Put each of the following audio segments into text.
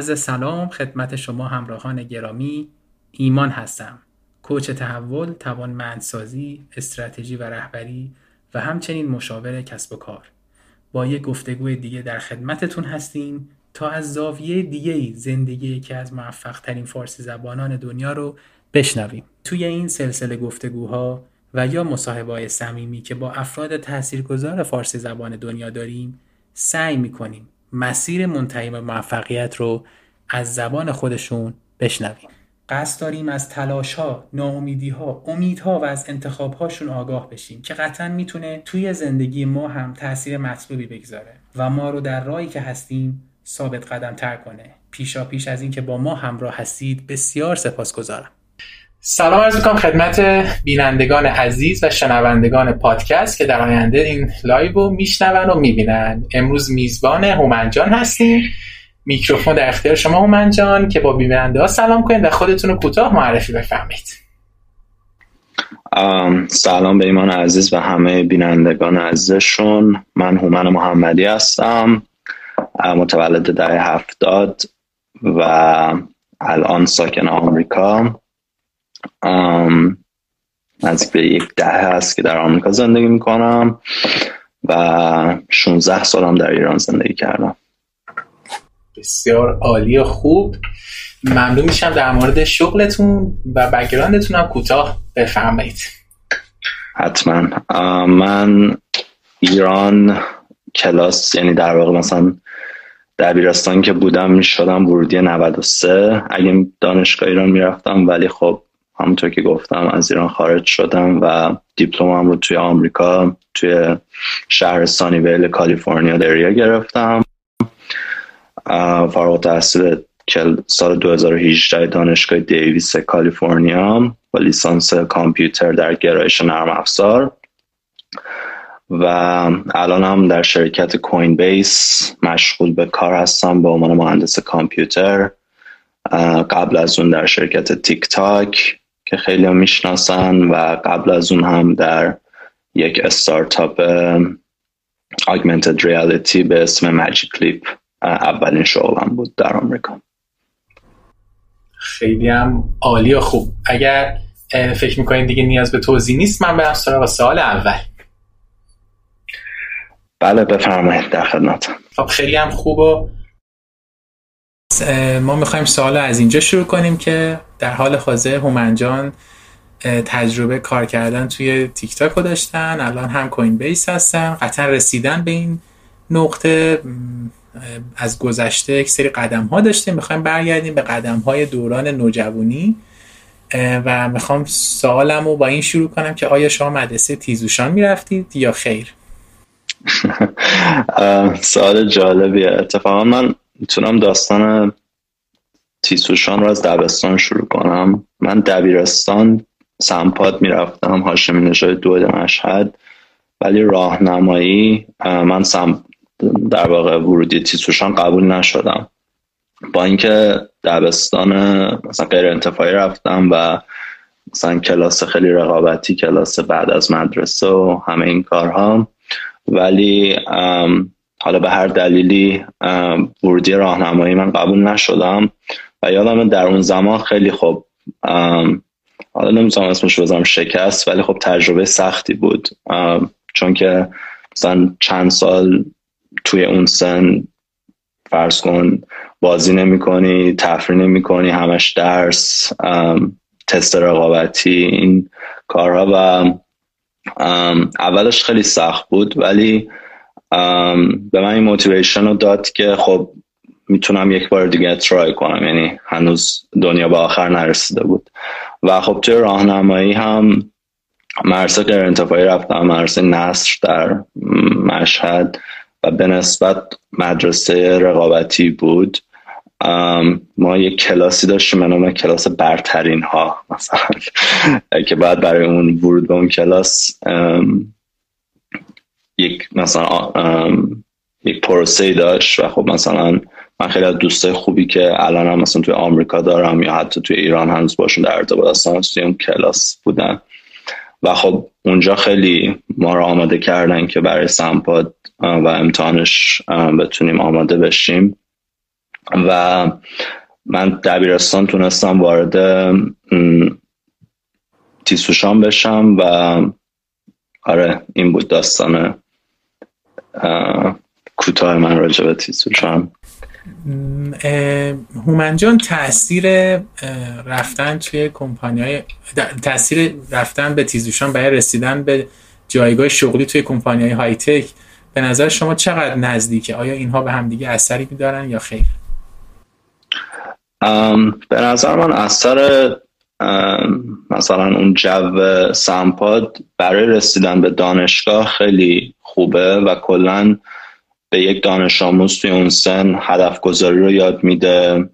عرض سلام خدمت شما همراهان گرامی. ایمان هستم. کوچ تحول توانمندسازی استراتژی و رهبری و همچنین مشاور کسب و کار. با یک گفتگوی دیگه در خدمتتون هستیم تا از زاویه دیگه زندگی یکی از موفق ترین فارسی زبانان دنیا رو بشنویم. توی این سلسله گفتگوها و یا مصاحبه های صمیمی که با افراد تاثیرگذار فارسی زبان دنیا داریم سعی می‌کنیم مسیر منتهی به موفقیت رو از زبان خودشون بشنویم. قصد داریم از تلاش ها، ناامیدی ها، امیدها و از انتخاب هاشون آگاه بشیم که قطعا می‌تونه توی زندگی ما هم تاثیر مطلوبی بگذاره و ما رو در راهی که هستیم ثابت قدم تر کنه. پیشا پیش از اینکه با ما همراه هستید بسیار سپاسگزارم. سلام عرض می‌کنم خدمت بینندگان عزیز و شنوندگان پادکست که در آینده این live رو میشنون و می‌بینن امروز میزبان هومن جان هستیم میکروفون در اختیار شما هومنجان که با بیننده ها سلام کنید و خودتون رو کوتاه معرفی بفرمایید. سلام به ایمان عزیز و همه بینندگان عزیزشون. من هومن محمدی هستم متولد دهه هفتاد و الان ساکن آمریکا. نزدیک به یک ده هست که در آمریکا زندگی می‌کنم و 16 سالم در ایران زندگی کردم. بسیار عالی و خوب. ممنون میشم در مورد شغلتون و بگراندتون هم کوتاه بفرمایید. حتما. من ایران کلاس یعنی در واقع مثلا دبیرستان که بودم می‌شدم ورودی 93 اگه دانشگاه ایران می‌رفتم ولی خب همونطور که گفتم از ایران خارج شدم و دیپلمم رو توی آمریکا توی شهر سانیویل کالیفرنیا دریا گرفتم. فارغ تحصیل سال 2018 دانشگاه دیویس کالیفرنیا با لیسانس کامپیوتر در گرایش نرم افزار. و الان هم در شرکت کوین بیس مشغول به کار هستم به عنوان مهندس کامپیوتر. قبل از اون در شرکت تیک تاک که خیلی هم می‌شناسن و قبل از اون هم در یک استارتاپ augmented ریالیتی به اسم ماجیک کلیپ اولین شغلم بود در آمریکا. خیلی هم عالی و خوب. اگر فکر می‌کنین دیگه نیاز به توضیح نیست من برم سراغ سوال اول. بله بفرمایید در خدمت. خب خیلی هم خوب و ما می‌خوایم سوال از اینجا شروع کنیم که در حال حاضر هومنجان تجربه کار کردن توی تیک تاک رو داشتن الان هم کوین بیس هستن قطعا رسیدن به این نقطه. از گذشته یک سری قدم ها داشتیم می‌خوایم برگردیم به قدم های دوران نوجوانی. و می‌خوام سوالم رو با این شروع کنم که آیا شما مدرسه تیزوشان می‌رفتید یا خیر؟ سوال جالبیه. اتفاقا من می‌تونم داستان تیزوشان رو از دبستان شروع کنم. من دبیرستان سمپاد می‌رفتم هاشمی نژاد دو مشهد ولی راهنمایی من سم در واقع ورودی تیتوشان قبول نشدم. با اینکه دبستان مثلا غیر انتفاعی رفتم و مثلا کلاس خیلی رقابتی کلاس بعد از مدرسه و همه این کارها. ولی حالا به هر دلیلی ورودی راهنمایی من قبول نشدم و یادم در اون زمان خیلی خوب حالا نمی‌تونم اسمش بزنم شکست ولی خب تجربه سختی بود. چون که مثلا چند سال توی اون سن فرض کن بازی نمی کنی تفریح نمی کنی همش درس تست رقابتی این کارها و اولش خیلی سخت بود ولی به من این موتیویشن رو داد که خب می‌تونم یک بار دیگه ترای کنم یعنی هنوز دنیا به آخر نرسیده بود. و خب توی راهنمایی هم مرسه غیر انتفاعی رفتم مرسه نصر در مشهد و به نسبت مدرسه رقابتی بود ما یک کلاسی داشتیم به نام کلاس برترین ها مثلا که بعد برای اون ورود به اون کلاس یک مثلا یک پروسه داشت و خب مثلا من خیلی از دوستای خوبی که الان هم مثلا توی آمریکا دارم یا حتی توی ایران هنوز باشون در ارتباط هستم توی اون کلاس بودن. و خب اونجا خیلی ما رو آماده کردن که برای سمپاد و امتحانش بتونیم آماده بشیم. و من دبیرستان تونستم وارد تیسوشان بشم و آره این بود داستان کوتاه من راجع به تیسوشان. هومن جان تاثیر رفتن توی کمپانی های تاثیر رفتن به تیزوشان برای رسیدن به جایگاه شغلی توی کمپانی های های تک به نظر شما چقدر نزدیکه؟ آیا اینها به همدیگه اثری میدارن یا خیر؟ به نظر من اثر مثلا اون جو سمپاد برای رسیدن به دانشگاه خیلی خوبه و کلا به یک دانش آموز توی اون سن هدف گذاری رو یاد میده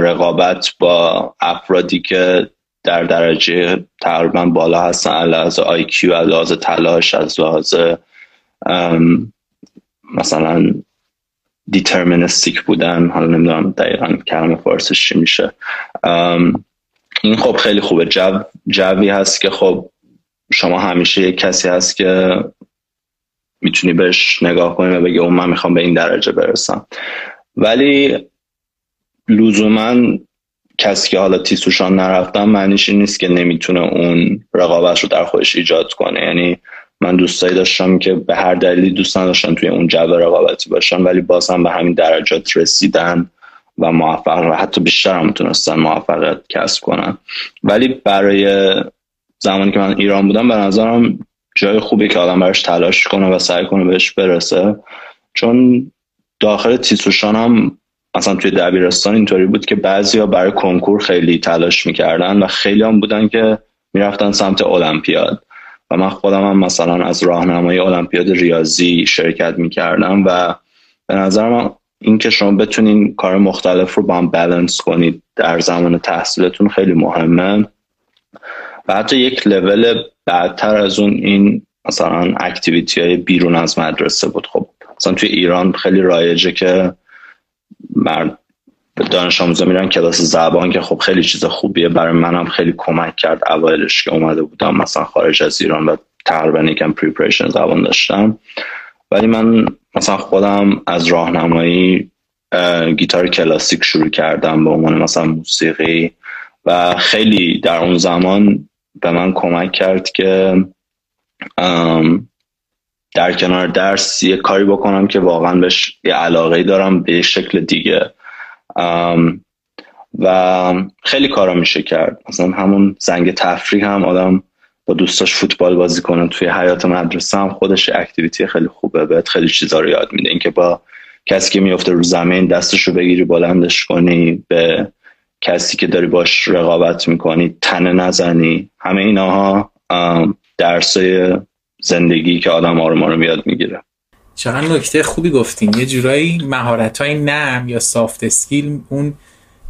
رقابت با افرادی که در درجه تقریبا بالا هستن از آی کیو از لحاظ تلاش از لحاظ مثلا دیترمینستیک بودن حالا نمی‌دونم دقیقا کلمه فارسش چی میشه. این خب خیلی خوبه. جو جوی هست که خب شما همیشه یک کسی هست که می‌تونی بهش نگاه کنی و بگی اون من می‌خوام به این درجه برسم. ولی لزوما کسی که حالا تیسوشان نرفتم معنیش این نیست که نمی‌تونه اون رقابت رو در خودش ایجاد کنه. یعنی من دوستایی داشتم که به هر دلیلی دوست نداشتن توی اون جو رقابتی باشن ولی باز هم به همین درجات رسیدن و موفق و حتی بیشتر هم می‌تونستن موفقیت کسب کنن. ولی برای زمانی که من ایران بودم به نظرم جای خوبی که آدم براش تلاش کنه و سعی کنه بهش برسه چون داخل تیسوشان هم مثلا توی دبیرستان اینطوری بود که بعضیا برای کنکور خیلی تلاش می‌کردن و خیلی هم بودن که می‌رفتن سمت المپیاد. و من خودم هم مثلا از راهنمای المپیاد ریاضی شرکت می‌کردم و به نظر من اینکه شما بتونین کار مختلف رو با هم بالانس کنید در زمان تحصیلتون خیلی مهمه. و حتی یک لول بعدتر از اون این مثلا اکتیویتی های بیرون از مدرسه بود. خب مثلا توی ایران خیلی رایجه که مرد دانش آموزا میرن کلاس زبان که خب خیلی چیز خوبیه. برای منم خیلی کمک کرد اوایلش که اومده بودم مثلا خارج از ایران و تقریبا یکم پریپریشن زبان داشتم. ولی من مثلا خودم از راهنمایی گیتار کلاسیک شروع کردم به عنوان مثلا موسیقی و خیلی در اون زمان به من کمک کرد که در کنار درس یه کاری بکنم که واقعا بهش یه علاقه دارم به شکل دیگه. و خیلی کارا میشه کرد. مثلا همون زنگ تفریح هم آدم با دوستاش فوتبال بازی کنه توی حیاط مدرسه هم خودش activity خیلی خوبه. بهت خیلی چیزا رو یاد میده. اینکه با کسی که میفته رو زمین دستش رو بگیری بلندش کنی به کسی که داری باش رقابت می‌کنی تنه نزنی. همه اینها درسای زندگی که آدم آروم آروم یاد می‌گیره. چقدر نکته خوبی گفتین. یه جورایی مهارت های نرم یا soft skill اون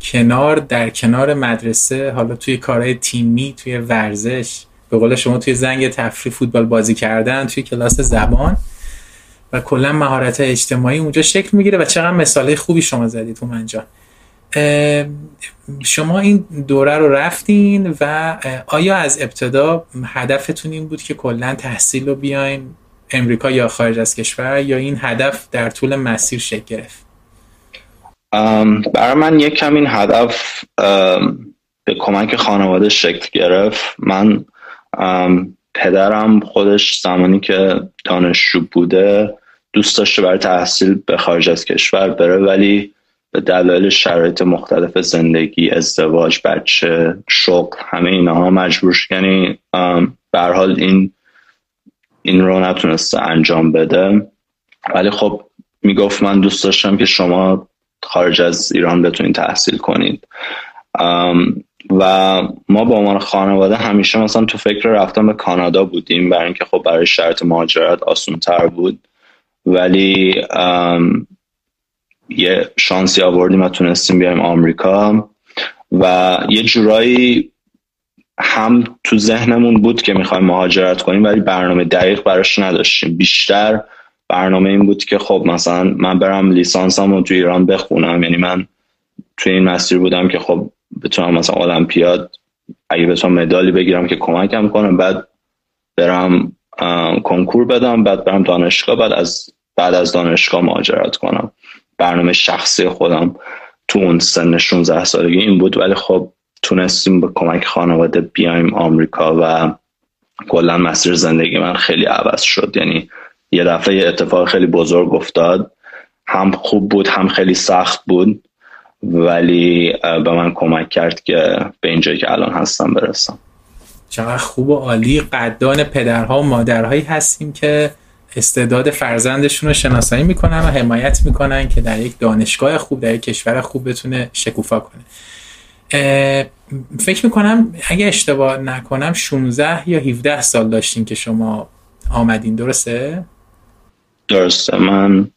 کنار در کنار مدرسه حالا توی کارهای تیمی توی ورزش به قول شما توی زنگ تفریح فوتبال بازی کردن توی کلاس زبان. و کلا مهارت اجتماعی اونجا شکل می‌گیره و چقدر مثاله خوبی شما زدید تو منجا شما این دوره رو رفتین و آیا از ابتدا هدفتون این بود که کلا تحصیل رو بیاین؟ امریکا یا خارج از کشور یا این هدف در طول مسیر شکل گرفت؟ برای من یک کم این هدف به کمک خانواده شکل گرفت. من پدرم خودش زمانی که دانشجو بوده دوست داشته برای تحصیل به خارج از کشور بره ولی به دلایل شرایط مختلف زندگی ازدواج بچه شغل همه اینها مجبور یعنی به حال این این رو نتونسته انجام بده. ولی خب می‌گفت من دوست داشتم که شما خارج از ایران بتونید تحصیل کنید. و ما با عنوان خانواده همیشه مثلا تو فکر رفتن به کانادا بودیم برای اینکه خب برای شرط مهاجرت آسون تر بود. ولی یه شانسی آوردیم و تونستیم بیایم آمریکا. و یه جورایی هم تو ذهنمون بود که می‌خوایم مهاجرت کنیم ولی برنامه دقیق براش نداشتیم. بیشتر برنامه این بود که خب مثلا من برم لیسانسم رو تو ایران بخونم. یعنی من توی این مسیر بودم که خب بتونم مثلا المپیاد اگه بتونم مدالی بگیرم که کمکم کنه بعد برم کنکور بدم بعد برم دانشگاه بعد از بعد از دانشگاه مهاجرت کنم. برنامه شخصی خودم تو اون سن 16 سالگی این بود. ولی خب تونستیم به کمک خانواده بیایم آمریکا و کلا مسیر زندگی من خیلی عوض شد. یعنی یه دفعه یه اتفاق خیلی بزرگ افتاد. هم خوب بود هم خیلی سخت بود ولی به من کمک کرد که به اینجایی که الان هستم برسم. چقدر خوب و عالی. قدان پدرها و مادرهایی هستیم که استعداد فرزندشون رو شناسایی می‌کنن و حمایت می‌کنن که در یک دانشگاه خوب در یک کشور خوب بتونه شکوفا کنه. فکر می‌کنم اگه اشتباه نکنم 16 یا 17 سال داشتین که شما آمدین درسته؟ درسته من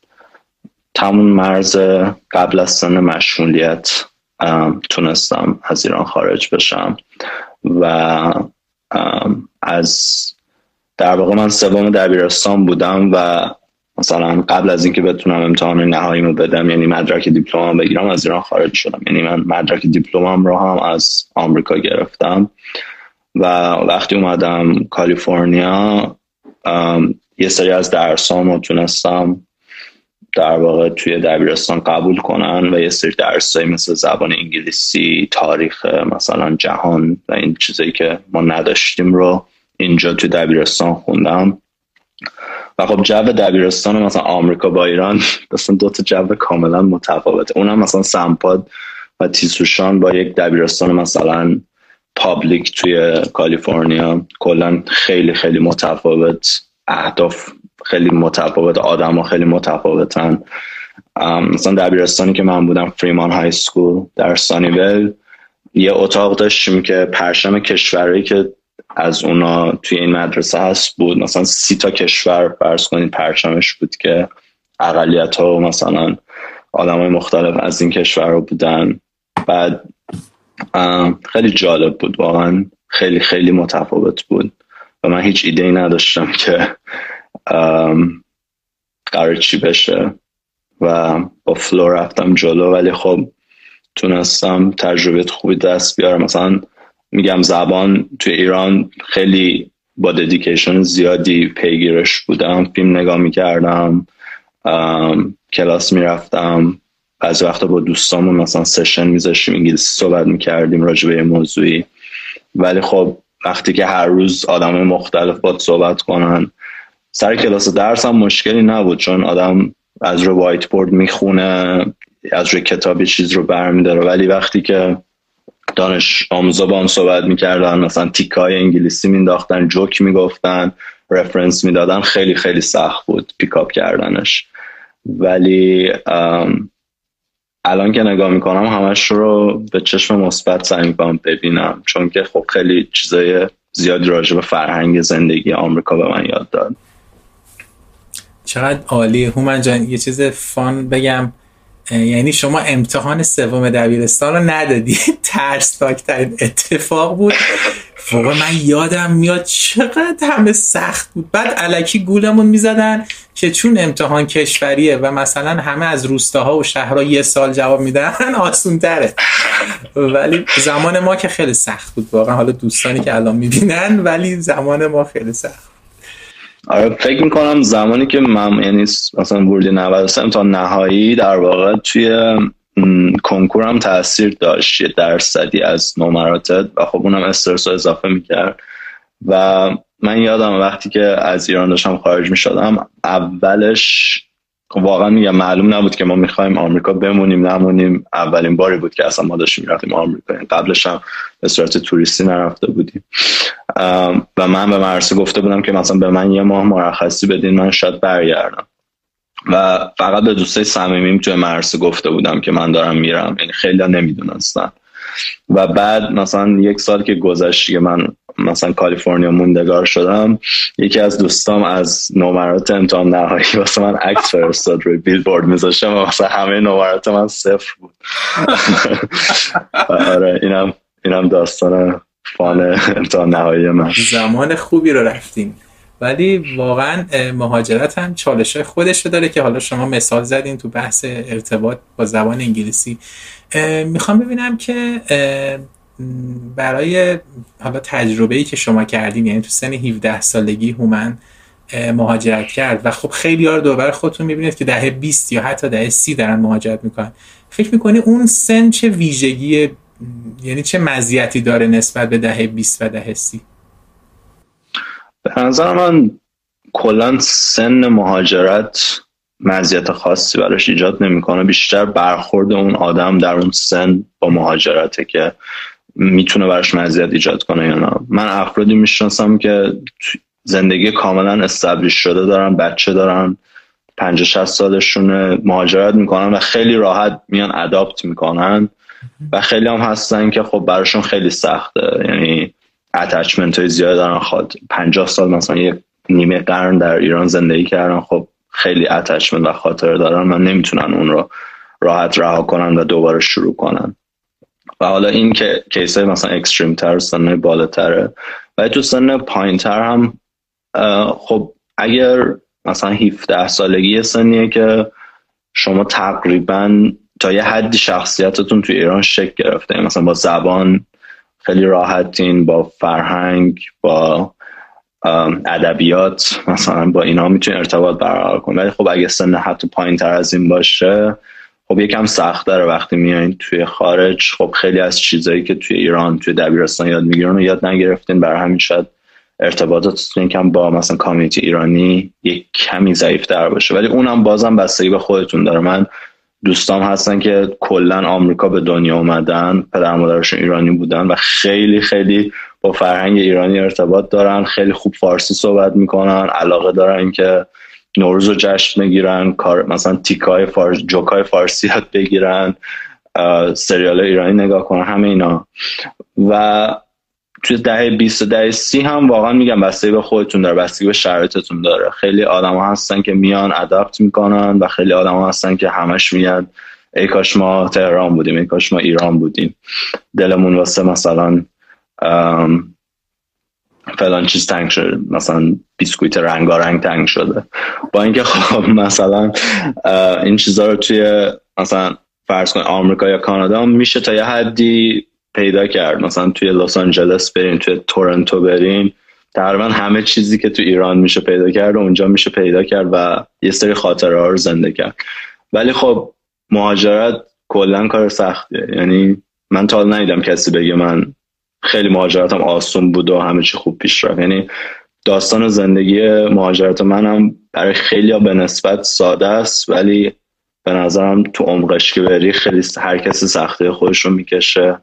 تمون مرز قبل از سن مشمولیت تونستم از ایران خارج بشم و از در واقع من سوم دبیرستان بودم و مثلا قبل از اینکه بتونم امتحان نهاییمو بدم یعنی مدرک دیپلمم بگیرم از ایران خارج شدم. یعنی من مدرک دیپلمم رو هم از آمریکا گرفتم. و وقتی اومدم کالیفرنیا یه سری از درسام رو تونستم در واقع توی دبیرستان قبول کنن و یه سری درسایی مثل زبان انگلیسی تاریخ مثلا جهان و این چیزایی که ما نداشتیم رو اینجا توی دبیرستان خوندم. و خب جو دبیرستان مثلا آمریکا با ایران مثلا دو تا جو کاملا متفاوته. اونم مثلا سمپاد و تیسوشان با یک دبیرستان مثلا پابلیک توی کالیفرنیا. کلا خیلی خیلی متفاوت. اهداف خیلی متفاوت. آدم ها خیلی متفاوتن. مثلا دبیرستانی که من بودم فریمان های سکول در سانیول. یه اتاق داشتیم که پرشم کشوری که از اونا توی این مدرسه هست بود. مثلا سی تا کشور فرض کنید پرچمش بود که اقلیت ها و مثلا آدم های مختلف از این کشور رو بودن. بعد خیلی جالب بود. واقعا خیلی خیلی متفاوت بود. و من هیچ ایده ای نداشتم که قرار چی بشه. و با فلو رفتم جلو. ولی خب تونستم تجربه خوبی دست بیارم. مثلا میگم زبان توی ایران خیلی با ددیکیشن زیادی پیگیرش بودم. فیلم نگاه می‌کردم کلاس می‌رفتم. بعضی وقتا با دوستامون مثلا سشن میذاشتیم انگلیسی صحبت می‌کردیم راجع به موضوعی. ولی خب وقتی که هر روز آدم مختلف با صحبت کنن سر کلاس درس هم مشکلی نبود چون آدم از رو وایت بورد می‌خونه از روی کتابی چیز رو برمیداره. ولی وقتی که دانش آموزا با هم صحبت می‌کردن مثلا تیکای انگلیسی مینداختن جوک می‌گفتن رفرنس می‌دادن خیلی خیلی سخت بود پیکاپ کردنش. ولی الان که نگاه می‌کنم همش رو به چشم مثبت سعی می‌کنم ببینم. چون که خب خیلی چیزای زیادی راجع به فرهنگ زندگی آمریکا به من یاد داد. چقدر عالی. هومن جان یه چیز فان بگم. یعنی شما امتحان سوم دبیرستان رو ندادی. ترسناکترین اتفاق بود. واقعا من یادم میاد چقدر همه سخت بود. بعد علکی گولمون می‌زدن که چون امتحان کشوریه و مثلا همه از روستاها و شهرها یه سال جواب میدن آسون تره ولی زمان ما که خیلی سخت بود. واقعا حالا دوستانی که الان می‌بینن ولی زمان ما خیلی سخت آره فکر می‌کنم زمانی که من یعنی مثلا ورودی 93 تا نهایی در واقع توی کنکورم تاثیر داشت یه درصدی از نمراتت و خب اونم استرس رو اضافه می‌کرد. و من یادم وقتی که از ایران داشتم خارج می‌شدم اولش واقعا میگم معلوم نبود که ما می‌خوایم آمریکا بمونیم نمونیم. اولین باری بود که اصلا ما داشتیم می‌رفتیم آمریکا. یعنی قبلش هم به صورت توریستی نرفته بودیم. و من به مرسی گفته بودم که مثلا به من یه ماه مرخصی بدین من شاید برگردم. و فقط به دوستای صمیمیم توی مرسی گفته بودم که من دارم میرم. یعنی خیلی نمی‌دونستن. و بعد مثلا یک سال که گذشت من مثلا کالیفرنیا موندگار شدم یکی از دوستام از نمرات امتحان نهایی واسه من عکس فرستاد روی بیلبورد میذاشتم و مثلا همه نمرات من صفر بود. آره اینم اینم داستان فان امتحان نهایی من. زمان خوبی رو رفتیم. ولی واقعا مهاجرت هم چالش های خودش داره که حالا شما مثال زدین تو بحث ارتباط با زبان انگلیسی. می‌خوام ببینم که برای حالا تجربه ای که شما کردین یعنی تو سن 17 سالگی هومن مهاجرت کرد و خب خیلی ها رو دوباره خودتون می‌بینید که دهه 20 یا حتی دهه 30 دارن مهاجرت می‌کنن. فکر می‌کنی اون سن چه ویژگی یعنی چه مزیتی داره نسبت به دهه 20 و دهه 30 به نظر من کلا سن مهاجرت مزیت خاصی براش ایجاد نمی‌کنه. بیشتر برخورد اون آدم در اون سن با مهاجرته که می‌تونه براش مزیت ایجاد کنه یا نه. من افرادی می‌شناسم که زندگی کاملا استبلیش شده دارن بچه دارن 50 60 سالشون مهاجرت می‌کنن و خیلی راحت میان adapt می‌کنن و خیلی هم هستن که خب براشون خیلی سخته. یعنی attachment های زیاد دارن. خواهد 50 سال مثلا یک نیمه قرن در ایران زندگی کردن خب خیلی attachment و خاطر دارن و نمی‌تونن اون رو راحت رها کنن و دوباره شروع کنن. و حالا این که case های مثلا extreme تر سن بالاتره. و تو سن پایین تر هم خب اگر مثلا 17 سالگی سنیه که شما تقریبا تا یه حدی شخصیتتون تو ایران شکل گرفته. مثلا با زبان خیلی راحتین با فرهنگ با ادبیات مثلا با اینا می‌تونی ارتباط برقرار کنی. ولی خب اگه سن حتی پایین تر از این باشه خب یکم سخت داره وقتی میایین توی خارج. خب خیلی از چیزایی که توی ایران توی دبیرستان یاد می‌گیرن و یاد نگرفتین. برای همین شاید ارتباطاتتون کم با مثلا کامیونیتی ایرانی یک کمی ضعیف در باشه. ولی اونم بازم بستگی به خودتون داره. من دوستام هستن که کلا آمریکا به دنیا اومدن پدر مادرشون ایرانی بودن و خیلی خیلی با فرهنگ ایرانی ارتباط دارن. خیلی خوب فارسی صحبت می‌کنن. علاقه دارن که نوروز رو جشن بگیرن کار مثلا تیکای فارس جوکای فارسی یاد بگیرن سریال ایرانی نگاه کنن همه اینا. و توی دهه 20 دهه 30 هم واقعا میگم بستگی به خودتون داره بستگی به شرایطتون داره. خیلی آدم هستن که میان اداپت می‌کنن و خیلی آدم هستن که همش میاد ای کاش ما تهران بودیم ای کاش ما ایران بودیم. دلمون واسه مثلا فلان چیز تنگ شده مثلا بیسکویت رنگارنگ تنگ شده. با اینکه خب مثلا این چیزها رو توی مثلا فرض کن آمریکا یا کانادا میشه تا یه حدی پیدا کرد. مثلا توی لس آنجلس بریم توی تورنتو بریم تقریبا همه چیزی که تو ایران میشه پیدا کرد و اونجا میشه پیدا کرد و یه سری خاطره ها رو زنده کرد. ولی خب مهاجرت کلا کار سختیه. یعنی من تا ندیدم کسی بگه من خیلی مهاجرتم آسون بود و همه چی خوب پیش رفت. یعنی داستان زندگی مهاجرت منم برای خیلی به نسبت ساده است ولی به نظرم تو عمقش که بری خیلی هر کسی سخته خودش رو می‌کشه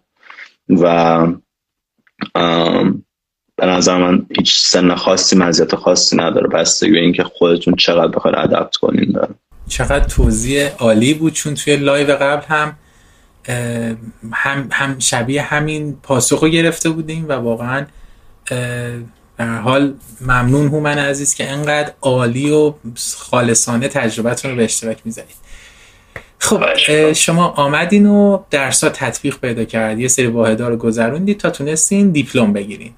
و به نظر من هیچ سن خاصی مزیت خاصی نداره. بستگی به اینکه خودتون چقدر بخواید adapt کنین داره. چقدر توضیح عالی بود چون توی لایو قبل هم هم, هم شبیه همین پاسخ رو گرفته بودیم و واقعا در حال ممنون هومن عزیز که انقدر عالی و خالصانه تجربتون رو به اشتراک می‌ذارید. خب شما آمدین و درسا تطبیق پیدا کرد یه سری واحدها رو گذروندید تا تونستین دیپلم بگیرین.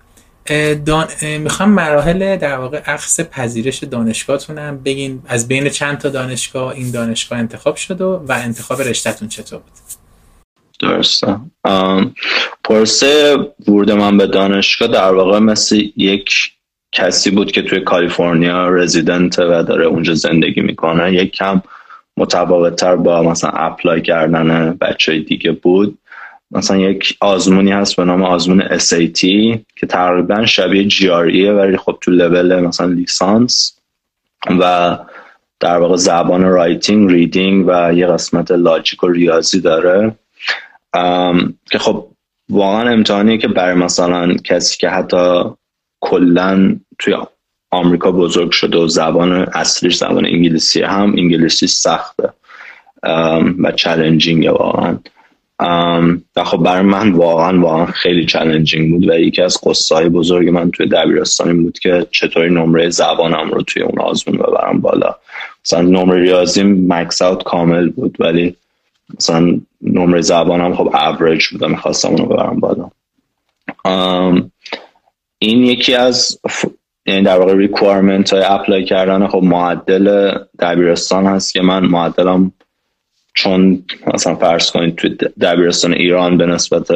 دان... می‌خوام مراحل در واقع اخص پذیرش دانشگاهتون هم بگین. از بین چند تا دانشگاه این دانشگاه انتخاب شد و, و انتخاب رشتهتون چطور بود؟ درسته. پرسه ورود من به دانشگاه در واقع مثل یک کسی بود که توی کالیفرنیا رزیدنت و داره اونجا زندگی می‌کنه. یک کم متفاوتتر با مثلا apply کردن بچه دیگه بود. مثلا یک آزمونی هست به نام آزمون SAT که تقریبا شبیه GRE ولی خب تو لول مثلا لیسانس و در واقع زبان writing reading و یه قسمت logic و ریاضی داره. که خب واقعا امتحانیه که برای مثلا کسی که حتی کلا توی آمریکا بزرگ شده و زبان اصلیش زبان انگلیسی هم انگلیسی سخته و challenging واقعا. و خب برای من واقعا واقعا خیلی challenging بود و یکی از غصه های بزرگ من توی دبیرستانی بود که چطوری نمره زبانم رو توی اون آزمون ببرم بالا. مثلا نمره ریاضی max out کامل بود ولی مثلا نمره زبانم خب اوریج بود می‌خواستم اونو ببرم بالا. این یکی از یعنی در واقع requirement های apply کردن خب معدل دبیرستان هست که من معدلم چون مثلا فرض کنید توی دبیرستان ایران به نسبت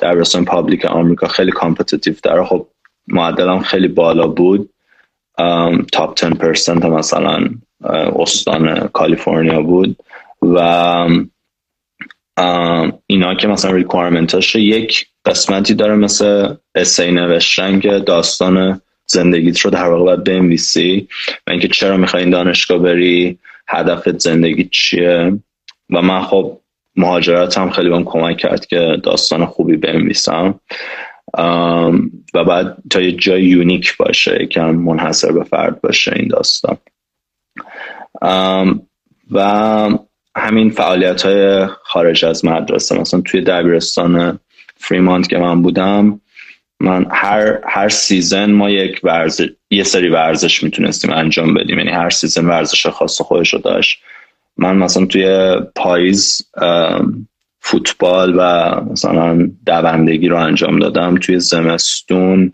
دبیرستان public آمریکا خیلی competitive داره. خب معدلم خیلی بالا بود. top 10% مثلا استان کالیفرنیا بود و اینا که مثلا ریکوایرمنتاش یک قسمتی داره مثل اسی نوشتن که داستان زندگیت رو در واقع باید بنویسی و اینکه چرا می‌خوای این دانشگاه بری هدفت زندگی چیه؟ و من خب مهاجرت هم خیلی بهم کمک کرد که داستان خوبی بنویسم. و بعد تا یه جای یونیک باشه یکم منحصر به فرد باشه این داستان. و همین فعالیت های خارج از مدرسه. مثلا توی دبیرستان Fremont که من بودم من هر هر season ما یک ورزش یه سری ورزش می‌تونستیم انجام بدیم. یعنی هر season ورزش خاص خودش رو داشت. من مثلا توی پاییز فوتبال و مثلا دوندگی رو انجام دادم. توی زمستون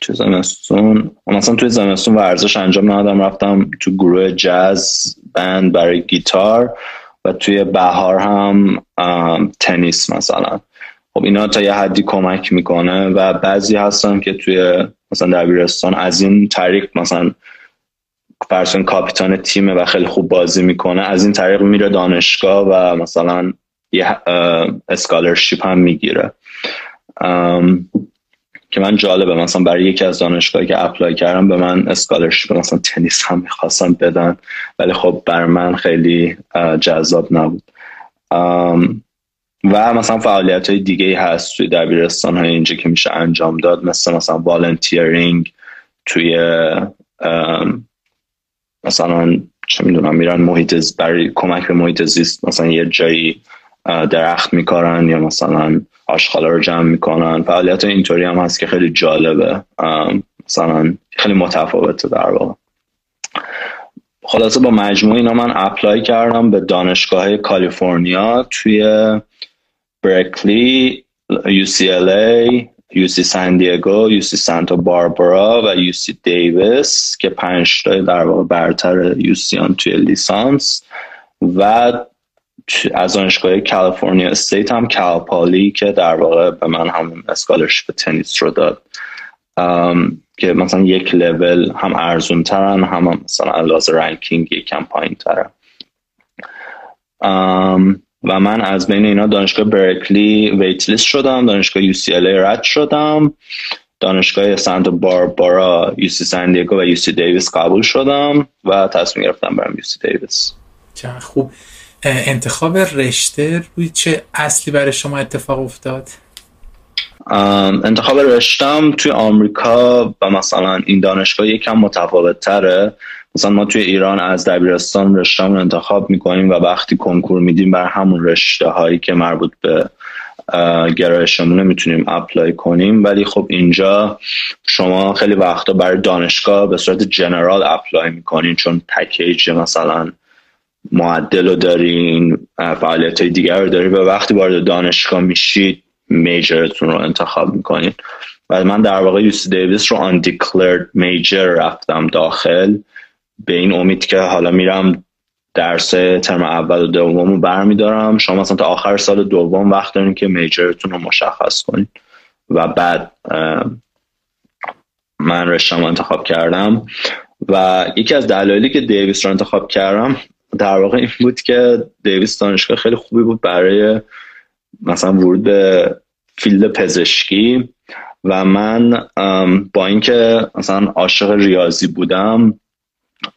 توی زمستون مثلا توی زمستون ورزش انجام ندادم رفتم تو گروه jazz band برای گیتار و توی بهار هم تنیس مثلا. خب اینا تا یه حدی کمک می‌کنه و بعضی هستن که توی مثلا دبیرستان از این طریق مثلا فرض کن کاپیتان تیمه و خیلی خوب بازی می‌کنه از این طریق میره دانشگاه و مثلا یه scholarship هم می‌گیره. که من جالبه. مثلا برای یکی از دانشگاهی که apply کردم به من scholarship مثلا تنیس هم می‌خواستم بدن. ولی خب بر من خیلی جذاب نبود. و مثلا فعالیت های دیگه هست توی دبیرستان های اینجا که میشه انجام داد. مثل مثلا volunteering توی مثلا چه می‌دونم میرن محیط برای کمک به محیط زیست مثلا یه جایی درخت میکارن یا مثلا آشغالا رو جمع می‌کنن. فعالیت اینطوری هم هست که خیلی جالبه. مثلا خیلی متفاوته در واقع. خلاصه با مجموعه اینا من اپلای کردم به دانشگاه کالیفرنیا توی برکلی UCLA UC سان دیگو UC سانتا باربارا و UC دیویس که پنج تا در واقع برتر UCیان توی لیسانس و از دانشگاه California State هم Cal Poly که در واقع به من همون scholarship تنیس رو داد. که مثلا یک لول هم ارزون ترن هم, مثلا لحاظ ranking یکم پایین ترن و من از بین اینا دانشگاه برکلی waitlist شدم دانشگاه UC رد شدم. دانشگاه سانتا باربارا UC San Diego و UC Davis قبول شدم و تصمیم گرفتم برم UC Davis. خوب. انتخاب رشته روی چه اصلی برای شما اتفاق افتاد؟ انتخاب رشتم توی آمریکا و مثلا این دانشگاه یکم متفاوت تره مثلا ما توی ایران از دبیرستان رشته رو انتخاب می‌کنیم و وقتی کنکور میدیم بر همون رشته هایی که مربوط به گرایشمونه می‌تونیم apply کنیم ولی خب اینجا شما خیلی وقتا برای دانشگاه به صورت general apply می‌کنین چون package مثلا معدل رو دارین فعالیت های دیگر رو دارین. و وقتی وارد دانشگاه میشید میجرتون رو انتخاب می‌کنین. و من در واقع یوسی دیویس رو undeclared میجر رفتم داخل. به این امید که حالا میرم درس ترم اول و دوم رو برمیدارم. شما مثلا تا آخر سال دوم وقت دارین که میجرتون رو مشخص کنید و بعد من رشتم انتخاب کردم. و یکی از دلایلی که دیویس رو انتخاب کردم در واقع این بود که دیویس دانشگاه خیلی خوبی بود برای مثلا ورود به فیلد پزشکی و من با اینکه مثلا عاشق ریاضی بودم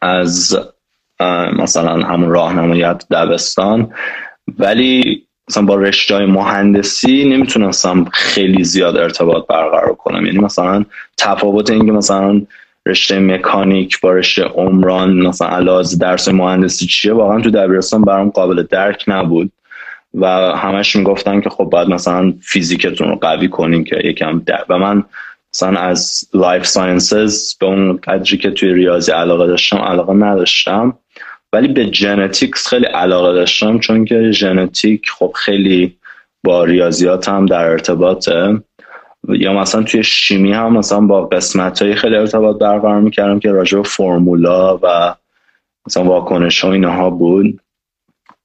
از مثلا همون راهنماییت دبستان ولی مثلا با رشته مهندسی نمی‌تونستم خیلی زیاد ارتباط برقرار کنم. یعنی مثلا تفاوت اینکه مثلا رشته مکانیک با رشته عمران مثلا علاوه درس مهندسی چیه واقعا تو دبیرستان برام قابل درک نبود. و همش می‌گفتن که خب باید مثلا فیزیکتون رو قوی کنین که یکم در و من مثلا از life sciences به اون قدری که توی ریاضی علاقه داشتم علاقه نداشتم. ولی به genetics خیلی علاقه داشتم چون که ژنتیک خب خیلی با ریاضیات هم در ارتباطه. یا مثلا توی شیمی هم مثلا با قسمت های خیلی ارتباط برقرار می‌کردم که راجع فرمولا و مثلا واکنش ها اینها بود.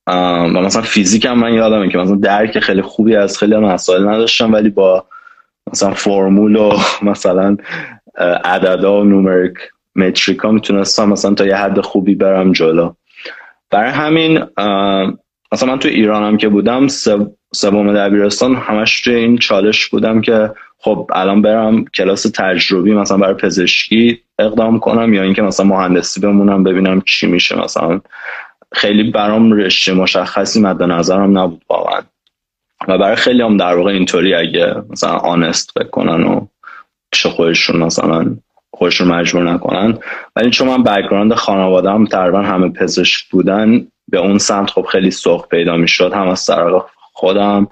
و مثلا فیزیک هم من یادمه که مثلا درک خیلی خوبی از خیلی مسائل نداشتم ولی با مثلا فرمول و مثلا عددا و نومریک متریک ها می‌تونستم مثلا تا یه حد خوبی برم جلو. برای همین مثلا من تو ایران هم که بودم سوم دبیرستان همش توی این چالش بودم که خب الان برم کلاس تجربی مثلا برای پزشکی اقدام کنم یا اینکه مثلا مهندسی بمونم ببینم چی میشه مثلا. خیلی برام رشته مشخصی مد نظرم نبود واقعا. و برای خیلی هم در واقع اینطوری اگه مثلا آنست بکنن و پیش خودشون مثلا خودشون مجبور نکنن. ولی چون من background خانوادم تقریبا همه پزشک بودن به اون سمت خب خیلی سوق پیدا می‌شد هم از طرف خودم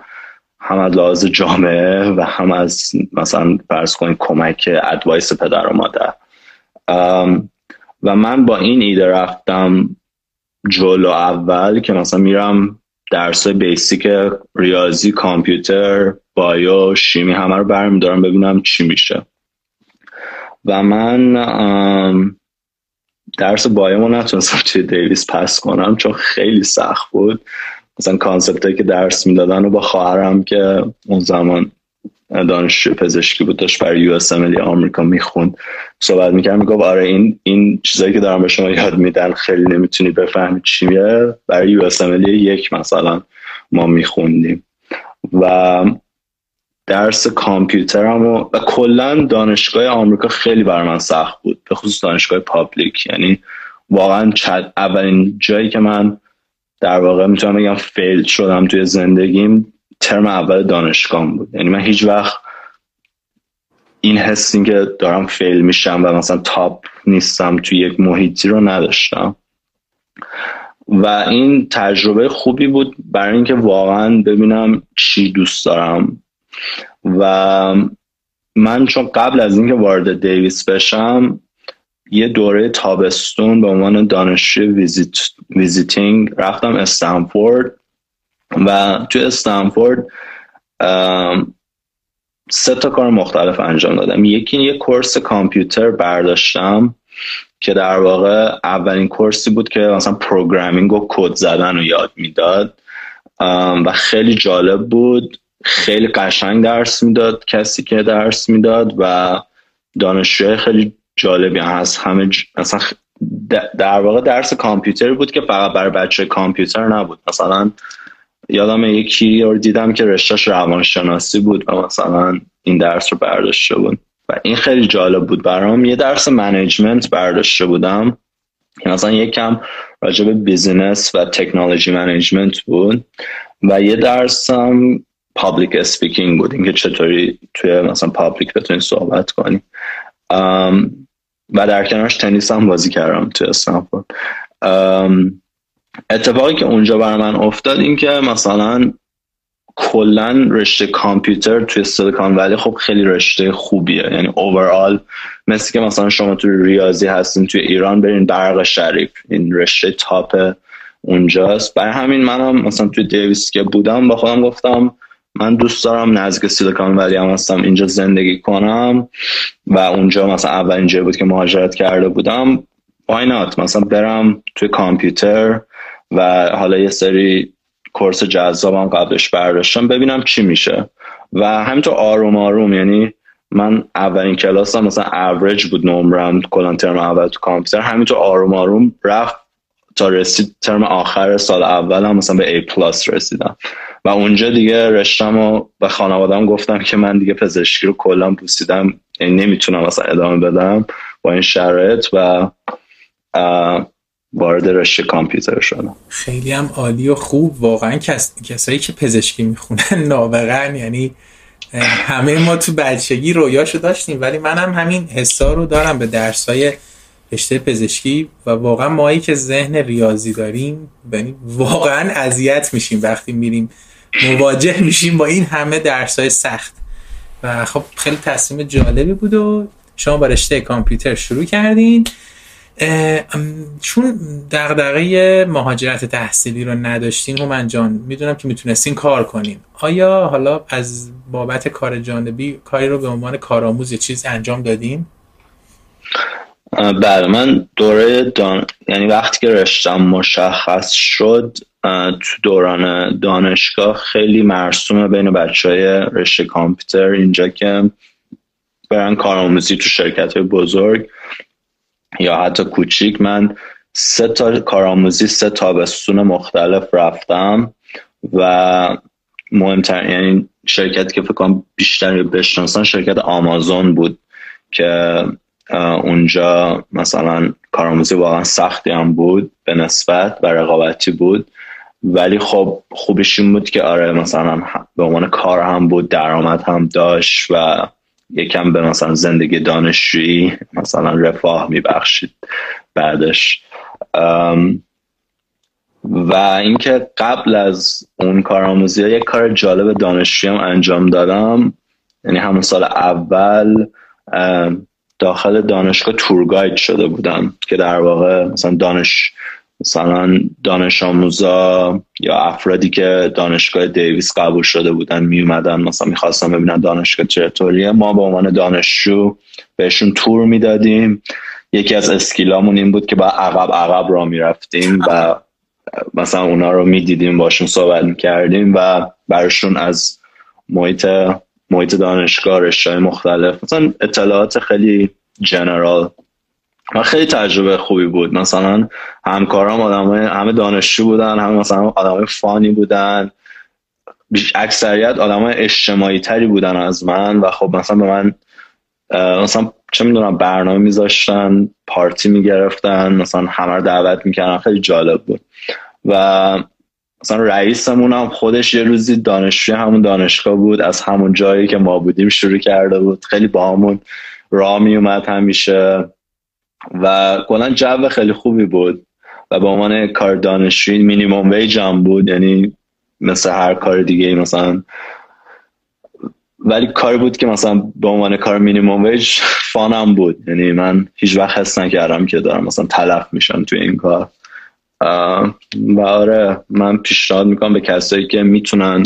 هم از لحاظ جامعه و هم از مثلا فرض کنید کمک advice پدر و مادر. و من با این ایده رفتم جلو اول که مثلا میرم درس basic ریاضی کامپیوتر bio شیمی همه رو برمیدارم ببینم چی میشه. و من درس bio نتونستم توی دیویس pass کنم چون خیلی سخت بود. مثلا concept که درس می‌دادن و با خواهرم که اون زمان دانشجو پزشکی بود داشت برای USMLE آمریکا می‌خوند. صحبت می‌کرد می‌گفت آره این این چیزایی که دارم به شما یاد میدن خیلی نمی‌تونی بفهمی چیه. برای US یک مثلا ما میخوندیم. و درس کامپیوترم و, و کلا دانشگاه آمریکا خیلی برای من سخت بود به خصوص دانشگاه public. یعنی واقعا اولین جایی که من در واقع می‌تونم بگم fail شدم توی زندگیم. ترم اول دانشگاه بود. یعنی من هیچ وقت این حسی که دارم fail میشم و مثلا top نیستم توی یک محیطی رو نداشتم. و این تجربه خوبی بود برای اینکه واقعا ببینم چی دوست دارم. و من چون قبل از اینکه وارد دیویس بشم یه دوره تابستون به عنوان دانشجوی visit، visiting رفتم استنفورد و تو استنفورد سه تا کار مختلف انجام دادم. یکی یه course کامپیوتر برداشتم که در واقع اولین course ی بود که مثلا programming و کد زدن رو یاد می‌داد. و خیلی جالب بود. خیلی قشنگ درس می‌داد کسی که درس می‌داد و دانشجوی خیلی جالبی هست. همه مثلا در واقع درس کامپیوتر بود که فقط برای بچه کامپیوتر نبود. مثلا یادم یکی رو دیدم که رشتهش روانشناسی بود و مثلا این درس رو برداشته بود. و این خیلی جالب بود. برام یه درس منیجمنت برداشته بودم. که مثلا یکم راجع به business و technology management بود و یه درس هم public speaking بود. اینکه چطوری توی مثلا public بتونی صحبت کنی. و در کنارش تنیس هم بازی کردم توی استنفورد. اتفاقی که اونجا برا من افتاد این که مثلا کلا رشته کامپیوتر توی سیلیکون ولی خب خیلی رشته خوبیه. یعنی overall مثل که مثلا شما توی ریاضی هستین توی ایران برین برق شریف. این رشته تاپ اونجاست. برای همین منم مثلا توی دیویس که بودم با خودم گفتم من دوست دارم نزدیک سیلیکون ولی هم هستم اینجا زندگی کنم و اونجا مثلا اولین جایی بود که مهاجرت کرده بودم not مثلا برم توی کامپیوتر و حالا یه سری کورس جذابم قبلش برداشتم ببینم چی میشه. و همینطور آروم آروم یعنی من اولین کلاسم مثلا اوریج بود نمرم کلا ترم اول تو کامپیوتر. همینطور آروم آروم رفت تا رسید ترم آخر سال اولم مثلا به A plus رسیدم. و اونجا دیگه رشتم و به خانوادم گفتم که من دیگه پزشکی رو کلا بوسیدم یعنی نمی‌تونم مثلا ادامه بدم با این شرایط و وارد رشته کامپیوتر شدم. خیلی هم عالی و خوب. واقعا کس... کسایی که پزشکی می‌خونن نابغن یعنی همه ما تو بچگی رویاشو داشتیم ولی منم همین حسا رو دارم. به درسای رشته پزشکی و واقعا مایی که ذهن ریاضی داریم یعنی واقعا اذیت میشیم وقتی میریم مواجه میشیم با این همه درسای سخت. و خب خیلی تصمیم جالبی بود و شما با رشته کامپیوتر شروع کردین. چون دغدغه مهاجرت تحصیلی رو نداشتین هومن جان می‌دونم که می‌تونستین کار کنین. آیا حالا از بابت کار جانبی کاری رو به عنوان کارآموز چیز انجام دادین؟ بله من دوره دان... یعنی وقتی که رشتم مشخص شد تو دوران دانشگاه خیلی مرسومه بین بچه های رشته کامپیوتر اینجا که برن کارآموزی تو شرکت های بزرگ یا حتی کوچیک. من سه تا کارآموزی سه تابستون مختلف رفتم و مهمتر یعنی شرکتی که فکر کنم بیشتر بشناسن شرکت آمازون بود که اونجا مثلا کارآموزی واقعا سختی هم بود به نسبت و رقابتی بود. ولی خب خوبش این بود که آره مثلا به عنوان کار هم بود درآمد هم داشت و یکم به مثلا زندگی دانشجویی مثلا رفاه میبخشید بعدش. و اینکه قبل از اون کارآموزی یک کار جالب دانشجویی انجام دادم. یعنی همون سال اول داخل دانشگاه تورگاید شده بودم که در واقع مثلا دانش مثلا دانش آموزا یا افرادی که دانشگاه دیویس قبول شده بودن می اومدن مثلا می‌خواستن ببینن دانشگاه چطوریه. ما به عنوان دانشجو بهشون تور می‌دادیم. یکی از اسکیلامون این بود که با عقب عقب را می‌رفتیم و مثلا اونا رو می‌دیدیم باشون صحبت می‌کردیم و برشون از محیط محیط دانشگاه رشته مختلف. مثلا اطلاعات خیلی جنرال و خیلی تجربه خوبی بود. مثلا همکارام آدم همه دانشجو بودن همه مثلا آدم فانی بودن. اکثریت آدم اجتماعی تری بودن از من و خب مثلا به من مثلا چه می‌دونم برنامه میذاشتن پارتی می‌گرفتن مثلا همه رو دعوت می‌کردن. خیلی جالب بود. و مثلا رئیسمون هم خودش یه روزی دانشجوی همون دانشگاه بود از همون جایی که ما بودیم شروع کرده بود. خیلی با همون راه میومد همیشه. و کلا جو خیلی خوبی بود. و به عنوان کار دانشجوی مینیمم ویج هم بود یعنی مثل هر کار دیگه مثلا. ولی کاری بود که مثلا به عنوان کار مینیمم ویج فانم بود. یعنی من هیچ وقت حس نکردم که دارم مثلا تلف میشم توی این کار. و آره من پیشنهاد می‌کنم به کسایی که می‌تونن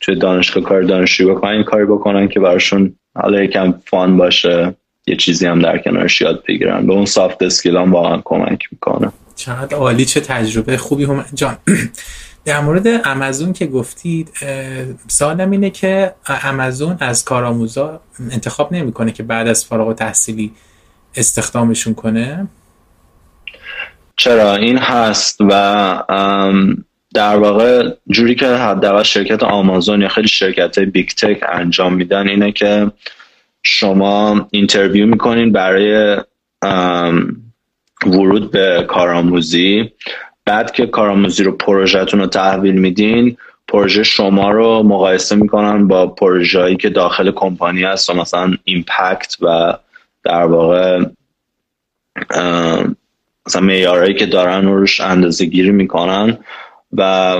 توی دانشگاه کار دانشجویی بکنن این کاری بکنن که براشون حالا یکم فان باشه یه چیزی هم در کنارش یاد بگیرن. به اون سافت اسکیل هم واقعا کمک می‌کنه. چقدر عالی چه تجربه خوبی. هم جان در مورد امازون که گفتید سوالم اینه که امازون از کارآموزا انتخاب نمی‌کنه که بعد از فارغ تحصیلی استخدامشون کنه. چرا؟ این هست و در واقع جوری که حداقل شرکت آمازون یا خیلی شرکت big tech انجام میدن اینه که شما interview می‌کنین برای ورود به کارآموزی. بعد که کارآموزی رو پروژهتون رو تحویل میدین پروژه شما رو مقایسه می‌کنن با پروژه‌ای که داخل کمپانی هست و مثلا impact و در واقع مثلا معیارهایی که دارن روش اندازه گیری می‌کنن و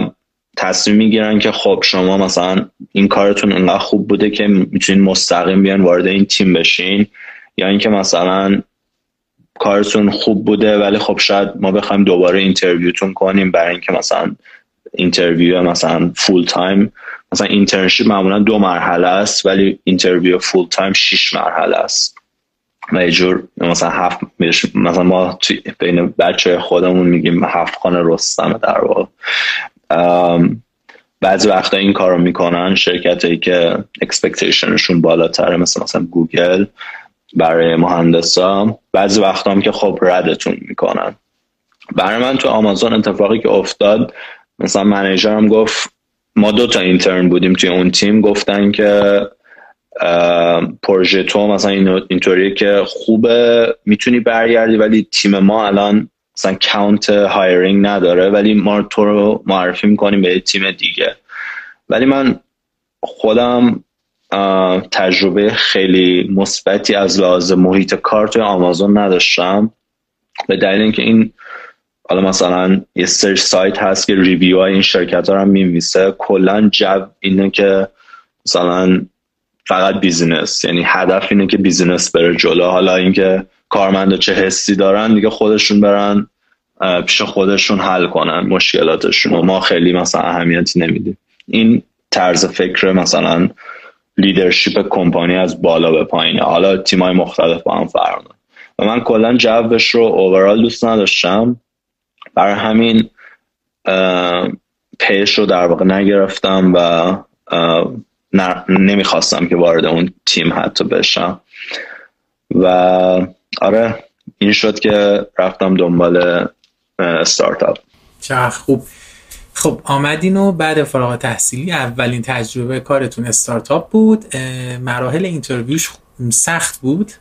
تصمیم می‌گیرن که خب شما مثلا این کارتون انقدر خوب بوده که می‌تونین مستقیم بیاین وارد این تیم بشین یا اینکه مثلا کارتون خوب بوده ولی خب شاید ما بخوایم دوباره interview تون کنیم برای اینکه مثلا interview مثلا full time مثلا internship معمولا دو مرحله است ولی interview full time شش مرحله است. و یه جور مثلا هفت مثلا ما بین بچه‌های خودمون میگیم هفت خانه رستمه در واقع. بعضی وقتا این کار می‌کنن شرکت هایی که expectation شون بالاتره مثل مثلا گوگل برای مهندسا. بعضی وقتا هم که خب ردتون می‌کنن. برای من تو آمازون اتفاقی که افتاد مثلا منیجرم گفت ما دو تا intern بودیم توی اون تیم گفتن که پروژه تو مثلا اینطوریه که خوبه می‌تونی برگردی ولی تیم ما الان مثلا headcount hiring نداره ولی ما تو رو معرفی می‌کنیم به تیم دیگه. ولی من خودم تجربه خیلی مثبتی از لحاظ محیط کار توی آمازون نداشتم. به دلیل اینکه این حالا مثلا یه search site هست که review های این شرکت ها رو میمیسه کلا جو اینه که مثلا فقط business. یعنی هدف اینه که business بره جلو. حالا اینکه کارمندا چه حسی دارن دیگه خودشون برن پیش خودشون حل کنن مشکلاتشون و ما خیلی مثلا اهمیتی نمیدیم. این طرز فکر مثلا leadership کمپانی از بالا به پایینه. حالا تیمای مختلف با هم فرق و من کلا جوش رو overall دوست نداشتم. برای همین پیشنهاد رو در واقع نگرفتم و نمی‌خواستم که وارد اون تیم حتی بشم. و آره این شد که رفتم دنبال استارتاپ. چه خوب. خب آمدین و بعد فارغ التحصیلی اولین تجربه کارتون استارتاپ بود. مراحل interview ش سخت بود؟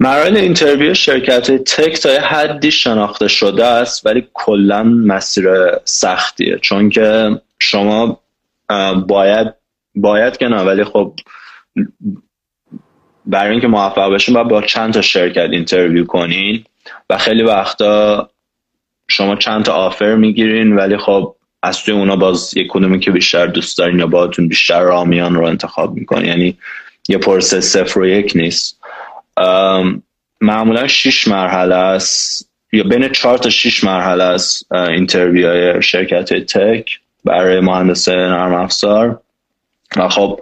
مراحل interview شرکت tech تا یه حدی شناخته شده است ولی کلا مسیر سختیه. چون که شما باید باید که نه ولی خب برای اینکه موفق بشین باید با چند تا شرکت interview کنین و خیلی وقتا شما چند تا offer می‌گیرین ولی خب از توی اونا باز یک کدومی که بیشتر دوست دارین یا باهاتون بیشتر راه میان رو انتخاب می‌کنین یعنی یه پروسه صفر و یک نیست. معمولا شیش مرحله است یا بین چهار تا شیش مرحله است interview شرکت tech. برای مهندس نرم افزار. و خب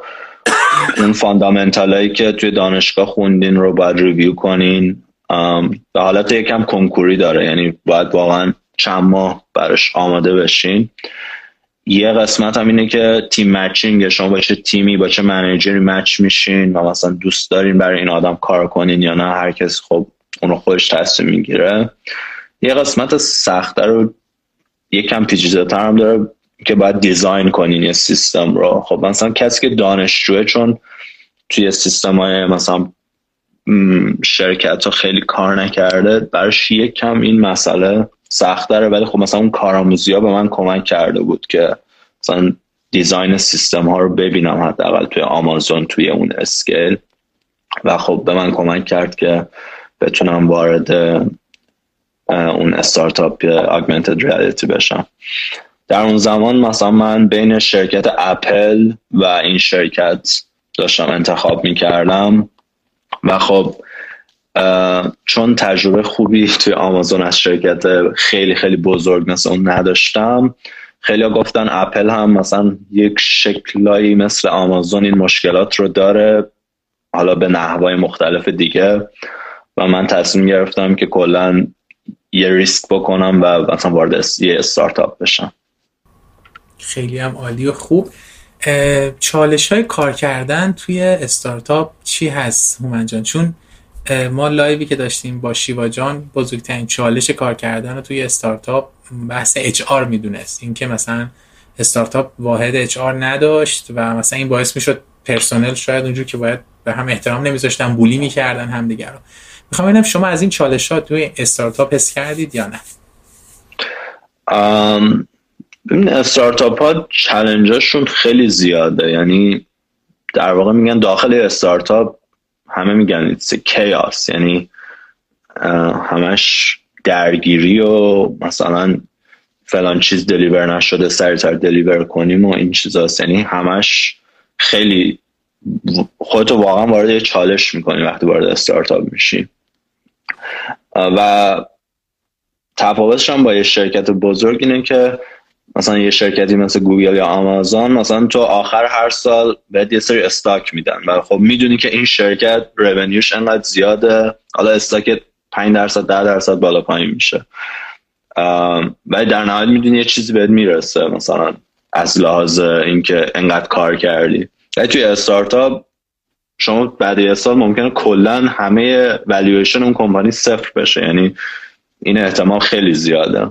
اون fundamental که توی دانشگاه خوندین رو باید review کنین به حالت یکم کنکوری داره. یعنی باید واقعا چند ماه براش آماده بشین. یه قسمت هم اینه که team matching شما باشه تیمی با چه manager ی match میشین و مثلا دوست دارین برای این آدم کار کنین یا نه هر کس خب اونو خودش تصمیم می‌گیره. یه قسمت سخته رو یکم پیچیده هم داره. که باید دیزاین کنین یه سیستم رو. خب مثلا کسی که دانشجوه چون توی سیستم های مثلا شرکت ها خیلی کار نکرده براش یک کم این مسئله سخت داره. ولی خب مثلا اون کارآموزی ها به من کمک کرده بود که مثلا دیزاین سیستم ها رو ببینم حداقل توی آمازون توی اون اسکیل. و خب به من کمک کرد که بتونم وارد اون استارتاپ آگمنتد ریالیتی بشم. در اون زمان مثلا من بین شرکت اپل و این شرکت داشتم انتخاب می‌کردم و خب چون تجربه خوبی توی آمازون از شرکت خیلی خیلی بزرگ مثل اون نداشتم خیلی گفتن اپل هم مثلا یک شکلایی مثل آمازون این مشکلات رو داره حالا به نحوای مختلف دیگه. و من تصمیم گرفتم که کلا یه ریسک بکنم و مثلا وارد یه استارتاپ بشم. خیلی هم عالی و خوب. چالش های کار کردن توی استارتاپ چی هست هومن جان؟ چون ما لایوی که داشتیم با شیوا جان بزرگترین چالش کار کردن رو توی استارتاپ بحث HR می‌دونست. اینکه مثلا استارتاپ واحد HR نداشت و مثلا این باعث می‌شد پرسنل شاید اونجور که باید به هم احترام نمیذاشتن bully می‌کردن همدیگه رو. می‌خوام ببینم شما از این چالش ها توی استارتاپ حس کردید یا نه؟ ببین استارتاپ ها چلنجاشون خیلی زیاده. یعنی در واقع میگن داخل استارتاپ همه میگن کیاس یعنی همش درگیری و مثلا فلان چیز دلیور نشده سریعتر دلیور کنیم و این چیزاست. یعنی همش خیلی خودتو واقعا وارد یه چالش می‌کنی وقتی وارد استارتاپ میشی. و تفاوتش هم با یه شرکت بزرگ اینه که مثلا یه شرکتی مثل گوگل یا آمازون مثلا تو آخر هر سال بهت یه سری استاک میدن. و خب می‌دونی که این شرکت رونیوش انقدر زیاده. حالا استاک 5 درصد 10 درصد بالا پایین میشه. ولی در نهایت می‌دونی یه چیزی بهت می‌رسه. مثلا از لحاظ اینکه انقدر کار کردی. ولی توی استارتاپ شما بعد یه سال ممکنه کلا همه والویشن اون کمپانی صفر بشه. یعنی این احتمال خیلی زیاده.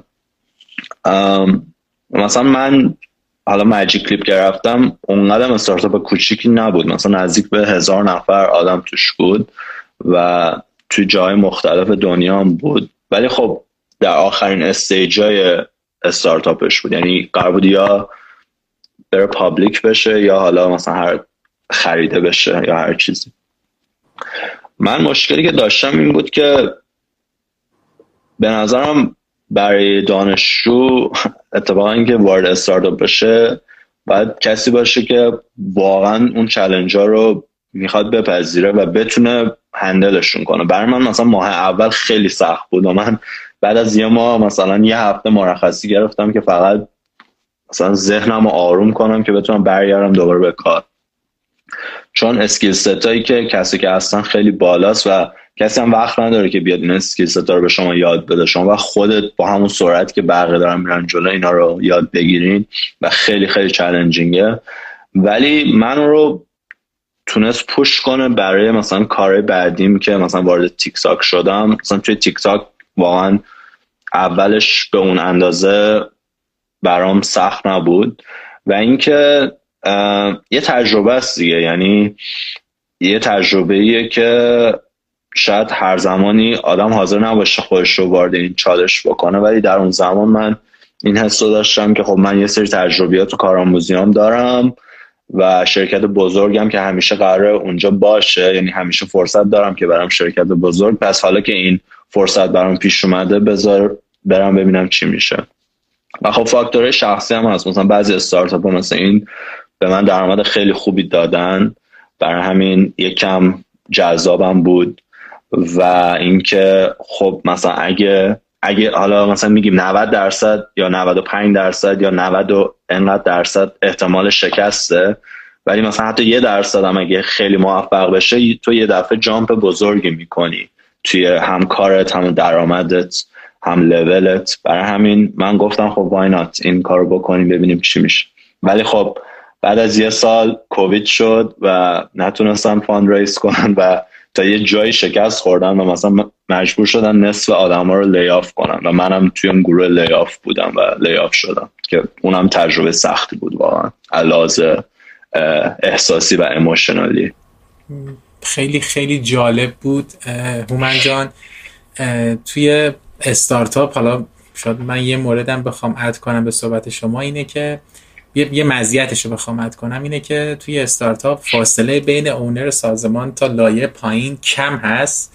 مثلا من حالا ماجیک کلیپ گرفتم اونقدر استارتاپ کوچیکی نبود. مثلا نزدیک به هزار نفر آدم توش بود و توی جای مختلف دنیا هم بود. ولی خب در آخرین stage ای startup ش بود. یعنی قرار بود یا بره public بشه یا حالا مثلا هر خریده بشه یا هر چیزی. من مشکلی که داشتم این بود که به نظرم برای دانشجو اتفاقا اینکه وارد استارتاپ بشه باید کسی باشه که واقعا اون challenge ها رو می‌خواد بپذیره و بتونه handle شون کنه. برای من مثلا ماه اول خیلی سخت بود و من بعد از یه ماه مثلا یه هفته مرخصی گرفتم که فقط مثلا ذهنم رو آروم کنم که بتونم برگردم دوباره به کار. چون skill set ایی که کسی که اصلا خیلی بالاست و کسی هم وقت نداره که بیاد این skill رو به شما یاد بده. شما و خودت با همون سرعت که بقیه دارن میرن جلو اینا رو یاد بگیرین و خیلی خیلی challenging ه ولی من رو تونست push کنه برای مثلا کار بعدیم که مثلا وارد تیک تاک شدم. مثلا توی تیک تاک واقعا اولش به اون اندازه برام سخت نبود. و اینکه یه تجربه است دیگه. یعنی یه تجربه ایه که شاید هر زمانی آدم حاضر نباشه خودش رو وارد این چالش بکنه ولی در اون زمان من این حس رو داشتم که خب من یه سری تجربیات و کارآموزیام دارم و شرکت بزرگم که همیشه قراره اونجا باشه یعنی همیشه فرصت دارم که برم شرکت بزرگ. پس حالا که این فرصت برام پیش اومده بذار برم ببینم چی میشه. و خب فاکتورهای شخصی هم هست. مثلا بعضی استارتاپ مثلا این به من درآمد خیلی خوبی دادن. برای همین یکم جذابم بود. و اینکه خب مثلا اگه اگه حالا مثلا میگیم 90 درصد یا 95 درصد یا 90 و انقدر درصد احتمال شکسته ولی مثلا حتی یه درصد هم اگه خیلی موفق بشه تو یه دفعه جامپ بزرگی می‌کنی توی هم کارت هم درآمدت هم لولت. برای همین من گفتم خب why not این کارو بکنیم ببینیم چی میشه. ولی خب بعد از یه سال کووید شد و نتونستم fund raise کنن و تا یه جایی شکست خوردن و مثلا مجبور شدن نصف آدم ها رو layoff کنن و منم توی اون گروه layoff بودم و layoff شدم که اونم تجربه سختی بود واقعا. از لحاظ احساسی و emotionally خیلی خیلی جالب بود. هومن جان توی استارتاپ حالا شاید من یه موردم بخوام add کنم به صحبت شما اینه که یه, یه مزیتش رو بخوام کنم اینه که توی استارتاپ فاصله بین owner سازمان تا لایه پایین کم هست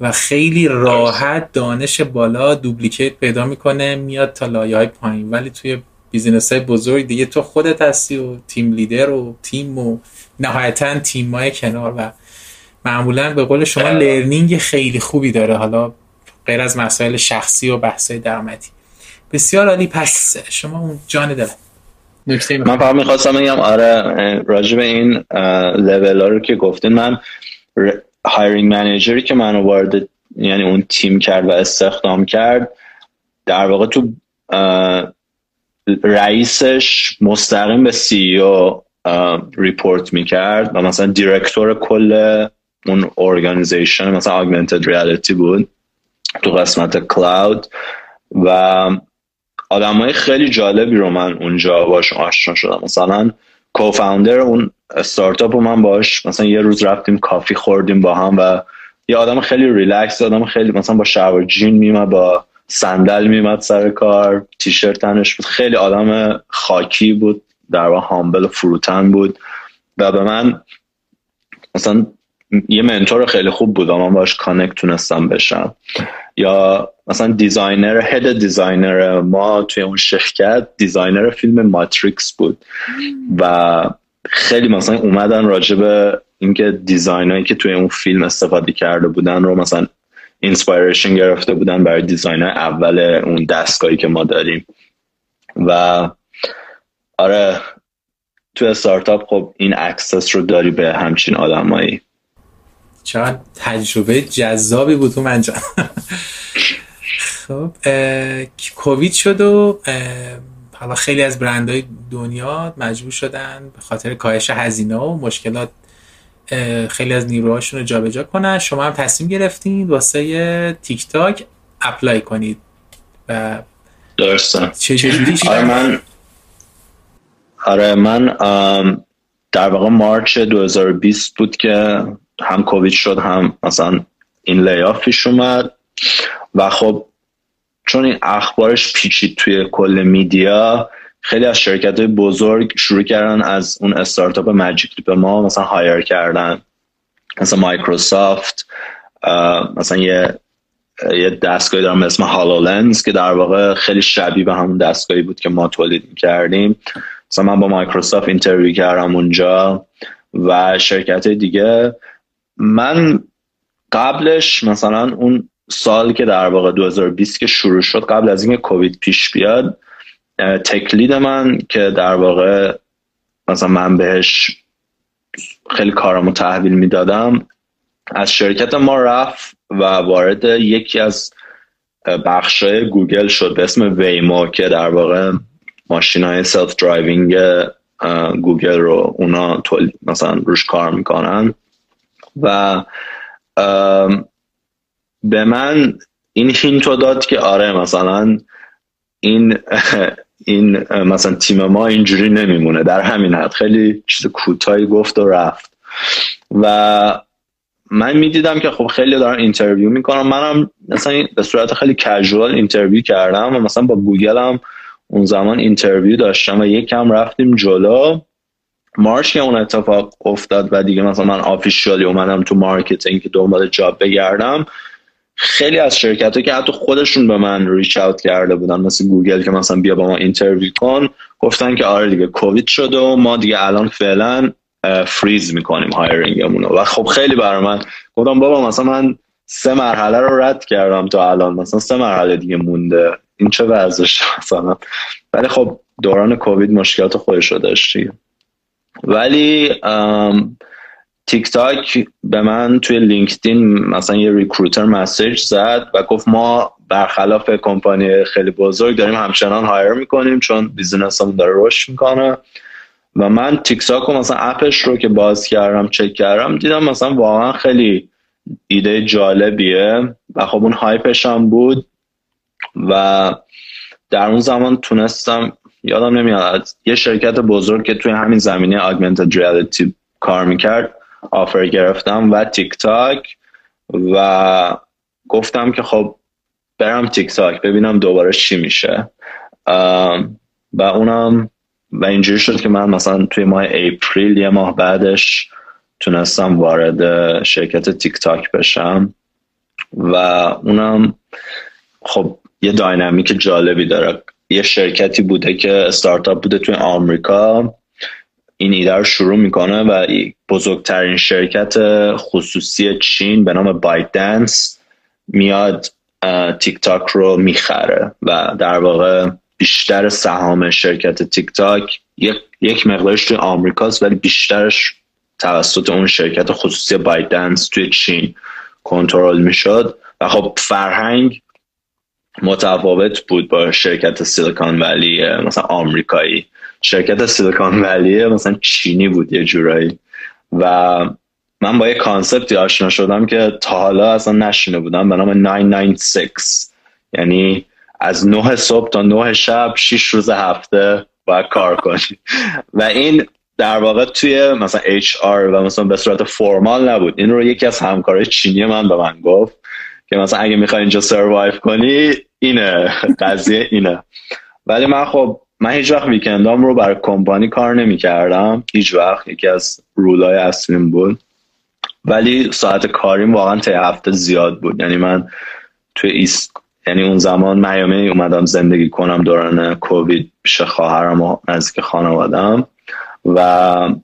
و خیلی راحت دانش بالا duplicate پیدا می‌کنه میاد تا لایه های پایین. ولی توی business های بزرگ دیگه تو خودت هستی و team leader و تیم و نهایتا تیم های کنار و معمولا به قول شما learning خیلی خوبی داره. حالا غیر از مسائل شخصی و بحث درآمدی. بسیار عالی. پس شما اون جان دلم من فقط می‌خواستم بگم آره راجع به این ها رو که گفتین من hiring manager ی که منو وارد یعنی اون تیم کرد و استخدام کرد در واقع تو رئیسش مستقیم به CEO report می‌کرد و مثلا director کل اون organization مثلا augmented reality بود تو قسمت cloud و های خیلی جالبی رو من اونجا باش آشنا شدم. مثلا co-founder اون استارتاپ رو من باش مثلا یه روز رفتیم coffee خوردیم با هم و یه آدم خیلی ریلکس آدم خیلی مثلا با شلوار جین میمد با صندل میمد سر کار تیشرت تنش بود. خیلی آدم خاکی بود در واقع humble فروتن بود و به من مثلا یه mentor خیلی خوب بود و من باش connect تونستم بشم. یا مثلا designer head designer ما توی اون شرکت designer فیلم ماتریکس بود. و خیلی مثلا اومدن راجع به اینکه design ایی که توی اون فیلم استفاده کرده بودن رو مثلا inspiration گرفته بودن برای design اول اون دستگاهی که ما داریم. و آره توی استارتاپ خب این access رو داری به همچین آدمایی. چقدر تجربه جذابی بود تو من خب کووید شد و حالا خیلی از برندهای دنیا مجبور شدن به خاطر کاهش هزینه و مشکلات خیلی از نیروهاشون رو جابجا کنن. شما هم تصمیم گرفتین واسه تیک تاک اپلای کنید و درسته. چجوری؟ آره من آره من در واقع مارچ 2020 بود که هم کووید شد هم مثلا این لیاف پیش اومد. و خب چون این اخبارش پیچید توی کل میدیا خیلی از شرکت های بزرگ شروع کردن از اون استارتاپ مجیک به ما مثلا هایر کردن. مثلا مایکروسافت مثلا یه یه دستگاهی داره به اسم HoloLens که در واقع خیلی شبیه به همون دستگاهی بود که ما تولید کردیم مثلا من با مایکروسافت interview کردم اونجا و شرکت دیگه. من قبلش مثلا اون سال که در واقع 2020 که شروع شد قبل از اینکه کووید پیش بیاد tech lead من که در واقع مثلا من بهش خیلی کارمو تحویل می‌دادم از شرکت ما رفت و وارد یکی از بخشای گوگل شد به اسم Waymo که در واقع ماشین های self driving گوگل رو اونا مثلا روش کار می‌کنن و به من این hint و داد که آره مثلا این این مثلا تیم ما اینجوری نمیمونه در همین حد. خیلی چیز کوتاهی گفت و رفت. و من می‌دیدم که خب خیلی دارن interview می‌کنم منم مثلا به صورت خیلی casual interview کردم و مثلا با گوگل هم اون زمان interview داشتم و یکم رفتیم جلو. مارچ که اون اتفاق افتاد و دیگه مثلا من officially اومدم تو marketing که دنبال job بگردم خیلی از شرکت که حتی خودشون به من reach out کرده بودن مثل گوگل که مثلا بیا با ما interview کن گفتن که آره دیگه کووید شده و ما دیگه الان فعلا فریز می‌کنیم hiring مون و خب خیلی برای من گفتم بابا مثلا من سه مرحله رو رد کردم تا الان مثلا سه مرحله دیگه مونده. این چه وضعشه مثلا؟ ولی خب دوران کووید مشکلات خودش رو داشت ولی تیک تاک به من توی لینکدین مثلا یه recruiter message زد و گفت ما برخلاف کمپانی‌های خیلی بزرگ داریم همچنان hire می‌کنیم چون business هم داره رشد می‌کنه. و من تیک تاک و مثلا app ش رو که باز کردم چک کردم دیدم مثلا واقعا خیلی ایده جالبیه و خب اون hype ش هم بود و در اون زمان تونستم یادم نمیاد یه شرکت بزرگ که توی همین زمینه augmented reality کار می‌کرد offer گرفتم و تیک تاک و گفتم که خب برم تیک تاک ببینم دوباره چی میشه. و اونم و اینجوری شد که من مثلا توی ماه اپریل یه ماه بعدش تونستم وارد شرکت تیک تاک بشم و اونم خب یه dynamic جالبی داره. یه شرکتی بوده که استارتاپ بوده توی آمریکا. این ایده رو شروع می‌کنه و بزرگترین شرکت خصوصی چین به نام بایت دنس میاد تیک تاک رو می‌خره و در واقع بیشتر سهام شرکت تیک تاک یک, مقدارش توی آمریکاست ولی بیشترش توسط اون شرکت خصوصی بایت دنس توی چین کنترل می‌شد. و خب فرهنگ متفاوت بود با شرکت سیلیکان ولی مثلا آمریکایی. شرکت سیلیکان ولی مثلا چینی بود یه جورایی. و من با یه کانسپتی آشنا شدم که تا حالا اصلا نشینه بودم. به نام 996 یعنی از 9 صبح تا 9 شب 6 روز هفته باید کار کنی. و این در واقع توی مثلا HR و مثلا به صورت فرمال نبود. این رو یکی از همکارای چینی من به من گفت که مثلا اگه می‌خوای اینجا سروایو کنی اینه. قضیه اینه. ولی من خب من هیچ وقت ویکندام رو برای کمپانی کار نمی کردم هیچ وقت. یکی از رولای اصلیم بود. ولی ساعت کاریم واقعا تا هفته زیاد بود. یعنی من توی ایست یعنی اون زمان میامی اومدم زندگی کنم دوران کووید پیش خواهرم و نزدیک خانوادم و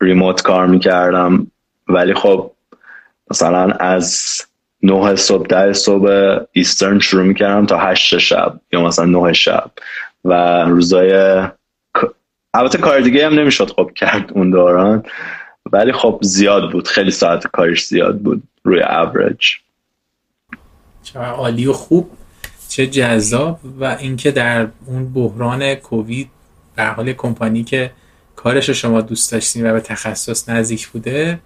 ریموت کار می‌کردم. ولی خب مثلا از نه صبح ده صبح Eastern شروع می‌کردم تا هشت شب یا مثلا نه شب. و روزای البته کار دیگه هم نمی‌شد خب کرد اون دوران. ولی خب زیاد بود. خیلی ساعت کارش زیاد بود روی اوریج چه عالی و خوب. چه جذاب و اینکه در اون بحران کووید در حال کمپانی که کارش رو شما دوست داشتین و به تخصص نزدیک بوده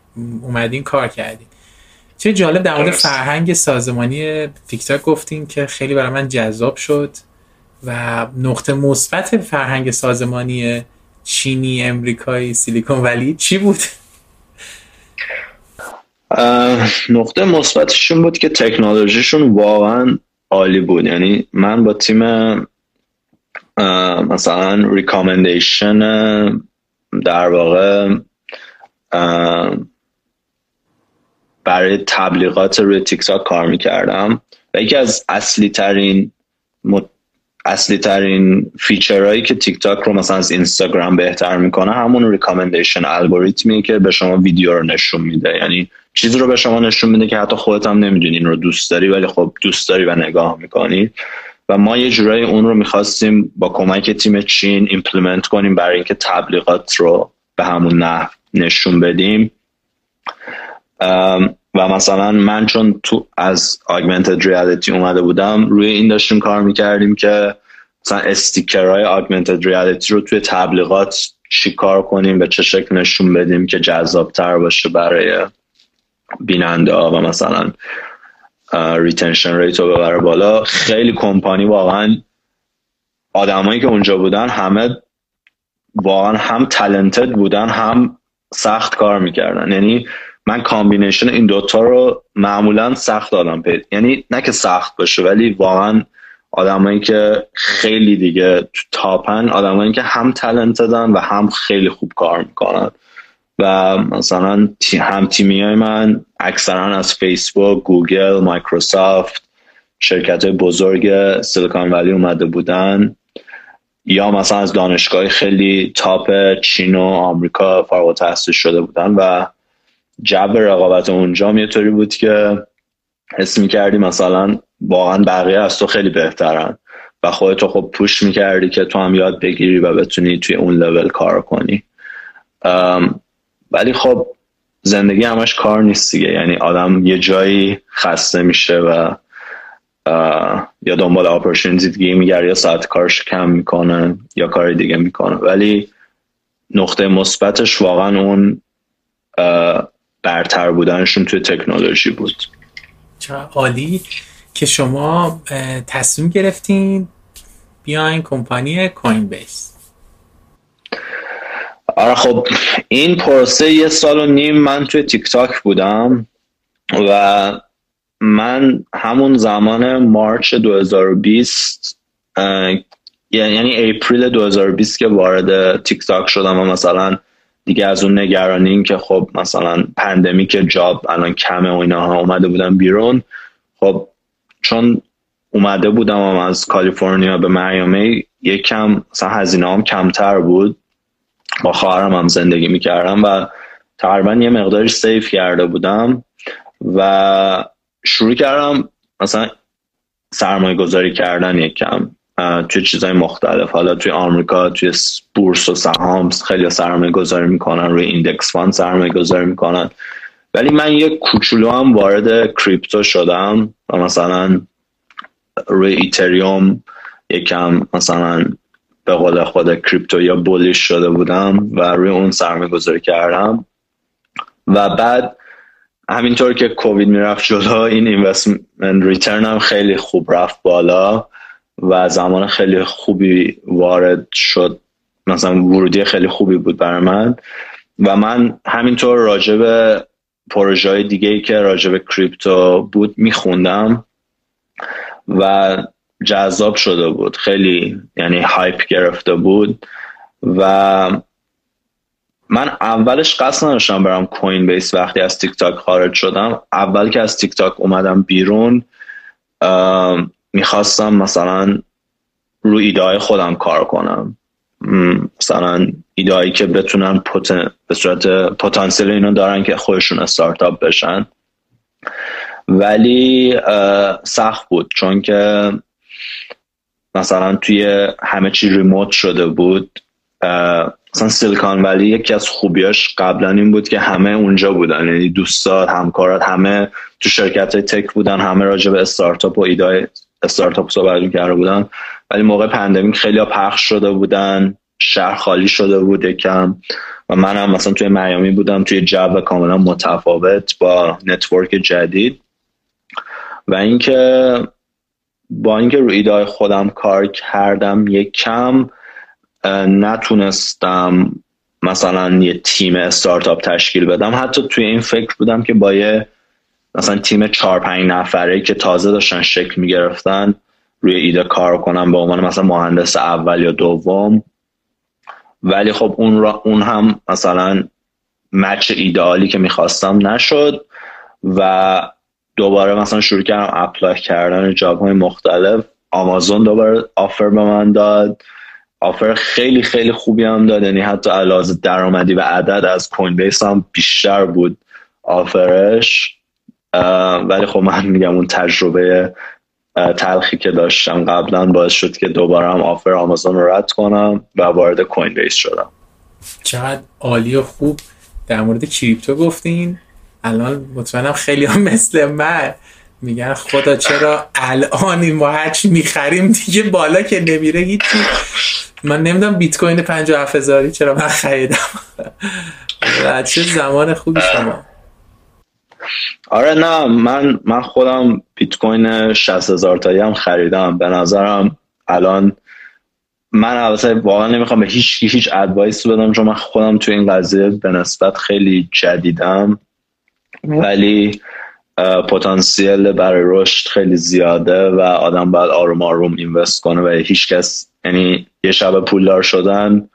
اومدین کار کردین. چه جالب در مورد فرهنگ سازمانی تیک تاک گفتین که خیلی برای من جذاب شد. و نقطه مثبت فرهنگ سازمانی چینی امریکایی سیلیکون ولی چی بود؟ نقطه مثبتشون بود که تکنولوژیشون واقعا عالی بود. یعنی من با تیم مثلا recommendation در واقع برای تبلیغات روی تیک کار می‌کردم. و یکی از اصلی ترین اصلی ترین feature هایی که تیک تاک رو مثلا از اینستاگرام بهتر می‌کنه همون recommendation algorithm یه که به شما ویدیو رو نشون میده. یعنی چیزی رو به شما نشون میده که حتی خودت هم نمی‌دونی این رو دوست داری ولی خب دوست داری و نگاه می‌کنی. و ما یه جورایی اون رو می‌خواستیم با کمک تیم چین implement کنیم برای اینکه تبلیغات رو به همون نحو نشون بدیم. و مثلا من چون تو از augmented reality اومده بودم روی این داشتیم کار می‌کردیم که مثلا sticker های augmented reality رو توی تبلیغات چی کار کنیم به چه شکل نشون بدیم که جذابتر باشه برای بیننده ها و مثلا retention rate رو ببره بالا. خیلی کمپانی واقعا آدمایی که اونجا بودن همه واقعا هم talented بودن هم سخت کار می‌کردن. یعنی من combination این دوتا رو معمولا سخت دیدم یعنی نه که سخت باشه ولی واقعا آدمایی که خیلی دیگه تو top ن آدمایی که هم talented ن و هم خیلی خوب کار می‌کنن. و مثلا هم تیمی های من اکثرا از فیسبوک گوگل مایکروسافت شرکت بزرگ Silicon Valley اومده بودن. یا مثلا از دانشگاه خیلی top چین و آمریکا فارغ تحصیل شده بودن و جو رقابت اونجا یه طوری بود که حس می‌کردی مثلا واقعا بقیه از تو خیلی بهترن و خودتو خب push می‌کردی که تو هم یاد بگیری و بتونی توی اون لول کار کنی. ولی خب زندگی همش کار نیست دیگه. یعنی آدم یه جایی خسته میشه و یا دنبال اپورتونیتی دیگه میگرد یا ساعت کارش کم می‌کنه یا کار دیگه می‌کنه. ولی نقطه مثبتش واقعا اون برتر بودنشون توی تکنولوژی بود. چه عالی که شما تصمیم گرفتین بیاین کمپانی کوین بیس آره خب این پروسه یه سال و نیم من توی تیک تاک بودم و من همون زمان مارچ 2020 یعنی اپریل 2020 که وارد تیک تاک شدم و مثلا دیگه از اون نگرانی که خب مثلا pandemic job الان کمه و اینا اومده بودم بیرون خب چون اومده بودم از کالیفرنیا به میامی یکم مثلا هزینه هم کمتر بود. با خواهرم هم زندگی می‌کردم و تقریبا یه مقداری save کرده بودم و شروع کردم مثلا سرمایه گذاری کردن یکم. توی چیزهای مختلف. حالا توی آمریکا توی بورس و سهام خیلی سرمایه گذاری می‌کنن روی index fund سرمایه گذاری می‌کنن. ولی من یه کوچولو هم وارد crypto شدم. و مثلا روی اتریوم یکم مثلا به قول خود کریپتو یا بولیش شده بودم و روی اون سرمایه گذاری کردم. و بعد همینطور که کووید می‌رفت جلو این اینوستمنت ریترن هم خیلی خوب رفت بالا. و زمان خیلی خوبی وارد شد. مثلا ورودی خیلی خوبی بود برای من. و من همینطور راجع به پروژه های دیگه ای که راجع به کریپتو بود میخوندم و جذاب شده بود. خیلی یعنی hype گرفته بود. و من اولش قصد نداشتم برم Coinbase وقتی از تیک تاک خارج شدم. اول که از تیک تاک اومدم بیرون می‌خواستم مثلا رو ایده خودم کار کنم. مثلا ایده که بتونن به صورت پتانسیل اینو دارن که خودشون استارتاپ بشن. ولی سخت بود چون که مثلا توی همه چی remote شده بود. مثلا سیلیکان ولی یکی از خوبیاش قبلا این بود که همه اونجا بودن. یعنی دوستات همکارات همه تو شرکت های tech بودن همه راجع به استارتاپ و ایده استارتاپ صحبت کرده بودن. ولی موقع pandemic خیلی پخش شده بودن. شهر خالی شده بود یکم. و من هم مثلا توی میامی بودم توی جو کاملا متفاوت با network جدید. و اینکه با اینکه روی خودم کار کردم یک کم نتونستم مثلا یه تیم استارتاپ تشکیل بدم. حتی توی این فکر بودم که با یه مثلا تیم چهار پنج نفره که تازه داشتن شکل می‌گرفتن روی ایده کار کنم به عنوان مثلا مهندس اول یا دوم. ولی خب اون, را اون هم مثلا مچ ایدئالی که می‌خواستم نشد و دوباره مثلا شروع کردم apply کردن job های مختلف. آمازون دوباره offer به من داد. offer خیلی خیلی خوبی هم داد. یعنی حتی علاوه درآمدی و عدد از کوین بیس هم بیشتر بود offer ش. ولی خب من میگم اون تجربه تلخی که داشتم قبلا باعث شد که دوباره هم offer آمازون رو رد کنم و وارد کوین بیس شدم. چقدر عالی و خوب. در مورد کریپتو گفتین. الان مطمئنم خیلی هم مثل من میگن خدا چرا الان ما هرچی می‌خریم دیگه بالا که نمیره هیچی. من نمی‌دونم بیت کوین 57 هزاری چرا من خریدم. چه زمان خوبی شما. آره نه من من خودم بیت کوین 60 هزار تایی هم خریدم. به نظرم الان من البته واقعا نمی‌خوام به هیچ هیچ advice بدم چون من خودم تو این قضیه به نسبت خیلی جدیدم. ولی پتانسیل برای رشد خیلی زیاده و آدم باید آروم آروم invest کنه و هیچ کس یعنی یه شب پولدار شدن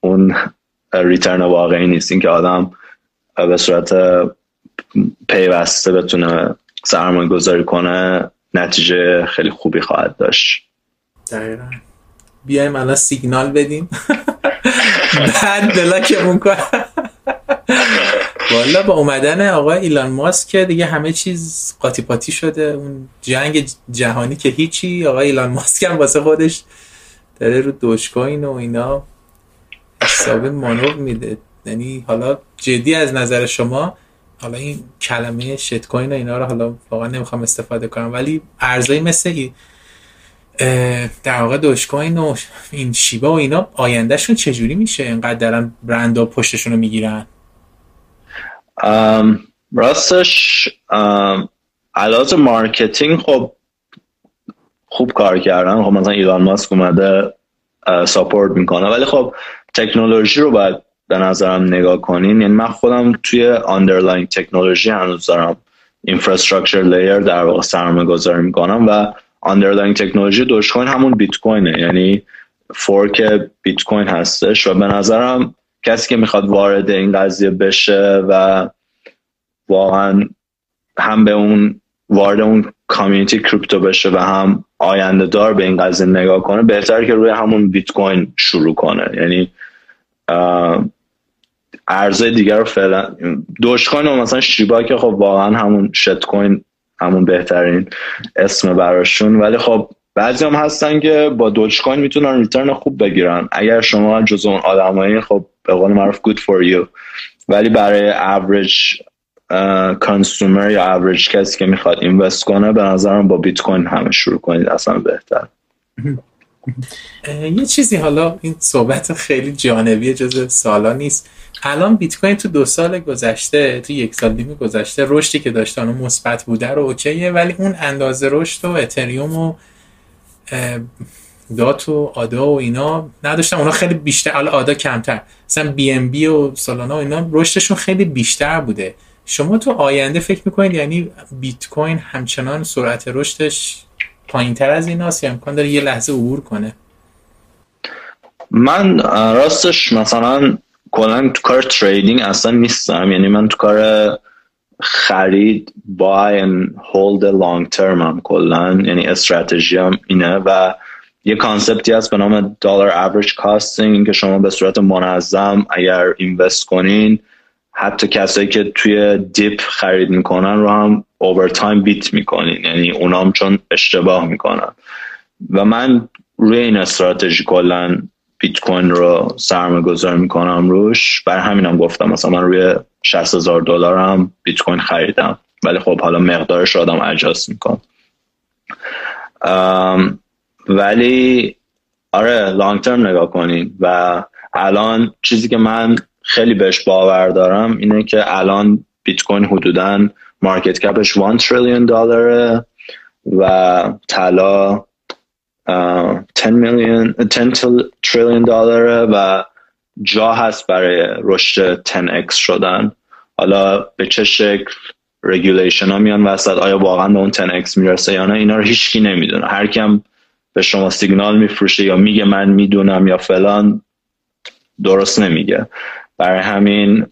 اون return واقعی نیست. اینکه آدم به صورت پیوسته بتونه سرمایه گذاری کنه نتیجه خیلی خوبی خواهد داشت. دقیقا. بیایم الان سیگنال بدیم. بعد بلاکمون کنم والا با اومدن آقای ایلان ماسک دیگه همه چیز قاطی پاتی شده. اون جنگ جهانی که هیچی آقای ایلان ماسک هم واسه خودش داره رو دوش کوین و اینا حساب مانور میده. یعنی حالا جدی از نظر شما حالا این کلمه shitcoin اینا رو حالا واقعا نمی‌خوام استفاده کنم ولی ارزایی مثل در واقع دوج کوین و این شیبا و اینا آیندهشون چجوری میشه؟ اینقدر دارن برند پشتشون رو می‌گیرن؟ راستش علاوه marketing خب خوب کار کردن. خب مثلا ایلان ماسک اومده support می‌کنه. ولی خب تکنولوژی رو باید به نظرم نگاه کنین. یعنی من خودم توی underlying تکنولوژی هنوز دارم infrastructure layer در واقع سرمایه گذاری می‌کنم و underlying تکنولوژی دوج کوین همون بیت کوینه یعنی fork بیت کوین هستش و به نظرم کسی که می‌خواد وارد این قضیه بشه و واقعا هم به اون وارد اون community crypto بشه و هم آینده دار به این قضیه نگاه کنه بهتر که روی همون بیت کوین شروع کنه. یعنی ارزهای دیگر رو فعلا دوش کوین و مثلا شیبا که خب واقعا همون شت کوین همون بهترین اسم براشون. ولی خب بعضی هم هستن که با دوج کوین می‌تونن ریترن خوب بگیرن. اگر شما جز اون آدمایی خب به قول معروف good for you. ولی برای average کانسومر یا average کسی که می‌خواد اینوست کنه به نظرم با بیت کوین همه شروع کنید اصلا بهتر. یه چیزی حالا این صحبت خیلی جانبی جز سوالا نیست. الان بیت کوین تو دو سال گذشته تو یک سال و نیمه گذشته رشدی که داشته اون مثبت بوده رو اوکیه ولی اون اندازه رشد و اتریوم و دات و آدا و اینا نداشتن اونا خیلی بیشتر حالا آدا کمتر. مثلا بی ان بی و سولانا و اینا رشدشون خیلی بیشتر بوده. شما تو آینده فکر می‌کنید یعنی بیت کوین همچنان سرعت رشدش پایین تر از ایناست یا امکان داره یه لحظه عبور کنه. من راستش مثلا کلا تو کار trading اصلا نیستم. یعنی من تو کار خرید buy and hold long term هم کلا. یعنی استراتژیم اینه و یه concept ی هست به نام dollar average costing که شما به صورت منظم اگر invest کنین حتی کسایی که توی dip خرید می‌کنن رو هم over time beat می‌کنین. یعنی اونام چون اشتباه می‌کنن. و من روی این استراتژی کلا بیت کوین رو سرمایه گذار می‌کنم روش. بر همینم گفتم مثلا من روی 60 هزار دلار هم بیت کوین خریدم. ولی خب حالا مقدارش رو آدم اجاست میکن ولی آره لانگ ترم نگاه کنین. و الان چیزی که من خیلی بهش باور دارم اینه که الان بیت کوین حدودا مارکت کپش 1 تریلیون دلاره و طلا 10 میلیون 10 تریلیون دلاره و جا هست برای رشد 10x شدن. حالا به چه شکل regulation ها میان وسط آیا واقعا به اون 10x می‌رسه یا نه اینا رو هیچکی نمی‌دونه. هر کی هم به شما سیگنال میفروشه یا میگه من می‌دونم یا فلان درست نمیگه. برای همین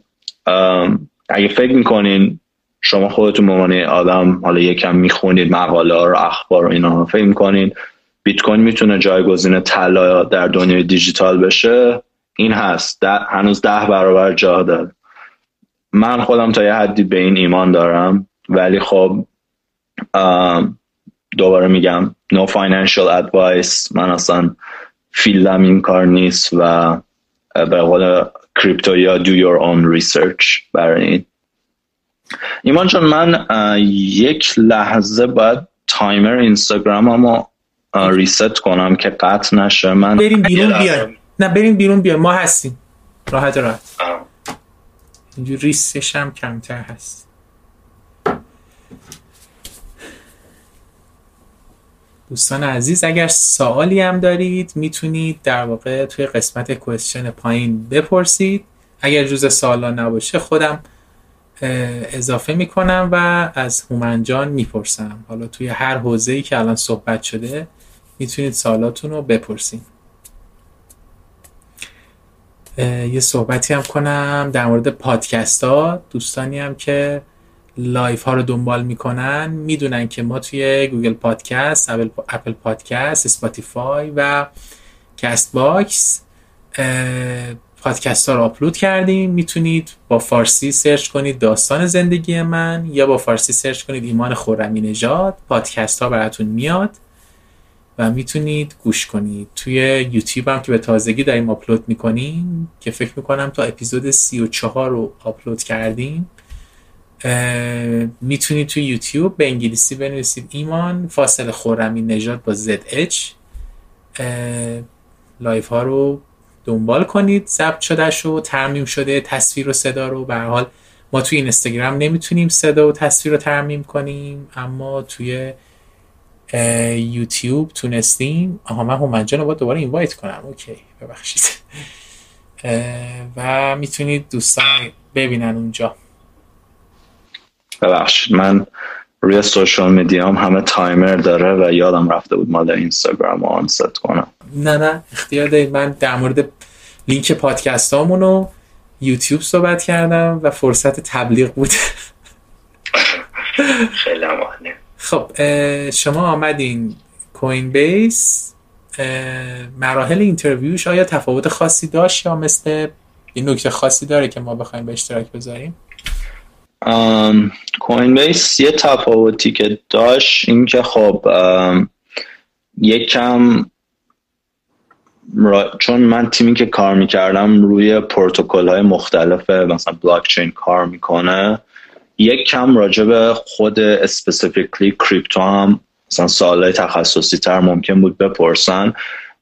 اگه فکر می‌کنین شما خودتون به آدم حالا یکم می‌خونید مقاله ها رو اخبار و اینا فکر می‌کنید بیت کوین می‌تونه جایگزین طلا در دنیای دیجیتال بشه؟ این هست. ده، هنوز ده برابر جا داره. من خودم تا یه حدی به این ایمان دارم ولی خب دوباره میگم no financial advice. من اصلا فیلدم این کار نیست و به قول کریپتو یا do your own research برای این. ایمان چون من یک لحظه باید تایمر اینستاگرام رو ریست کنم که قطع نشه. من بریم بیرون بیایم. نه بریم بیرون بیایم. ما هستیم. راحت راحت. اینجور ریسش هم کمتر هست. دوستان عزیز اگر سوالی هم دارید می‌تونید در واقع توی قسمت کوشن پایین بپرسید. اگر جز سوالا نباشه خودم اضافه می‌کنم و از هومن جان می‌پرسم. حالا توی هر حوزه‌ای که الان صحبت شده می‌تونید سوالاتون رو بپرسید. یه صحبتی هم کنم در مورد پادکست ها. دوستانی هم که لایو ها رو دنبال می‌کنن می‌دونن که ما توی گوگل پادکست اپل پادکست اسپاتیفای و کست باکس پادکست ها رو آپلود کردیم. می‌تونید با فارسی search کنید داستان زندگی من یا با فارسی search کنید ایمان خورمی نژاد. پادکست ها براتون میاد و می‌تونید گوش کنید. توی یوتیوب هم که به تازگی داریم آپلود می‌کنیم که فکر می‌کنم تا اپیزود 34 رو آپلود کردیم می‌تونید توی یوتیوب به انگلیسی بنویسید. ایمان فاصله خورمی نژاد با ZH لایو ها رو دنبال کنید. ضبط شده‌شو ترمیم شده. تصویر و صدا رو به هر حال ما توی اینستاگرام نمی‌تونیم صدا و تصویر رو ترمیم کنیم اما توی یوتیوب تونستیم. آها من هومن جان رو باید دوباره invite کنم. okay ببخشید. و می‌تونید دوستان ببینن اونجا. ببخشید من روی social media م همه timer داره و یادم رفته بود مال اینستاگرام رو unset کنم. نه نه اختیار دارید. من در مورد لینک پادکست و یوتیوب صحبت کردم و فرصت تبلیغ بود. خیلی مهمه خب شما آمدین کوین بیس مراحل interview ش آیا تفاوت خاصی داشت یا مثل این نکته خاصی داره که ما بخوایم به اشتراک بذاریم؟ کوین بیس یه تفاوتی که داشت این که خب یکم چون من تیمی که کار می‌کردم روی پروتکل های مختلف مثلا بلاکچین کار می‌کنه یک کم راجع به خود specifically crypto هم مثلا سوالای تخصصی تر ممکن بود بپرسن.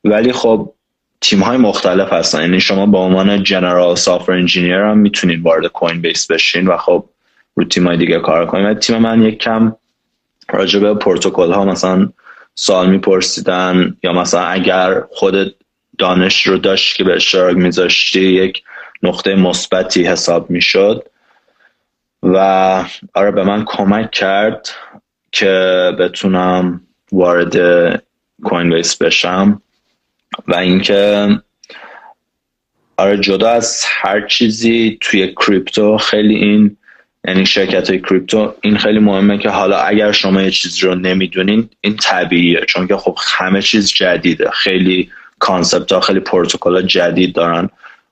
ولی خب تیم های مختلف هستن. یعنی شما به عنوان general software engineer هم می‌تونید وارد کوین بیس بشین و خب رو تیم های دیگه کار کنید و تیم من یک کم راجع به پروتکل ها مثلا سوال میپرسیدن یا مثلا اگر خود دانش رو داشت که به اشتراک میذاشتی یک نقطه مثبتی حساب می‌شد. و آره به من کمک کرد که بتونم وارد کوین بیس بشم و اینکه آره جدا از هر چیزی توی کریپتو خیلی این یعنی شرکت های crypto این خیلی مهمه که حالا اگر شما یه چیزی رو نمی‌دونین این طبیعیه. چون که خب همه چیز جدیده. خیلی concept ها خیلی پروتکل ها جدید دارن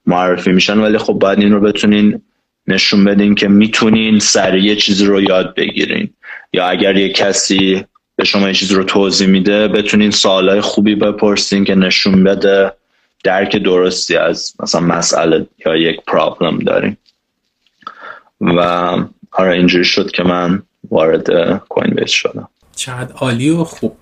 معرفی میشن. ولی خب باید این رو بتونین نشون بدین که می‌تونین سریع یه چیزی رو یاد بگیرین. یا اگر یه کسی به شما یه چیزی رو توضیح میده بتونین سوالای خوبی بپرسین که نشون بده. درک درستی از مثلا مسئله یا یک problem دارین. و آره اینجوری شد که من وارد کوین بیس شدم. چقدر عالی و خوب.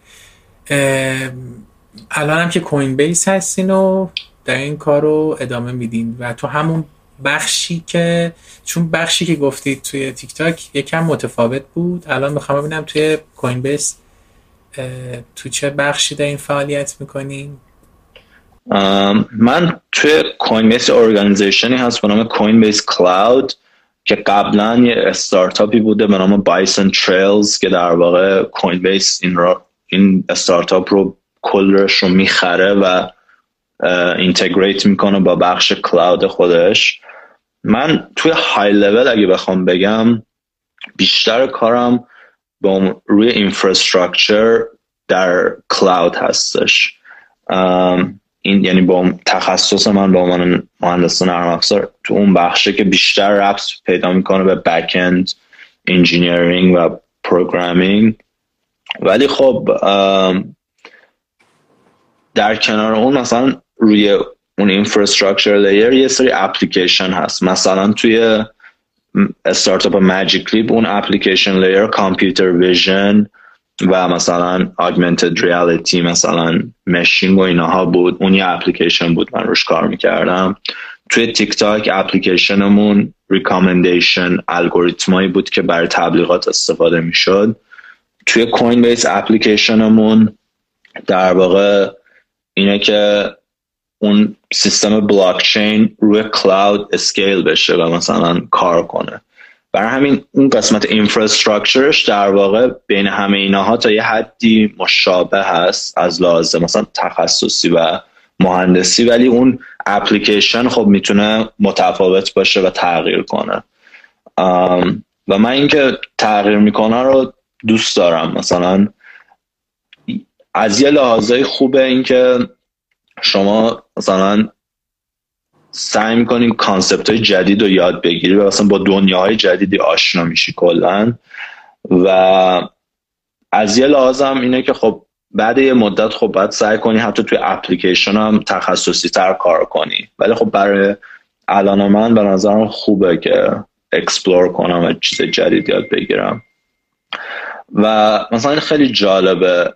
الان هم که کوین بیس هستین و در این کار رو ادامه میدین و تو همون بخشی که چون بخشی که گفتید توی تیک تاک یکم متفاوت بود الان می‌خوام ببینم توی کوین بیس تو چه بخشی در این فعالیت می‌کنین؟ من توی کوین بیس organization ی هست به نام کوین بیس Cloud که قبلا یه استارتاپی بوده به نام Bison Trails که در واقع کوین بیس این, این استارتاپ رو کلش رو می‌خره و integrate می‌کنه با بخش cloud خودش. من توی های لول اگه بخوام بگم بیشتر کارم با روی infrastructure در cloud هستش. این یعنی با تخصص من به عنوان مهندس نرم افزار تو اون بخشه که بیشتر ربط پیدا می‌کنه به back end engineering و programming ولی خب در کنار اون مثلا روی اون infrastructure layer یه سری اپلیکیشن هست. مثلا توی استارتاپ Magic Leap اون application layer computer vision و مثلا augmented reality مثلا meshing و اینها بود. اون یه اپلیکیشن بود من روش کار می‌کردم. توی تیک تاک application مون recommendation الگوریتمایی بود که برای تبلیغات استفاده می‌شد. توی کوین بیس اپلیکیشنمون در واقع اینه که اون سیستم بلاکچین روی cloud scale بشه و مثلا کار کنه. برای همین اون قسمت infrastructure ش در واقع بین همه اینها تا یه حدی مشابه هست از لحاظ مثلا تخصصی و مهندسی ولی اون اپلیکیشن خب می‌تونه متفاوت باشه و تغییر کنه. و من اینکه تغییر می‌کنه رو دوست دارم. مثلا از یه لحاظای خوبه اینکه شما مثلا سعی می‌کنیم کانسپت های جدید رو یاد بگیری و مثلا با دنیاهای جدیدی آشنا میشی کلا. و از یه لحاظم اینه که خب بعد یه مدت خب باید سعی کنی حتی توی اپلیکیشن هم تخصصی تر کار کنی. ولی خب برای الان من به نظرم خوبه که explore کنم و چیز جدید یاد بگیرم. و مثلا خیلی جالبه.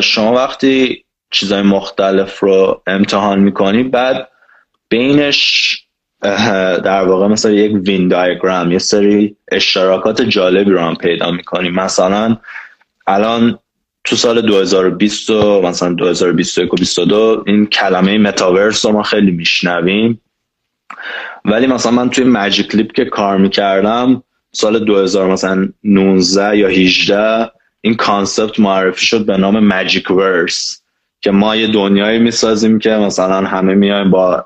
شما وقتی چیزهای مختلف رو امتحان می‌کنی بعد بینش در واقع مثلا یک Venn diagram یه سری اشتراکات جالبی رو هم پیدا می‌کنیم مثلا الان تو سال 2020 و مثلا 2021 و 2022 این کلمه متاورس رو ما خیلی میشنویم. ولی مثلا من توی Magic Leap که کار می‌کردم سال 2019 یا 18 این concept معرفی شد به نام Magicverse که ما یه دنیایی می‌سازیم که مثلا همه میایم با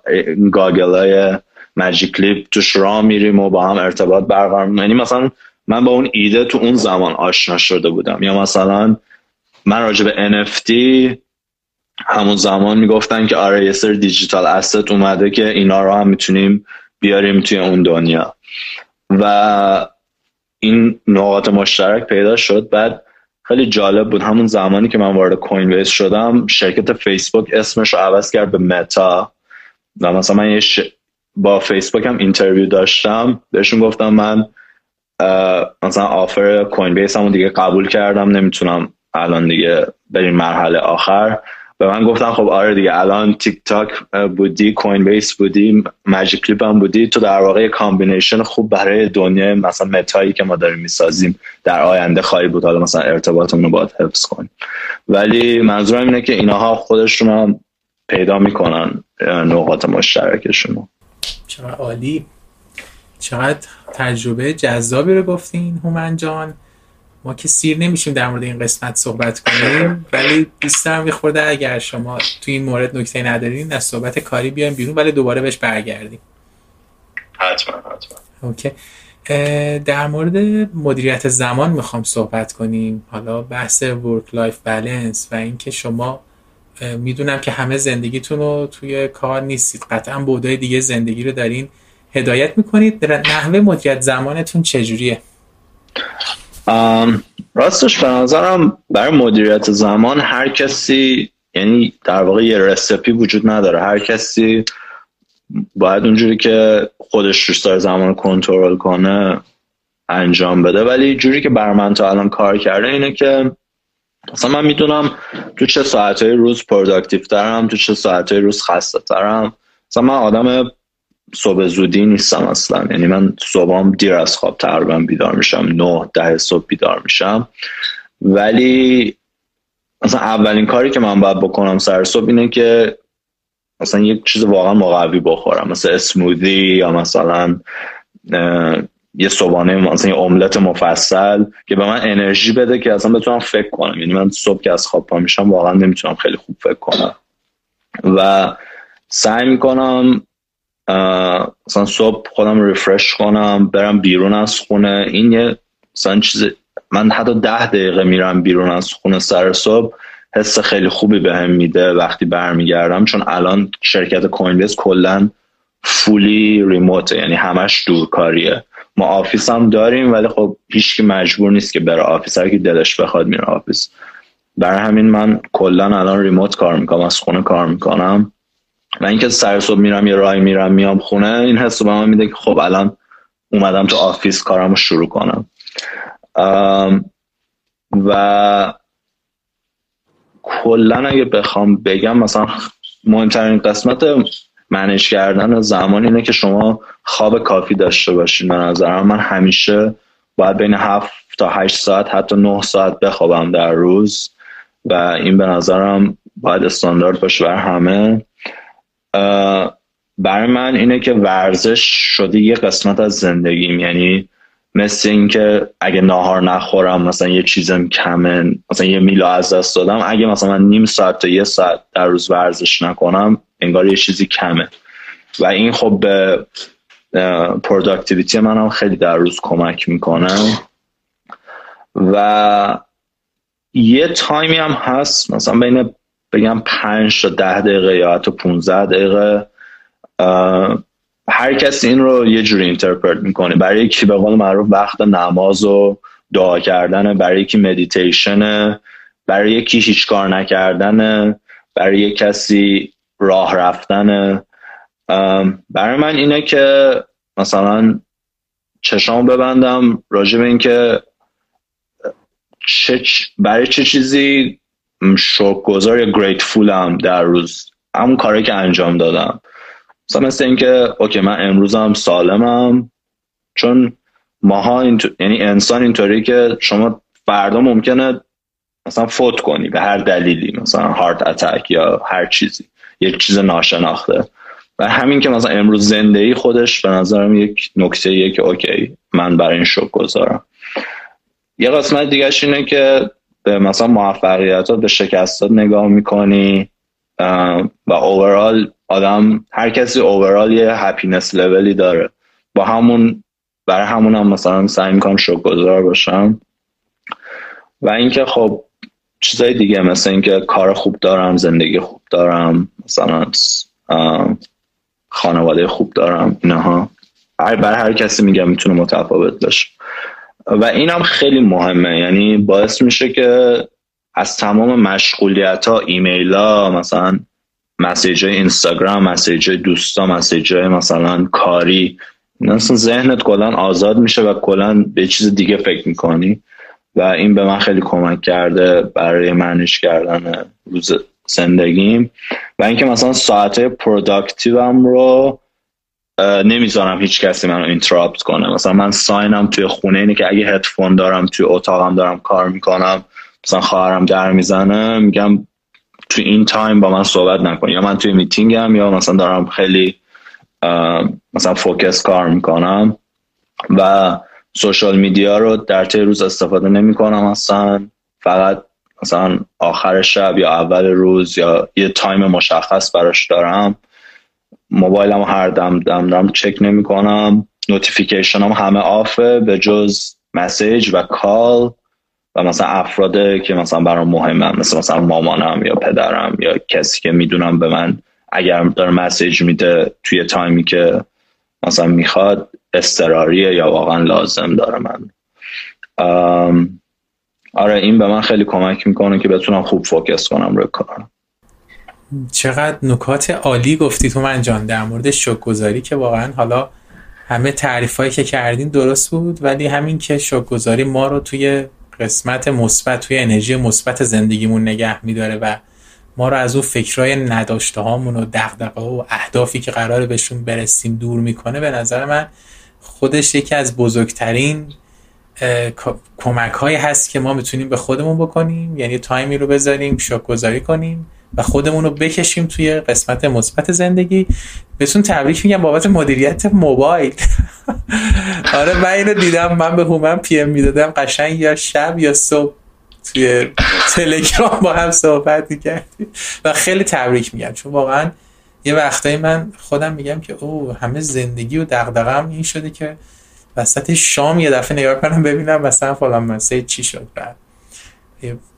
goggle های Magic Leap توش راه میریم و با هم ارتباط برقرار یعنی مثلا من با اون ایده تو اون زمان آشنا شده بودم. یا مثلا من راجع به NFT همون زمان می‌گفتن که آره یه سر دیجیتال اسست اومده که اینا رو هم می‌تونیم بیاریم توی اون دنیا. و این نقاط مشترک پیدا شد. بعد خیلی جالب بود. همون زمانی که من وارد کوین بیس شدم شرکت فیسبوک اسمش رو عوض کرد به متا و مثلا من یه با فیسبوک هم interview داشتم. بهشون گفتم من مثلا offer کوین بیس همون دیگه قبول کردم. نمی‌تونم الان دیگه بریم مرحله آخر. به من گفتن خب آره دیگه الان تیک تاک بودی کوین بیس بودی Magic Leap هم بودی. تو در واقع combination خوب برای دنیای مثلا متایی که ما داریم می‌سازیم در آینده خواهی بود. حالا مثلا ارتباطمون رو باید حفظ کنیم. ولی منظورم اینه که اینها خودشون هم پیدا می‌کنن نقاط مشترکشون چقدر عالی. چقدر تجربه جذابی رو گفتین هومن جان. ما که سیر نمیشیم در مورد این قسمت صحبت کنیم ولی دوست دارم خورده اگر شما تو این مورد نکته ندارین از صحبت کاری بیایم بیرون ولی دوباره بهش برگردیم. حتما حتما. okay. در مورد مدیریت زمان می‌خوام صحبت کنیم. حالا بحث work life balance و اینکه شما می‌دونم که همه زندگیتون رو توی کار نیستید. قطعا بودای دیگه زندگی رو دارین. هدایت می‌کنید. نحوه مدیریت زمانتون چجوریه؟ راستش به نظرم برای مدیریت زمان هر کسی یعنی در واقع یه رسپی وجود نداره. هر کسی باید اونجوری که خودش دوست داره زمان کنترل کنه انجام بده. ولی جوری که بر من تا الان کار کرده اینه که مثلا من می‌دونم تو چه ساعتهای روز productive ترم تو چه ساعتهای روز خسته ترم. مثلا من آدم صبح زودی نیستم اصلا. یعنی من صبحم دیر از خواب تقریبا بیدار میشم. نه ده صبح بیدار میشم. ولی مثلا اولین کاری که من باید بکنم سر صبح اینه که مثلا یک چیز واقعا مقوی بخورم. مثلا smoothie یا مثلا یه صبحانه مثلا یه املت مفصل که به من انرژی بده که اصلا بتونم فکر کنم. یعنی من صبح که از خواب پا میشم واقعا نمی‌تونم خیلی خوب فکر کنم. و سعی می‌کنم مثلا صبح خودم refresh کنم برم بیرون از خونه. این یه مثلا چیز من حتی ده دقیقه میرم بیرون از خونه سر صبح حس خیلی خوبی بهم به میده وقتی برمیگردم. چون الان شرکت Coinbase کلا fully remote یعنی همش دورکاریه. ما office هم داریم ولی خب هیچکی مجبور نیست که بره آفیس. هر کی دلش بخواد میره office. برای همین من کلا الان remote کار می‌کنم از خونه کار می‌کنم. و اینکه سر صبح میرم یه راهی میرم میام خونه این حس به من میده که خب الان اومدم تو office کارم رو شروع کنم. و کلا اگه بخوام بگم مثلا مهمترین قسمت manage کردن زمان اینه که شما خواب کافی داشته باشین به نظرم. من همیشه باید بین هفت تا هشت ساعت حتی نه ساعت بخوابم در روز و این به نظرم باید استاندارد باشه بر همه. برای من اینه که ورزش شده یه قسمت از زندگیم. یعنی مثل اینکه اگه ناهار نخورم مثلا یه چیزم کمه مثلا یه میلا از دست دادم اگه مثلا من نیم ساعت تا یه ساعت در روز ورزش نکنم انگار یه چیزی کمه. و این خب به productivity من هم خیلی در روز کمک می‌کنه. و یه تایمی هم هست مثلا بین بگم پنج تا ده دقیقه یا حتی 15 دقیقه هر کسی این رو یه جوری interpret می‌کنه. برای یکی به قول معروف وقت نماز و دعا کردن برای یکی مدیتیشن برای یکی هیچ کار نکردن برای یک کسی راه رفتن برای من اینه که مثلا چشام ببندم راجع به اینکه چه برای چه چیزی شکرگزار یا گریتفولم در روز همون کاری که انجام دادم. مثلا مثل اینکه اوکی من امروزم سالمم چون ماها یعنی انسان اینطوری که شما فردا ممکنه مثلا فوت کنی به هر دلیلی مثلا هارت اتک یا هر چیزی یک چیز ناشناخته. و همین که مثلا امروز زندگی خودش به نظرم یک نکته که اوکی من برای این شک گذارم یه قسمت دیگه اینه که به مثلا موفقیت به شکستات نگاه می‌کنی. و اوورال آدم هر کسی اوورال یه هپینس لولی داره. با همون برای همون هم مثلا سعی می‌کنم گذار باشم. و اینکه خب چیزای دیگه مثل اینکه کار خوب دارم زندگی خوب دارم مثلا خانواده خوب دارم اینها. برای هر کسی میگم می‌تونه متفاوت باشه. و اینم خیلی مهمه. یعنی باعث میشه که از تمام مشغولیت ها ایمیل ها مثلا message های اینستاگرام message های دوستا message های مثلا کاری مثلا ذهنت کلا آزاد میشه و کلا به چیز دیگه فکر می‌کنی. و این به من خیلی کمک کرده برای manage کردن روز زندگیم. و اینکه مثلا ساعت productive م رو نمی‌ذارم هیچ کسی منو interrupt کنه. مثلا من sign م توی خونه اینه که اگه هدفون دارم توی اتاقم دارم کار می‌کنم مثلا خواهرم در می‌زنه میگم توی این تایم با من صحبت نکن. یا من توی میتینگم یا مثلا دارم خیلی مثلا focus کار می‌کنم و social media رو در طی روز استفاده نمی کنم اصلا. فقط مثلا آخر شب یا اول روز یا یه تایم مشخص براش دارم. موبایلم هر دم دم دم چک نمی کنم notification هم همه off ه به جز message و call و مثلا افراده که مثلا برام مهمم مثل مثلا مامانم یا پدرم یا کسی که می‌دونم به من اگر داره مسیج میده توی تایمی که مثلا می‌خواد استراریه یا واقعا لازم داره من. آره این به من خیلی کمک می‌کنه که بتونم خوب فوکس کنم روی کارم. چقدر نکات عالی گفتی تو من جان. در مورد شکگذاری که واقعا حالا همه تعریف که کردین درست بود ولی همین که شکگذاری ما رو توی قسمت مثبت توی انرژی مثبت زندگیمون نگه میداره و ما رو از اون فکرای نداشته هامون و دغدغه و اهدافی که قراره بهشون برسیم دور می‌کنه به نظر من خودش یکی از بزرگترین کمک هایی هست که ما می‌تونیم به خودمون بکنیم. یعنی تایمی رو بذاریم شک گذاری کنیم. و خودمون رو بکشیم توی قسمت مثبت زندگی. بهتون تبریک میگم بابت مدیریت موبایل. آره من اینو دیدم. من به هومن پی ام می‌دادم. قشنگ یا شب یا صبح توی تلگرام با هم صحبت می‌کردیم. و خیلی تبریک میگم. چون واقعا یه وقتایی من خودم میگم که او همه زندگی و دغدغه‌ام این شده که وسط شام یه دفعه نگاه کنم ببینم مثلا فلان مسه چی شد بعد.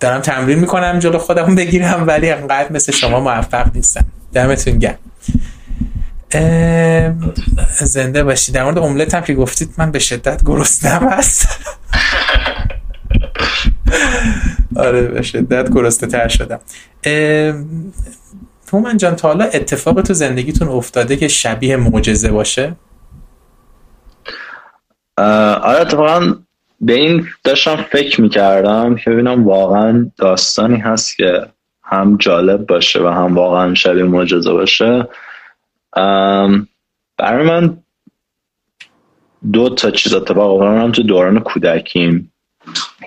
دارم تمرین می‌کنم جلو خودم بگیرم ولی انقدر مثل شما موفق نیستم. دمتون گرم. زنده باشید. در مورد املت هم که گفتید من به شدت گرسنم هست. آره به شدت گرسته تر شدم من جان تا حالا اتفاق تو زندگیتون افتاده که شبیه معجزه باشه؟ آره اتفاقا به این داشتم فکر می‌کردم که ببینم واقعا داستانی هست که هم جالب باشه و هم واقعا شبیه معجزه باشه. برای من دو تا چیز اتفاق افتادن تو دوران کودکیم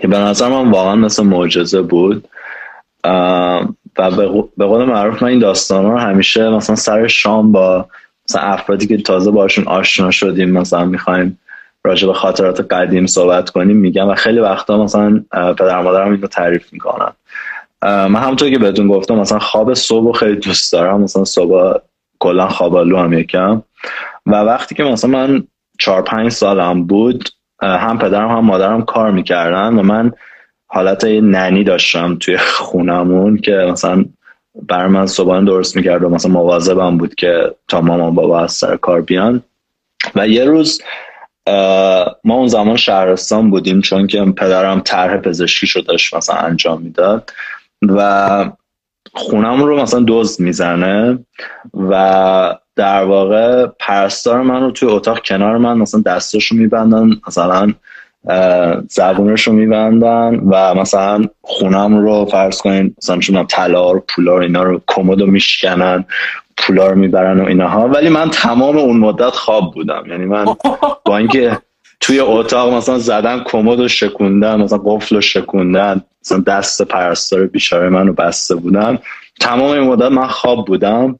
که به نظر من واقعا مثل معجزه بود. و به قول معروف من این داستان رو همیشه مثلا سر شام با مثلا افرادی که تازه باشون آشنا شدیم مثلا می‌خوایم راجع به خاطرات قدیم صحبت کنیم میگم و خیلی وقتا مثلا پدر مادرم اینو تعریف می‌کنن. من همونطور که بهتون گفتم مثلا خواب صبح خیلی دوست دارم مثلا صبح کلا خوابالو هم یکم. و وقتی که مثلا من چهار پنج سالم بود هم پدرم هم مادرم کار می‌کردن و من حالت ننی داشتم توی خونمون که مثلا بر من صبحانه درست می‌کرد و مثلا مواظبم بود که تا مامان بابا از سر کار بیان. و یه روز ما اون زمان شهرستان بودیم چون که پدرم طرح پزشکی شدش داشت مثلا انجام می‌داد و خونم رو مثلا دزد می‌زنه و در واقع پرستار من رو توی اتاق کنار من مثلا دستش رو میبندن مثلا زبونش رو میبندن و مثلا خونم رو فرض کنین مثلا چون طلا رو پولا رو اینا رو کمد رو میشکنن. پولا رو می‌برن و اینها. ولی من تمام اون مدت خواب بودم. یعنی من با اینکه توی اتاق مثلا زدن کمد و شکوندن مثلا قفل و شکوندن مثلا دست پرستار بیچاره منو بسته بودن تمام این مدت من خواب بودم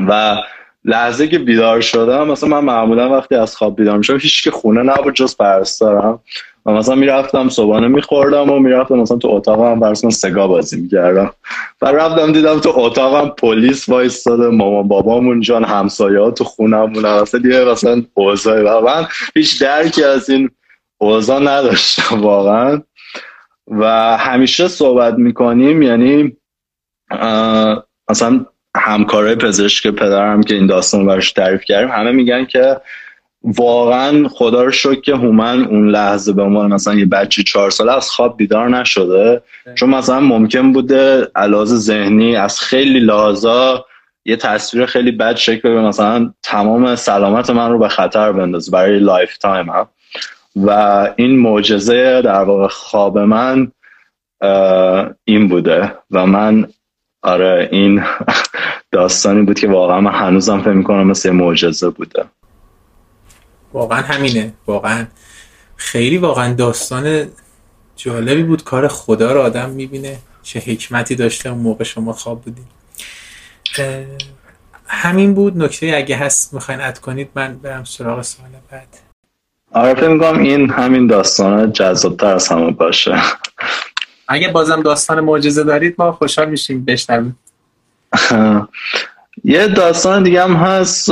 و لحظه که بیدار شدم مثلا من معمولا وقتی از خواب بیدار میشم هیچ که خونه نبود جز پرستارم. و مثلا می‌رفتم صبحانه میخوردم و می‌رفتم مثلا تو اتاقم برسون سگا بازی می‌کردم. و رفتم دیدم تو اتاقم پلیس وایستاده مامان بابامون جان همسایه ها تو خونمون اصلا دیگه مثلا اوضاعی و من هیچ درکی از این اوضاع نداشتم واقعا. و همیشه صحبت می‌کنیم یعنی مثلا همکارای پزشک پدرم که این داستان برش تعریف کردیم همه میگن که واقعا خدا رو شکر که هومن اون لحظه به عنوان مثلا یه بچه چهار ساله از خواب بیدار نشده. چون مثلا ممکن بوده علاوه ذهنی از خیلی لحاظا یه تصویر خیلی بد شکل به مثلا تمام سلامت من رو به خطر بندازه برای lifetime. هم. و این معجزه در واقع خواب من این بوده. و من آره این داستانی بود که واقعا من هنوزم فکر می‌کنم مثل معجزه بوده. واقعا همینه. واقعا. خیلی واقعا داستان جالبی بود. کار خدا رو آدم می‌بینه. چه حکمتی داشته اون موقع شما خواب بودید همین بود. نکته اگه هست می‌خواین اد کنید من برم سراغ سوال بعد. آره فکر می‌کنم این همین داستان جذابتر از همه باشه. اگه بازم داستان معجزه دارید ما خوشحال میشیم. بشنویم. یه داستان دیگه هم هست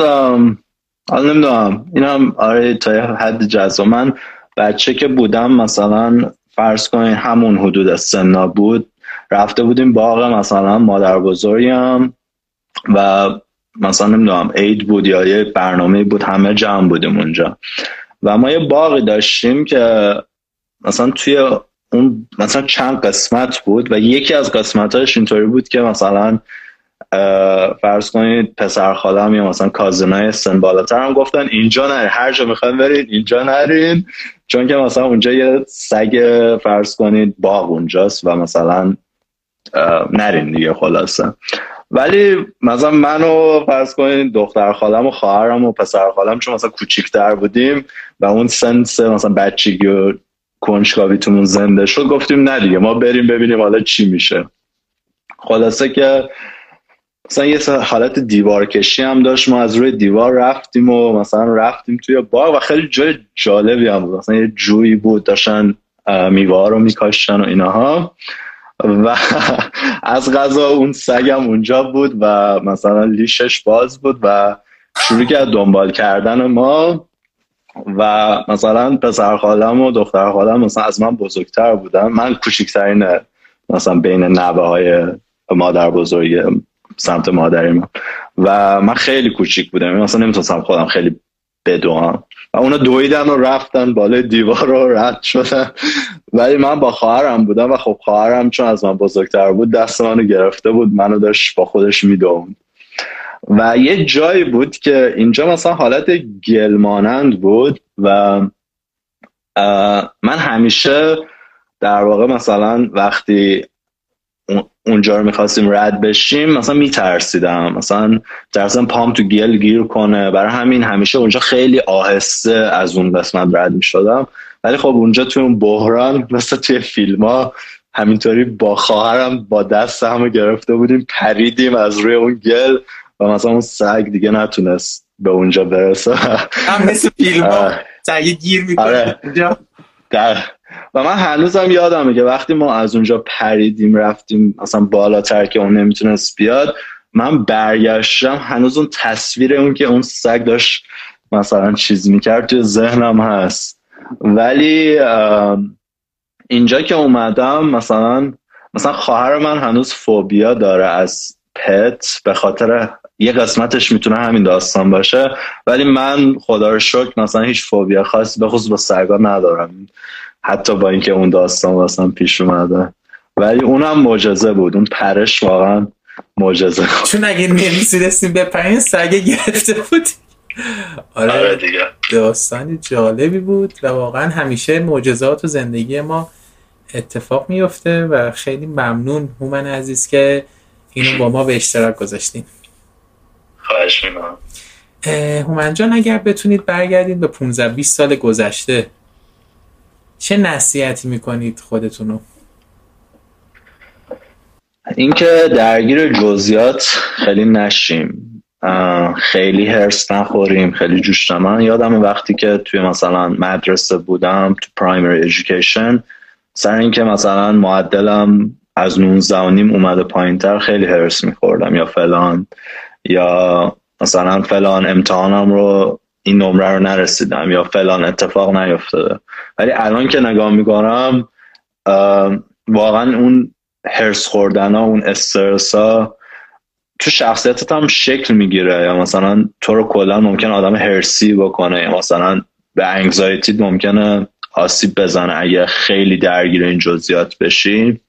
حالا نمی‌دونم. این هم آره تا حد جذاب. من بچه که بودم مثلا فرض کنین همون حدود سنا بود رفته بودیم باغ مثلا مادر بزرگم و مثلا نمی‌دونم عید بود یا یه برنامه بود همه جمع بودیم اونجا. و ما یه باقی داشتیم که مثلا توی اون مثلا چند قسمت بود و یکی از قسمتاش اینطوری بود که مثلا فرض کنید پسر خالم یا مثلا کازنای سن بالاتر هم گفتن اینجا نرین هر جا می‌خواین برید اینجا نرین. چون که مثلا اونجا یه سگ فرض کنید باغ اونجاست و مثلا نرین دیگه خلاصه. ولی مثلا منو فرض کنید دختر خالم و خواهرم و پسر خالم چون مثلا کوچیکتر بودیم و اون سنس مثلا بچگی و کنجکاویتون زنده شد گفتیم نه دیگه ما بریم ببینیم حالا چی میشه. خلاصه که مثلا یه حالت دیوار کشی هم داشت. ما از روی دیوار رفتیم و مثلا رفتیم توی باغ و خیلی جای جالبی هم بود. مثلا یه جویی بود داشتن میوه رو میکاشتن و اینها و از غذا اون سگم اونجا بود و مثلا لیشش باز بود و شروع کرد دنبال کردن ما. و مثلا پسر خالم و دختر خالم مثلا از من بزرگتر بودن. من کوچکترین مثلا بین نوه های مادر بزرگی سمت مادری من و من خیلی کوچیک بودم. مثلا نمی‌تونستم خودم خیلی بدوام. و اونا دویدن و رفتن بالای دیوار رو رد شدن. ولی من با خواهرم بودم و خب خواهرم چون از من بزرگتر بود دست منو گرفته بود. منو داشت با خودش می‌دوند. و یه جایی بود که اینجا مثلا حالت گلمانند بود و من همیشه در واقع مثلا وقتی اونجا رو می‌خواستیم رد بشیم مثلا میترسیدم. مثلا ترسیدم پام تو گل گیر کنه. برای همین همیشه اونجا خیلی آهسته از اون قسمت رد می‌شدم. ولی خب اونجا توی اون بحران مثل توی فیلم ها همینطوری با خواهرم با دست همو گرفته بودیم پریدیم از روی اون گل و مثلا اون سگ دیگه نتونست به اونجا برسه. هم مثل فیلم ها سگ گیر می‌کنه آره. در و من هنوزم یادمه که وقتی ما از اونجا پریدیم رفتیم مثلا بالاتر که اون نمی‌تونست بیاد من برگشتم هنوز اون تصویر اون که اون سگ داشت مثلا چیز می‌کرد توی ذهنم هست. ولی اینجا که اومدم مثلا مثلا خواهر من هنوز فوبیا داره از پت به خاطر یه قسمتش می‌تونه همین داستان باشه. ولی من خدا رو شکر مثلا هیچ فوبیا خاصی به خصوص با سگا ندارم. حتی با اینکه اون داستان واسم پیش اومده. ولی اونم معجزه بود. اون پرش واقعا معجزه چون اگه نمیسیدستیم به پایین سگه گرفته بود. آره, آره دیگه. داستان جالبی بود و واقعا همیشه معجزات و زندگی ما اتفاق میفته و خیلی ممنون هومن عزیز که اینو با ما به اشتراک گذاشتین. خواهش می‌کنم. هومن جان اگر بتونید برگردید به 15 20 سال گذشته چه نصیحتی می‌کنید خودتونو؟ اینکه درگیر جزئیات خیلی نشیم. خیلی هرس نخوریم خیلی جوش من یادم وقتی که توی مثلا مدرسه بودم تو پرایمری ایژوکیشن سر اینکه مثلا معدلم از 19 اومده پایین تر خیلی هرس میخوردم. یا فلان یا مثلا فلان امتحانم رو این نمره رو نرسیدم یا فلان اتفاق نیفتاده. ولی الان که نگاه می‌کنم واقعا اون هرس خوردن ها اون استرس ها تو شخصیتت هم شکل می‌گیره. یا مثلا تو رو کلا ممکن آدم هرسی بکنه یا مثلا به انگزایتی ممکنه آسیب بزنه. اگه خیلی درگیر این جزئیات بشی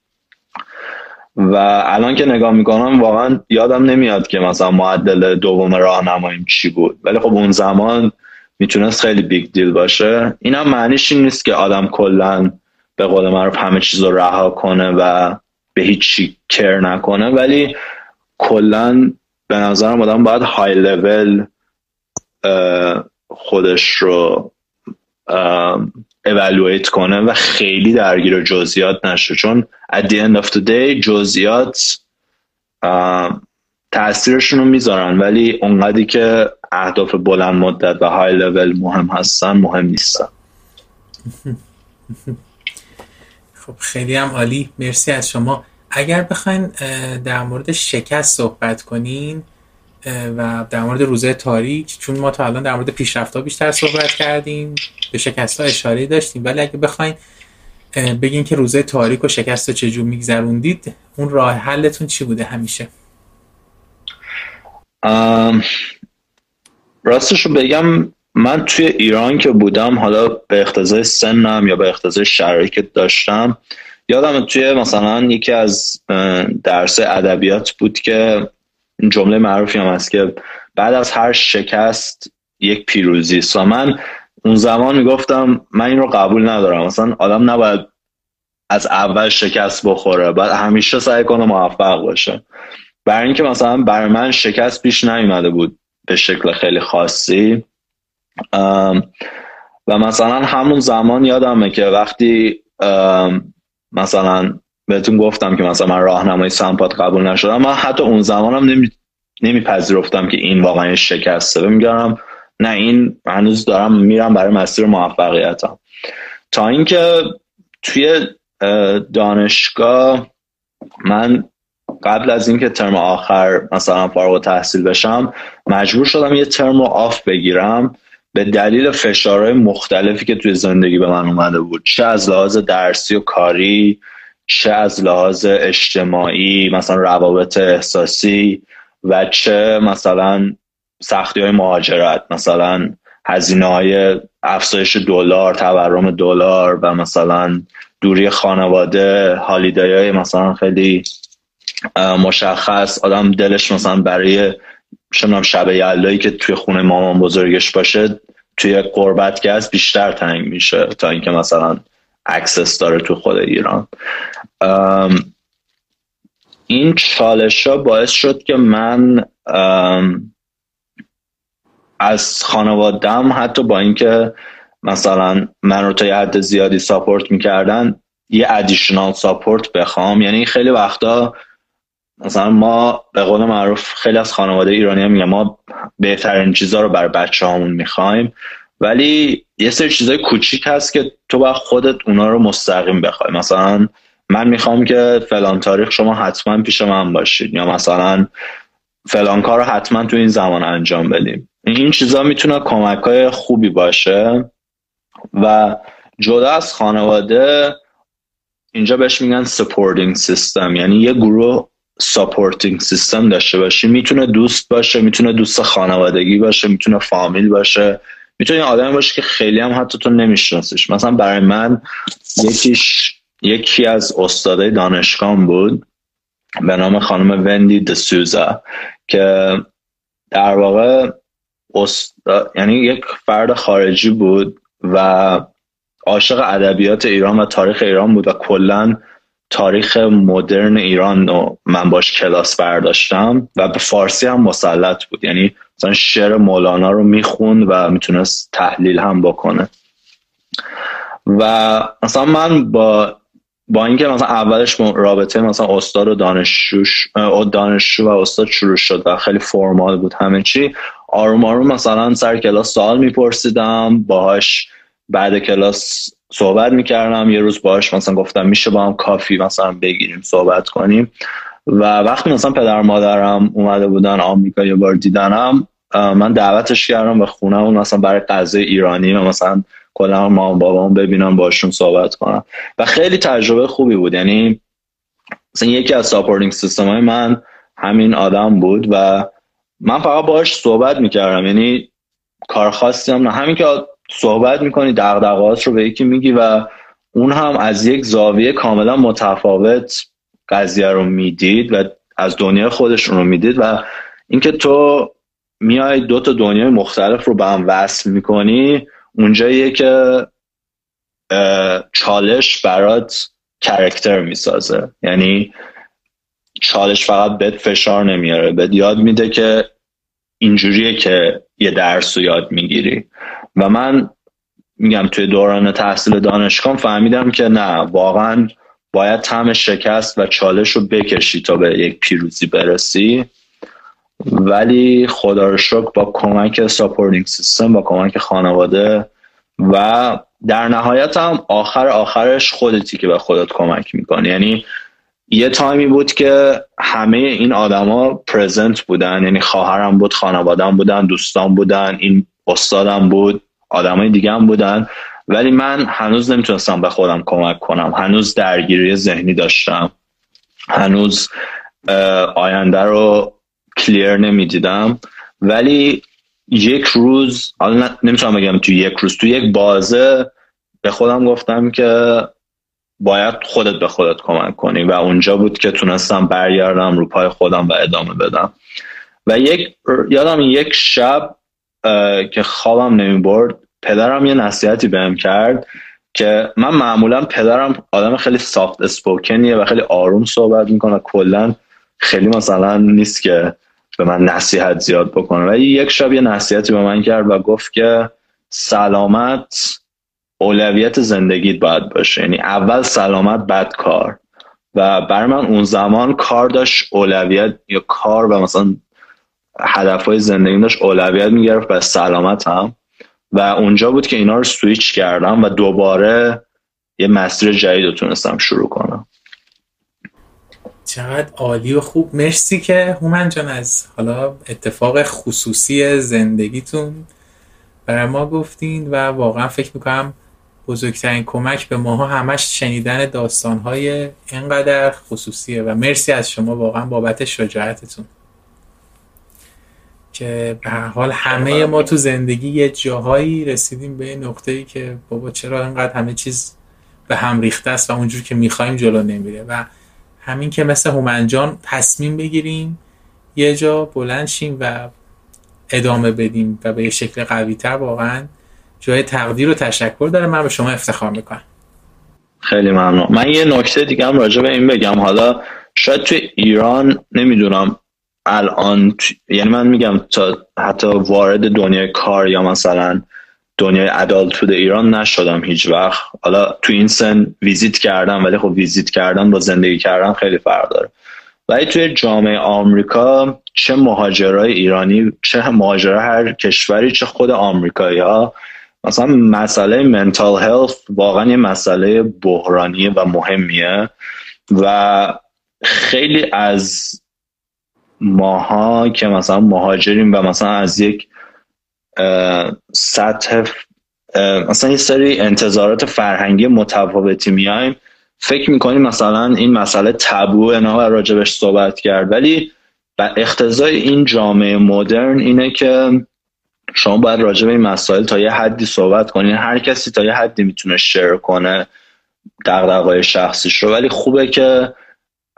و الان که نگاه می‌کنم واقعا یادم نمیاد که مثلا معدل دوم راهنماییم چی بود. ولی خب اون زمان می‌تونست خیلی بیگ دیل باشه. اینم معنیش این نیست که آدم کلا به قول معروف همه چیز رو رها کنه و به هیچی کر نکنه ولی کلا به نظرم آدم باید های لول خودش رو اولویت کنه و خیلی درگیر جزئیات نشه. چون at the end of the day جزئیات تاثیرشون رو می‌ذارن ولی اونقدری که اهداف بلند مدت و های لول مهم هستن مهم نیستن. خب خیلی هم عالی. مرسی از شما. اگر بخواین در مورد شکست صحبت کنین و در مورد روزه تاریک چون ما تا الان در مورد پیشرفت بیشتر صحبت کردیم به شکست ها اشاره داشتیم. ولی اگه بخواین بگین که روزه تاریک و شکست رو چجور میگذروندید اون راه حلتون چی بوده همیشه؟ راستش رو بگم من توی ایران که بودم حالا به اختزای سنم یا به اختزای شرایطی که داشتم یادم توی مثلا یکی از درس ادبیات بود که جمله معروفی هم هست که بعد از هر شکست یک پیروزی است و من اون زمان می‌گفتم من این رو قبول ندارم. مثلا آدم نباید از اول شکست بخوره بعد همیشه سعی کنه موفق باشه. برای اینکه مثلا برای من شکست پیش نیومده بود به شکل خیلی خاصی. و مثلا همون زمان یادمه که وقتی مثلا بهتون گفتم که مثلا من راهنمای سمپات قبول نشدم من حتی اون زمانم نمی نمیپذیرفتم که این واقعا شکسته. میگم نه این هنوز دارم میرم برای مسیر موفقیتم. تا اینکه توی دانشگاه من قبل از اینکه ترم آخر مثلا فارغ تحصیل بشم مجبور شدم یه ترم رو آف بگیرم به دلیل فشارهای مختلفی که توی زندگی به من اومده بود. چه از لحاظ درسی و کاری چه از لحاظ اجتماعی مثلا روابط احساسی و چه مثلا سختی های مهاجرت مثلا هزینه های افزایش دلار تورم دلار و مثلا دوری خانواده holiday های مثلا خیلی مشخص. آدم دلش مثلا برای شنم شب یلدایی که توی خونه مامان بزرگش باشه توی غربت بیشتر تنگ میشه تا اینکه مثلا access داره تو خود ایران. این چالش ها باعث شد که من از خانوادم حتی با اینکه مثلا من رو تا یه حد زیادی ساپورت می‌کردن یه ادیشنال ساپورت بخوام. یعنی خیلی وقتا مثلا ما به قول معروف خیلی از خانواده ایرانی هم ما بهترین چیزها رو بر بچه همون می‌خوایم. ولی یه سری چیزای کوچیک هست که تو باید خودت اونا رو مستقیم بخوای. مثلا من می‌خوام که فلان تاریخ شما حتما پیش من باشید. یا مثلا فلان کار رو حتما تو این زمان انجام بدیم. این چیزا می‌تونه کمک های خوبی باشه و جدا از خانواده اینجا بهش میگن supporting system یعنی یه گروه supporting system داشته باشی. می‌تونه دوست باشه می‌تونه دوست خانوادگی باشه می‌تونه فامیل باشه. می‌تونه این آدمی باشه که خیلی هم حتی تو نمیشناسیش. مثلا برای من یکیش یکی از استادای دانشگاه بود. به نام خانم وندی دسوزا که در واقع یعنی یک فرد خارجی بود و عاشق ادبیات ایران و تاریخ ایران بود و کلا تاریخ مدرن ایران رو من باش کلاس برداشتم و به فارسی هم مسلط بود. یعنی مثلا شعر مولانا رو می‌خوند و می‌تونست تحلیل هم بکنه. و مثلا من با با اینکه مثلا اولش رابطه مثلا استاد و دانشجوش دانشجو و استاد شروع شد و خیلی فرمال بود همه چی آروم آروم مثلا سر کلاس سوال میپرسیدم باهاش بعد کلاس صحبت می‌کردم یه روز باهاش مثلا گفتم میشه با هم coffee مثلا بگیریم صحبت کنیم. و وقتی مثلا پدر مادرم اومده بودن آمریکا یه بار دیدنم من دعوتش کردم به خونم مثلا برای غذای ایرانی و مثلا کلا مامان بابام ببینم باشون صحبت کنم. و خیلی تجربه خوبی بود. یعنی مثلا یکی از supporting system های من همین آدم بود و من فقط باش صحبت می‌کردم. یعنی کار خاصی هم نه. همین که صحبت می‌کنی دغدغه‌هات رو به یکی میگی و اون هم از یک زاویه کاملا متفاوت قضیه رو می‌دید و از دنیا خودشون رو می‌دید و اینکه تو میای دو تا دنیای مختلف رو به هم وصل می‌کنی اونجاییه که چالش برات character می‌سازه. یعنی چالش فقط بهت فشار نمیاره. بهت یاد میده که اینجوریه که یه درس رو یاد می‌گیری. و من میگم توی دوران تحصیل دانشگاه فهمیدم که نه واقعا باید طعم شکست و چالش رو بکشی تا به یک پیروزی برسی. ولی خدا رو شکر با کمک supporting system با کمک خانواده و در نهایت هم آخر آخرش خودتی که به خودت کمک می‌کنی. یعنی یه تایمی بود که همه این آدما پرزنت بودن یعنی خواهرم بود خانوادم بودن دوستان بودن این استادم بود آدمای دیگه هم بودن. ولی من هنوز نمی‌تونستم به خودم کمک کنم. هنوز درگیری ذهنی داشتم. هنوز آینده رو کلیر نمی‌دیدم. ولی یک روز حالا نمی‌تونم بگم تو یک روز تو یک بازه به خودم گفتم که باید خودت به خودت کمک کنی و اونجا بود که تونستم برگردم رو پای خودم و ادامه بدم. و یک یادم یک شب که خوابم نمی برد پدرم یه نصیحتی بهم کرد که من معمولا پدرم آدم خیلی سافت اسپوکنیه و خیلی آروم صحبت می‌کنه کلا خیلی مثلا نیست که به من نصیحت زیاد بکنه. ولی یک شب یه نصیحتی به من کرد و گفت که سلامت اولویت زندگیت باید باشه. یعنی اول سلامت بعد کار. و برای من اون زمان کار داشت اولویت یا کار و مثلا هدف های زندگی داشت اولویت می‌گرفت و سلامت هم. و اونجا بود که اینا رو سویچ کردم و دوباره یه مسیر جدید رو تونستم شروع کنم. چقدر عالی و خوب. مرسی که هومن جان از حالا اتفاق خصوصی زندگیتون برای ما گفتین و واقعا فکر می‌کنم بزرگترین کمک به ماها همش شنیدن داستانهای اینقدر خصوصیه و مرسی از شما واقعا بابت شجاعتتون که به هر حال همه ما تو زندگی یه جاهایی رسیدیم به نقطه ای که بابا چرا اینقدر همه چیز به هم ریخته است و اونجور که می‌خوایم جلو نمیره و همین که مثل هومنجان تصمیم بگیریم یه جا بلند شیم و ادامه بدیم و به یه شکل قوی تر واقعا جای تقدیر و تشکر داره. من به شما افتخار می‌کنم. خیلی ممنون. من یه نکته دیگه هم راجع به این بگم. حالا شاید تو ایران نمی‌دونم الان یعنی من میگم تا حتی وارد دنیای کار یا مثلا دنیای ادالت تو ایران نشدم هیچ وقت. حالا تو این سن ویزیت کردم ولی خب ویزیت کردن با زندگی کردن خیلی فرق داره. ولی توی جامعه آمریکا چه مهاجرای ایرانی چه مهاجرای هر کشوری چه خود آمریکایی ها مثلا مسئله منتال هلت واقعا یه مسئله بحرانی و مهمیه و خیلی از ماها که مثلا مهاجریم و مثلا از یک سطح مثلا یه سری انتظارات فرهنگی متفاوتی میایم. فکر می‌کنیم مثلا این مسئله تبوه نه و راجبش صحبت کرد. ولی اختزای این جامعه مدرن اینه که شما باید راجع این مسائل تا یه حدی صحبت کنین. هر کسی تا یه حدی می‌تونه شیر کنه دغدغه‌های شخصیش رو. ولی خوبه که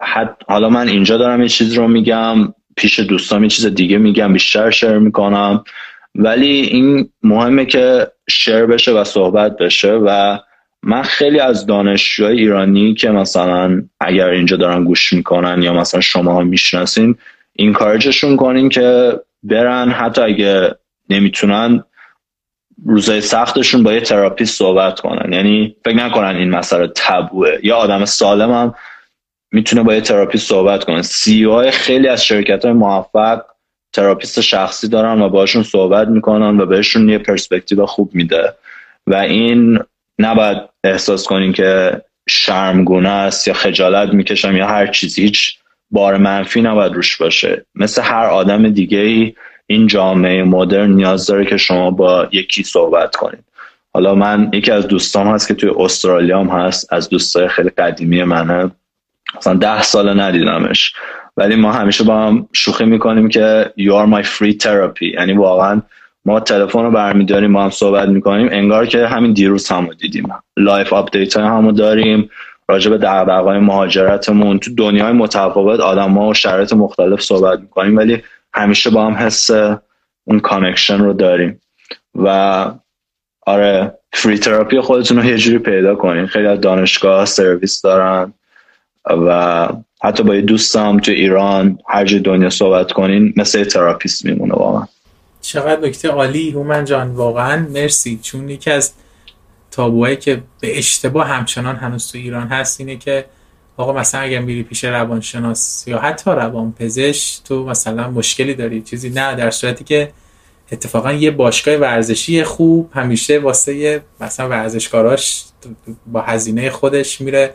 حد حالا من اینجا دارم یه چیز رو میگم پیش دوستام یه چیز دیگه میگم بیشتر شیر می‌کنم. ولی این مهمه که share بشه و صحبت بشه و من خیلی از دانشجوهای ایرانی که مثلا اگر اینجا دارن گوش می‌کنن یا مثلا شما می‌شناسین این encourage شون کنین که برن حتی اگه نمی‌تونن روزای سختشون با یه therapist صحبت کنن. یعنی فکر نکنن این مسئله تابوئه یا آدم سالم هم می‌تونه با یه therapist صحبت کنه. CEO های خیلی از شرکت های موفق therapist شخصی دارن و باشون صحبت می‌کنن و بهشون یه پرسپکتیو خوب میده. و این نباید احساس کنین که شرمگونه است یا خجالت می‌کشم یا هر چیزی. هیچ بار منفی نباید روش باشه. مثل هر آدم دیگه ای این جامعه مدرن نیاز داره که شما با یکی صحبت کنید حالا من یکی از دوستام هست که توی استرالیا هم هست از دوستای خیلی قدیمی منه. مثلا ده سال ندیدمش. ولی ما همیشه با هم شوخی می‌کنیم که you are my free therapy. یعنی واقعا ما تلفن رو برمیداریم با هم صحبت می‌کنیم. انگار که همین دیروز هم دیدیم. life update های همو داریم. راجع به دغدغه‌های مهاجرتمون. تو دنیای متفاوت آدم ها و شرایط مختلف صحبت می‌کنیم ولی همیشه با هم حس اون connection رو داریم. و آره free therapy خودتون رو یه جوری پیدا کنین. خیلی از دانشگاه سرویس دارن و حتی با یه دوستم تو ایران هر جای دنیا صحبت کنین مثل تراپیست میمونه واقعا. چقدر نکته عالی. هومن جان واقعا مرسی. چون یکی از تابوهایی که به اشتباه همچنان هنوز تو ایران هست اینه که آقا مثلا اگر میری پیش روانشناس یا حتی روانپزشک تو مثلا مشکلی داری چیزی نه. در صورتی که اتفاقا یه باشگاه ورزشی خوب همیشه واسه مثلا ورزشکاراش با هزینه خودش میره.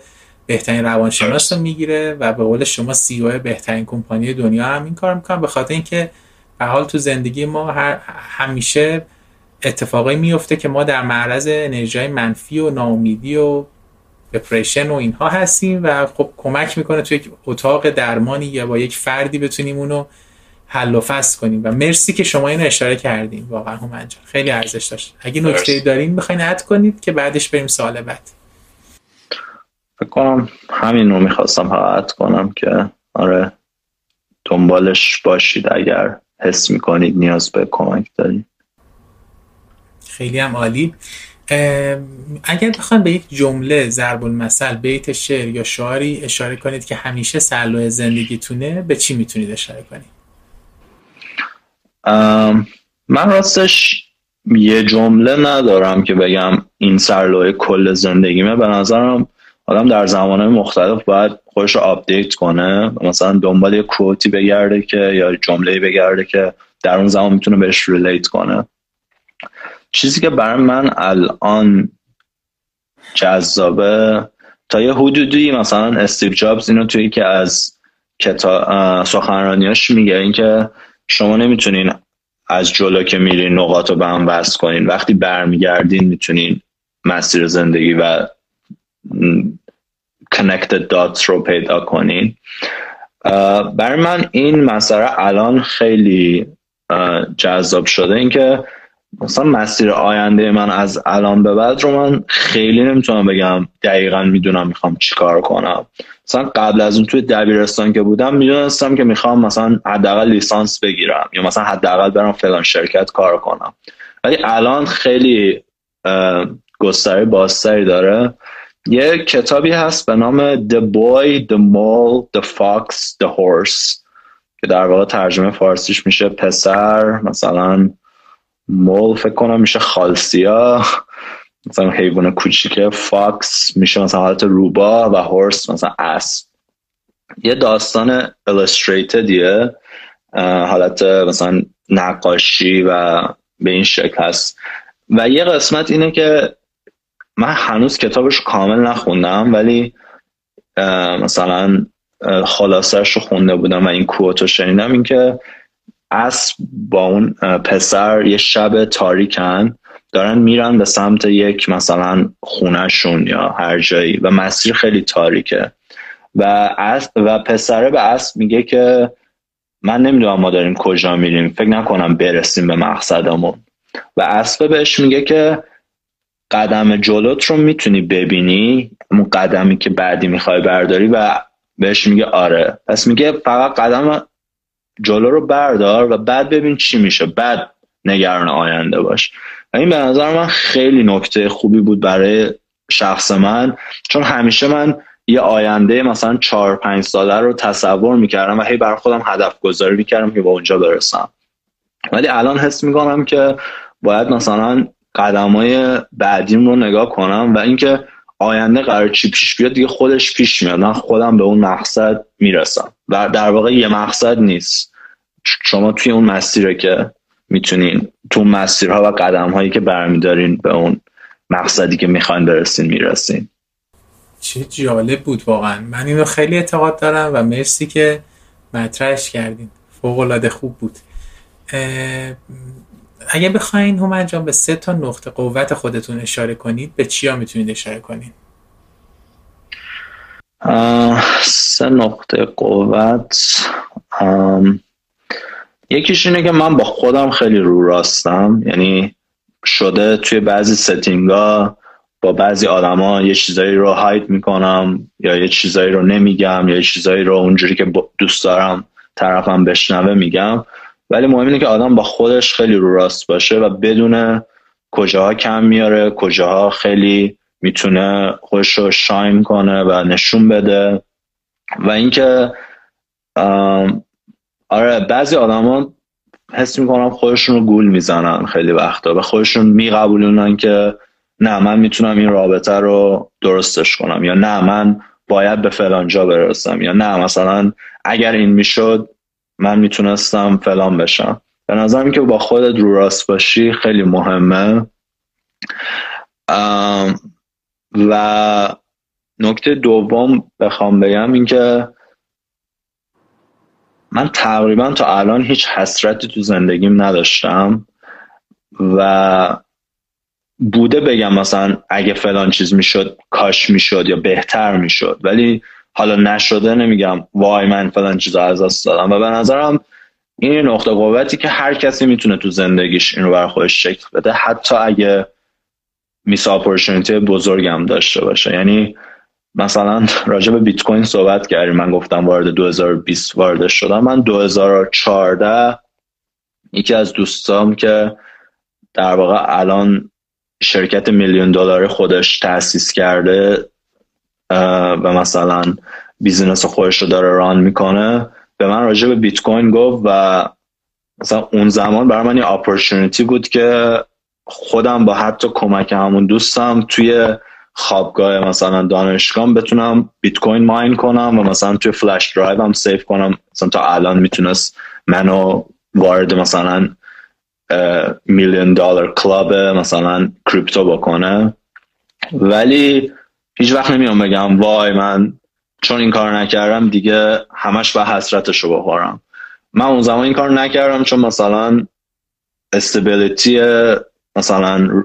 بهترین روانشناس رو می‌گیره و به قول شما سی او بهترین کمپانی دنیا هم این کار می‌کنن به خاطر اینکه به حال تو زندگی ما هر همیشه اتفاقی میفته که ما در معرض انرژی منفی و ناامیدی و دپریشن و اینها هستیم و خب کمک می‌کنه تو یک اتاق درمانی یا با یک فردی بتونیم اونو حل و فصل کنیم. و مرسی که شما اینو اشاره کردیم واقعا هم خیلی ارزش داشت. اگه نکته دارین بخواین اد کنید که بعدش بریم سوال بعد. فکر کنم همین رو می‌خواستم حقیقت کنم که آره دنبالش باشید اگر حس می‌کنید نیاز به کمک دارید. خیلی هم عالی. اگر بخوان به یک جمله ضرب المثل بیت شعر یا شعاری اشاره کنید که همیشه سرلوه زندگیتونه به چی می‌تونید اشاره کنید؟ من راستش یه جمله ندارم که بگم این سرلوه کل زندگیمه. به نظرم آدم در زمانه مختلف باید خودش رو update کنه. مثلا دنبال یه quote ی بگرده که یا جمله بگرده که در اون زمان می‌تونه بهش relate کنه. چیزی که برای من الان جذابه تا یه حدودی مثلا استیو جابز اینو توی که از سخنرانیاش میگه. اینکه شما نمی‌تونین از جلو که میرین نقاط رو به هم وصل کنین. وقتی برمیگردین می‌تونین مسیر زندگی و connected dots رو پیدا کنین. برای من این مسئله الان خیلی جذاب شده. اینکه مثلا مسیر آینده من از الان به بعد رو من خیلی نمی‌تونم بگم دقیقا می‌دونم می‌خوام چیکار کنم. مثلا قبل از اون توی دبیرستان که بودم می‌دونستم که می‌خوام مثلا حداقل لیسانس بگیرم یا مثلا حداقل برم فلان شرکت کار کنم. ولی الان خیلی گستره بازتری داره. یه کتابی هست به نام The Boy, The Mole, The Fox, The Horse که در واقع ترجمه فارسیش میشه پسر مثلا مول فکر کنم میشه خالسیا مثلا حیوان کوچیکه فاکس میشه مثلا حالت روبا و هورس مثلا اسب. یه داستان illustrated حالت مثلا نقاشی و به این شکل هست. و یه قسمت اینه که من هنوز کتابش کامل نخوندم ولی مثلا خلاصش رو خونده بودم و این کوتو شنیدم. این که اسب با اون پسر یه شب تاریکن دارن میرن به سمت یک مثلا خونهشون یا هر جایی و مسیر خیلی تاریکه. و اسب و پسره به اسب میگه که من نمی‌دونم ما داریم کجا میریم فکر نکنم برسیم به مقصدمون. و اسب بهش میگه که قدم جلوت رو می‌تونی ببینی اون قدمی که بعدی می‌خوای برداری و بهش میگه آره. پس میگه فقط قدم جلو رو بردار و بعد ببین چی میشه. بعد نگران آینده باش. و این به نظر من خیلی نکته خوبی بود برای شخص من چون همیشه من یه آینده مثلا چهار پنج ساله رو تصور می‌کردم و هی بر خودم هدف گذاری می‌کردم که با اونجا برسم. ولی الان حس می‌کنم که باید مثلا قدم های بعدیم رو نگاه کنم و اینکه آینده قرار چی پیش بیاد دیگه خودش پیش میاد. من خودم به اون مقصد می‌رسم و در واقع یه مقصد نیست. شما توی اون مسیره که می‌تونین تو مسیرها و قدم هایی که برمیدارین به اون مقصدی که می‌خواین برسین می‌رسین. چه جالب بود واقعا. من اینو خیلی اعتقاد دارم و مرسی که مطرحش کردین. فوق العاده خوب بود. اگه بخواین هم انجام به سه تا نقطه قوت خودتون اشاره کنید به چیا می‌تونید اشاره کنید سه نقطه قوت. یکیش اینه که من با خودم خیلی رو راستم. یعنی شده توی بعضی ستینگا با بعضی آدما یه چیزایی رو هایت می‌کنم یا یه چیزایی رو نمیگم یا یه چیزایی رو اونجوری که دوست دارم طرفم بشنوه میگم. ولی مهم اینه که آدم با خودش خیلی رو راست باشه و بدون کجاها کم میاره کجاها خیلی می‌تونه خودش رو شاین کنه و نشون بده. و اینکه آره بعضی آدما حس می‌کنم خودشون رو گول می‌زنن خیلی وقتا و خودشون میقبولونن که نه من می‌تونم این رابطه رو درستش کنم یا نه من باید به فلان جا برسم یا نه مثلا اگر این می‌شد من می‌تونستم فلان بشم. به نظرم که با خودت رو راست باشی خیلی مهمه. و نکته دوم بخوام بگم اینکه من تقریبا تا الان هیچ حسرتی تو زندگیم نداشتم و بوده بگم مثلا اگه فلان چیز می‌شد کاش می‌شد یا بهتر می‌شد. ولی حالا نشده نمیگم وای من فلان چیزا از دست دادم. و به نظرم این نقطه قوتی که هر کسی می‌تونه تو زندگیش این رو بر خودش شکل بده حتی اگه میس اپورتونیتی بزرگم داشته باشه. یعنی مثلا راجع به بیت کوین صحبت کردیم. من گفتم وارد 2020 وارد شدم. من 2014 یکی از دوستام که در واقع الان شرکت میلیون دلار خودش تأسیس کرده و مثلا business خودش رو داره run می‌کنه. به من راجع به بیت کوین گفت و مثلا اون زمان برای من یه opportunity بود که خودم با حتی کمک همون دوستم توی خوابگاه مثلا دانشگاه بتونم بیت کوین mine کنم و مثلا توی flash drive هم save کنم. مثلا تا الان می‌تونست منو وارد مثلا میلیون دلار club مثلا crypto بکنه. ولی هیچ وقت نمیام بگم وای من چون این کار نکردم دیگه همش به حسرتش رو بخورم. من اون زمان این کار نکردم چون مثلا stability مثلا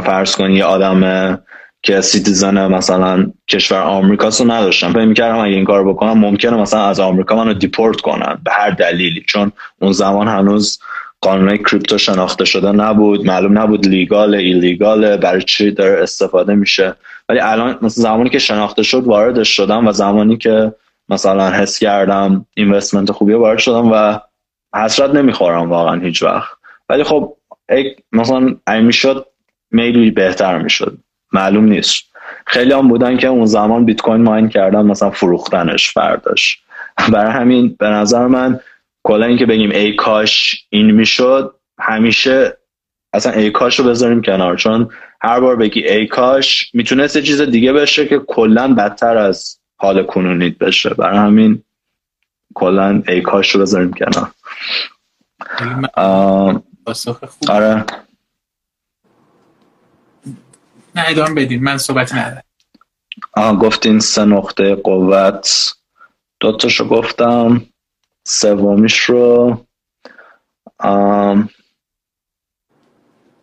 فرض کنی یه آدم که citizen مثلا کشور آمریکاست رو نداشتم. فکر می‌کردم اگه این کار بکنم ممکنه مثلا از آمریکا منو deport کنن به هر دلیلی. چون اون زمان هنوز قانون crypto شناخته شده نبود معلوم نبود legal illegal برای چی داره استفاده میشه. ولی الان مثلا زمانی که شناخته شد واردش شدم و زمانی که مثلا حس کردم investment خوبی وارد شدم و حسرت نمی‌خورم واقعا هیچ وقت. ولی خب مثلا ای می‌شد میلی بهتر می‌شد. معلوم نیست. خیلی هم بودن که اون زمان بیت کوین ماین کردن مثلا فروختنش فرداش. برای همین به نظر من کلا اینکه بگیم ای کاش این می‌شد همیشه اصلا ای کاش رو بذاریم کنار. چون هر بار بگی ای کاش می‌تونست چیز دیگه بشه که کلا بدتر از حال کنونیت بشه. برای همین کلا ای کاش رو بذاریم کنار. آره. نه ادامه بدین. من صحبت ندارم. آه گفتین سه نقطه قوت. دوتاشو گفتم. سومیش رو.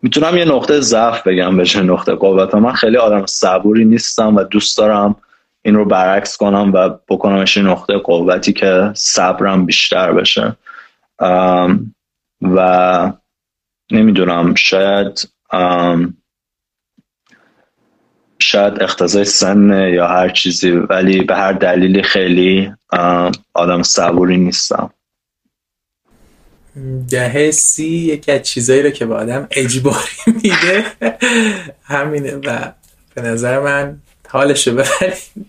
می‌تونم یه نقطه ضعف بگم به چه نقطه قوت. من خیلی آدم صبوری نیستم و دوست دارم این رو برعکس کنم و بکنمش این نقطه قوتی که صبرم بیشتر بشه. و نمی‌دونم شاید شاید اختزای سن یا هر چیزی ولی به هر دلیلی خیلی آدم صبوری نیستم. دهه سی یکی از چیزایی رو که به آدم اجباری میده. همینه و به نظر من حالشو ببرید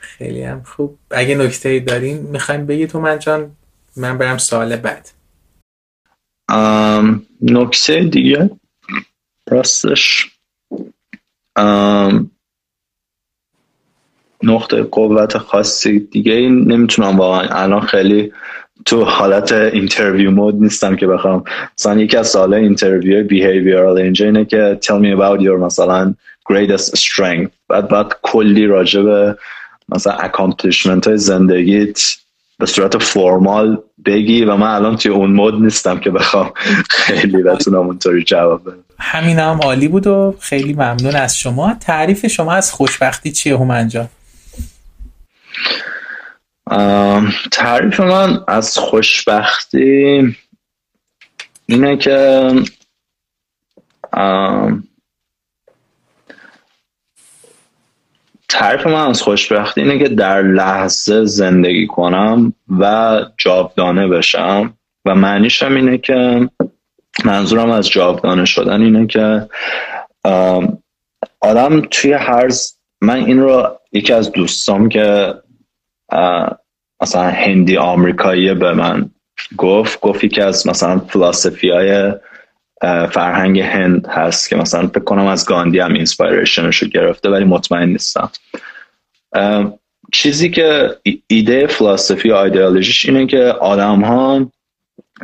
خیلی هم خوب. اگه نکته دارین می‌خوایم بگی تو من جان من برم سوال بعد. نکته دیگه؟ راستش؟ نقطه قوت خاصی دیگه این نمی‌تونم واقعا الان خیلی تو حالت interview mode نیستم که بخوام. مثلا یکی از سوال interview behavioral اینجا اینه که tell me about your مثلا greatest strength. بعد بعد کلی راجع به مثلا accomplishment های زندگیت به صورت formal بگی و من الان توی اون mode نیستم که بخوام خیلی بتونم اونطوری جواب بدم. همین هم عالی بود و خیلی ممنون از شما. تعریف شما از خوشبختی چیه همونجا تعریف من از خوشبختی اینه که تعریف من از خوشبختی اینه که در لحظه زندگی کنم و جاودانه بشم و معنیش هم اینه که منظورم از جاودانه شدن اینه که آدم توی هر من این رو یکی از دوستام که مثلا هندی آمریکایی به من گفت گفت یکی از مثلا philosophy های فرهنگ هند هست که مثلا فکر کنم از گاندی هم inspiration ش رو گرفته ولی مطمئن نیستم. چیزی که ایده philosophy و ایدئولوژیش اینه که آدم ها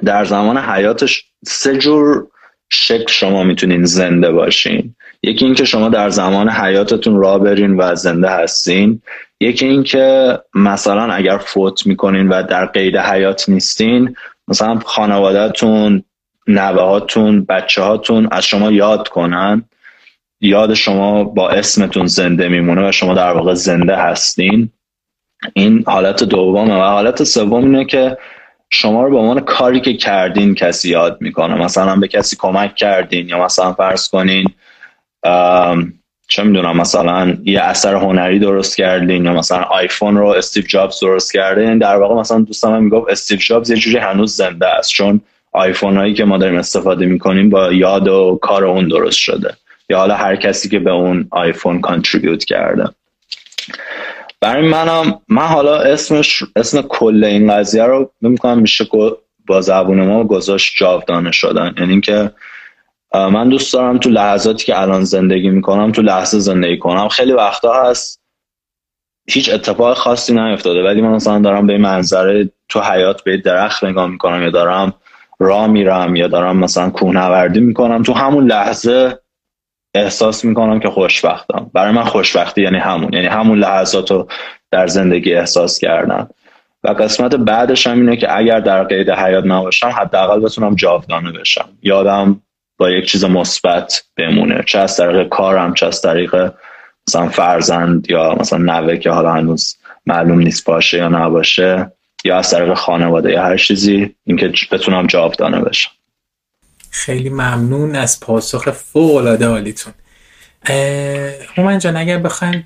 در زمان حیاتش سه جور شکل شما می‌تونین زنده باشین. یکی اینکه شما در زمان حیاتتون را برین و زنده هستین. یکی اینکه مثلا اگر فوت می‌کنین و در قید حیات نیستین مثلا خانوادهتون نوهاتون بچه هاتون از شما یاد کنن. یاد شما با اسمتون زنده میمونه و شما در واقع زنده هستین. این حالت دومه و حالت سوم اینه که شما رو به عنوان کاری که کردین کسی یاد می‌کنه. مثلا به کسی کمک کردین یا مثلا فرض کنین چه می‌دونم مثلا یه اثر هنری درست کردین یا مثلا آیفون رو استیو جابز درست کرده یعنی در واقع مثلا دوستم می‌گفت استیو جابز یه جوری هنوز زنده است چون آیفون هایی که ما داریم استفاده می‌کنیم با یاد و کار اون درست شده. یا حالا هر کسی که به اون آیفون کانتریبیوت کرده. برای منم من حالا اسمش اسم کل این قضیه رو می‌کنم میشه با زبون ما گذاشت جاودانه شدن. یعنی اینکه من دوست دارم تو لحظاتی که الان زندگی می‌کنم تو لحظه زندگی کنم. خیلی وقتا هست هیچ اتفاق خاصی نیفتاده ولی من مثلا دارم به منظره تو حیات به درخت نگاه می‌کنم یا دارم راه میرم یا دارم مثلا کوهنوردی می‌کنم. تو همون لحظه احساس می‌کنم که خوشبختم. برای من خوشبختی یعنی همون یعنی همون لحظات رو در زندگی احساس کردن. و قسمت بعدش هم اینه که اگر در قید حیات نباشم حداقل بتونم جاودانه بشم. یادم با یک چیز مثبت بمونه. چه از طریق کارم چه از طریق مثلا فرزند یا مثلا نوه که حالا هنوز معلوم نیست باشه یا نباشه یا از طریق خانواده یا هر چیزی اینکه بتونم جاودانه بشم. خیلی ممنون از پاسخ فوق العاده عالیتون هومن جان اگر بخواین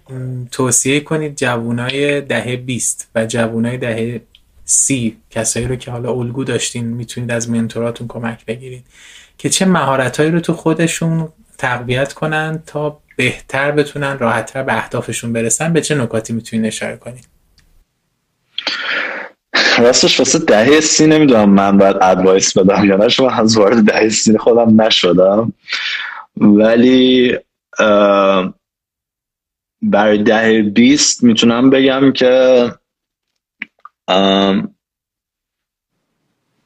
توصیه کنید جوانای دهه 20 و جوانای دهه سی کسایی رو که حالا الگو داشتین می‌تونید از منتوراتون کمک بگیرید. که چه مهارتهایی رو تو خودشون تقویت کنن تا بهتر بتونن راحتتر به اهدافشون برسن به چه نکاتی می‌تونید اشاره کنید راستش واسه دهه سی نمی‌دونم من باید ادوایس بدم یا نه شما از وارد دهه سی خودم نشدم. ولی برای دهه بیست می‌تونم بگم که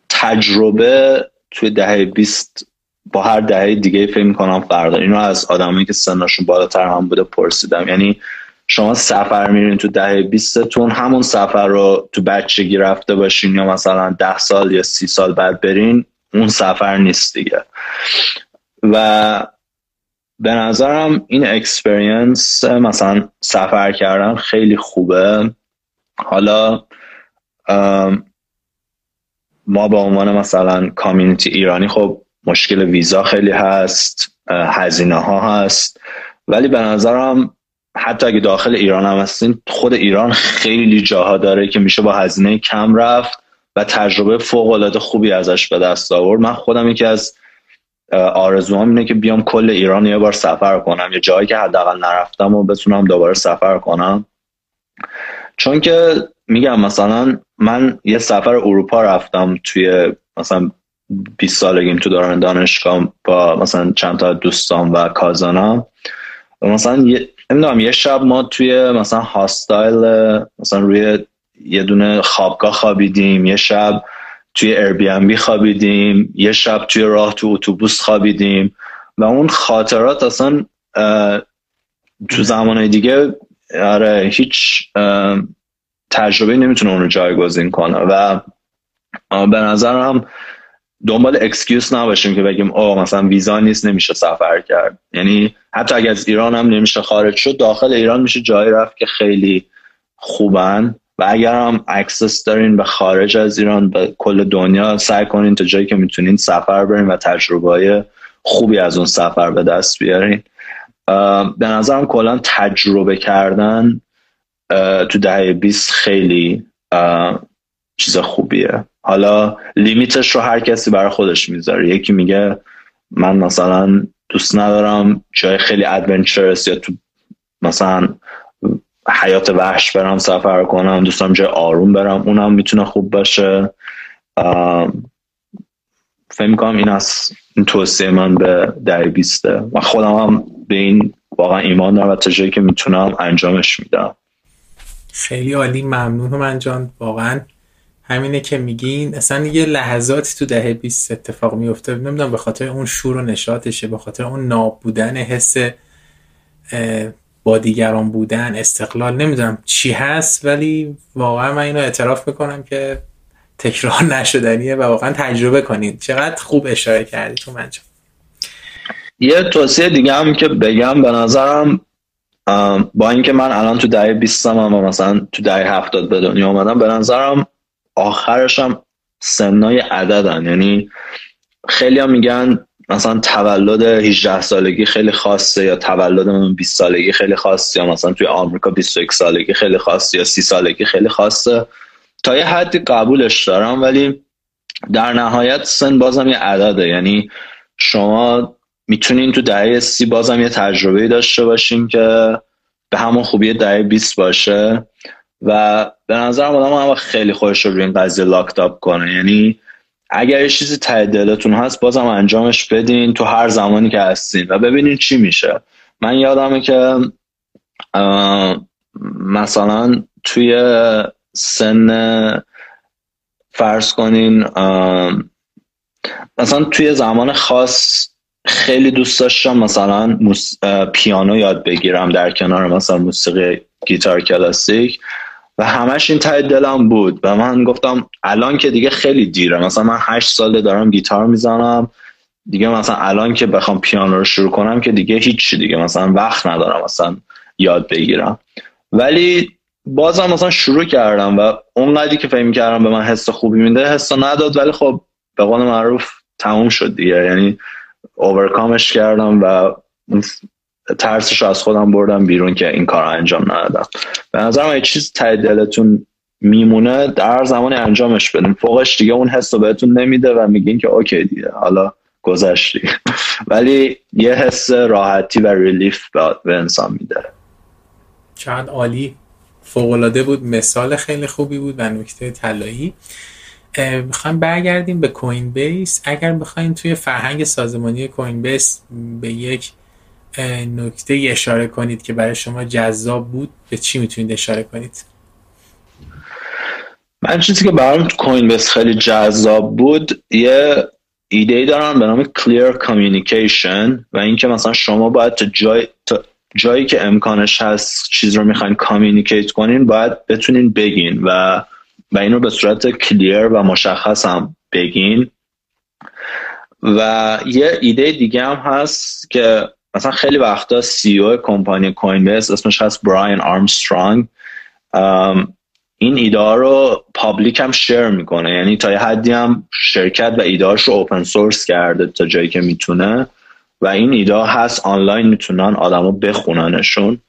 تجربه توی دهه بیست با هر دهه دیگه فکر می‌کنم فرق اینو از آدمایی که سنشون بالاتر هم بوده پرسیدم. یعنی شما سفر میرین تو دهه بیستتون همون سفر رو تو بچگی رفته باشین یا مثلا ده سال یا سی سال بعد برین اون سفر نیست دیگه. و به نظرم این experience مثلا سفر کردن خیلی خوبه. حالا ما به عنوان مثلا کامیونیتی ایرانی خب مشکل ویزا خیلی هست هزینه ها هست. ولی به نظرم حتی اگه داخل ایران هم هستین خود ایران خیلی جاها داره که میشه با هزینه کم رفت و تجربه فوق العاده خوبی ازش به دست آورد. من خودم یکی از آرزوام اینه که بیام کل ایران یه بار سفر کنم یه جایی که حداقل نرفتم و بتونم دوباره سفر کنم. چون که میگم مثلا من یه سفر اروپا رفتم توی مثلا 20 سالگیم تو دوران دانشگاه با مثلا چند تا دوستان و کازانا. و مثلا نمی‌دونم یه شب ما توی مثلا هاستایل مثلا روی یه دونه خوابگاه خوابیدیم یه شب توی بی خوابیدیم یه شب توی راه تو اتوبوس خوابیدیم. و اون خاطرات اصلا تو زمانهای دیگه آره هیچ تجربه نمی‌تونه اون رو جایگزین کنه. و به نظرم دنبال excuse نباشیم که بگیم او مثلا ویزا نیست نمیشه سفر کرد. یعنی حتی اگر از ایران هم نمیشه خارج شد داخل ایران میشه جایی رفت که خیلی خوبن. و اگر هم access دارین به خارج از ایران به کل دنیا سعی کنین تا جایی که می‌تونین سفر برین و تجربه خوبی از اون سفر به دست بیارین. به نظرم کلا تجربه کردن تو دهه 20 خیلی چیز خوبیه. حالا لیمیتش رو هر کسی برای خودش می‌ذاره. یکی میگه من مثلا دوست ندارم جای خیلی ادونچرس یا تو مثلا حیات وحش برم سفر کنم دوستم جای آروم برم اونم می‌تونه خوب باشه. فکر می‌کنم این از این توصیه من به در بیسته. و خودم هم به این واقعا ایمان دارم و تا که می‌تونم انجامش میدم. خیلی عالی ممنون من جان. واقعا همینه که میگین. اصلا یه لحظاتی تو دهه 20 اتفاق میفته نمی‌دونم به خاطر اون شور و نشاطشه به خاطر اون ناب بودن حس با دیگران بودن استقلال. نمی‌دونم چی هست ولی واقعا من اینو اعتراف می‌کنم که تکرار نشدنیه و واقعا تجربه کنید چقدر خوب اشاره کردی تو من یه توصیه دیگه هم که بگم به نظرم با اینکه من الان تو دهه 20 هم و مثلا تو دهه 70 به دنیا آمدم به نظرم آخرش هم سنای عددن. یعنی خیلی هم میگن مثلا تولد 18 سالگی خیلی خاصه یا تولد من 20 سالگی خیلی خاصه یا مثلا توی آمریکا 21 سالگی خیلی خاصه یا 30 سالگی خیلی خاصه. تا یه حدی قبولش دارم ولی در نهایت سن بازم یه عدده. یعنی شما می‌تونین تو دهه سی بازم یه تجربه داشته باشین که به همون خوبی دهه 20 باشه. و به نظرم آدم هم خیلی خوش رو این قضیه لاکت اپ کنه. یعنی اگر یه چیزی ته دلتون هست بازم انجامش بدین تو هر زمانی که هستین و ببینین چی میشه. من یادمه که مثلا توی سن فرض کنین مثلا توی زمان خاص خیلی دوست داشتم مثلا پیانو یاد بگیرم در کنار مثلا موسیقی گیتار کلاسیک و همش این ته دلم بود و من گفتم الان که دیگه خیلی دیره. مثلا من هشت ساله دارم گیتار می‌زنم. دیگه مثلا الان که بخوام پیانو رو شروع کنم که دیگه هیچ دیگه. مثلا وقت ندارم مثلا یاد بگیرم. ولی بازم مثلا شروع کردم و اونقدری که فکر کردم به من حس خوبی میده حس نداد. ولی خب به قول معروف تموم شد دیگه. یعنی اوورکامش کردم و ترسش رو از خودم بردم بیرون که این کار انجام ندادم. به نظرم یه چیز تای دلتون میمونه در زمانی انجامش بدیم فوقش دیگه اون حس رو بهتون نمیده و میگین که اوکی دیگه حالا گذشتی. ولی یه حس راحتی و ریلیف به انسان میده. چند عالی فوقالعاده بود. مثال خیلی خوبی بود و نکته طلایی. می‌خوایم برگردیم به کوین بیس اگر بخوایم توی فرهنگ سازمانی کوین بیس به یک نکته اشاره کنید که برای شما جذاب بود به چی می‌تونید اشاره کنید؟ من چیزی که برام کوین بیس خیلی جذاب بود یه ایده ای دارم به نام clear communication و اینکه مثلا شما باید تا جای جایی که امکانش هست چیز رو می‌خواین communicate کنین باید بتونین بگین و و این رو به صورت clear و مشخص هم بگین. و یه ایده دیگه هم هست که مثلا خیلی وقتا CEO company Coinbase اسمش هست براین آرمسترانگ این ایده رو public هم share می‌کنه. یعنی تا یه حدی هم شرکت و ایده رو open source کرده تا جایی که می‌تونه. و این ایده هست آنلاین می‌تونن آدما بخوننشون.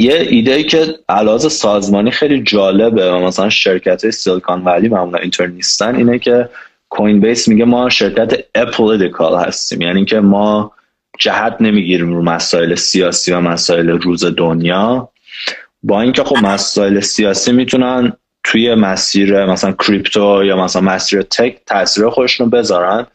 یه ایده که علاوه سازمانی خیلی جالبه و مثلا شرکت Silicon Valley معمولا اینطور نیستن اینه که Coinbase میگه ما شرکت apolitical هستیم. یعنی که ما جهت نمی‌گیریم رو مسائل سیاسی و مسائل روز دنیا. با اینکه خب مسائل سیاسی می‌تونن توی مسیر مثلا crypto یا مثلا مسیر tech تاثیر خودشون بذارن.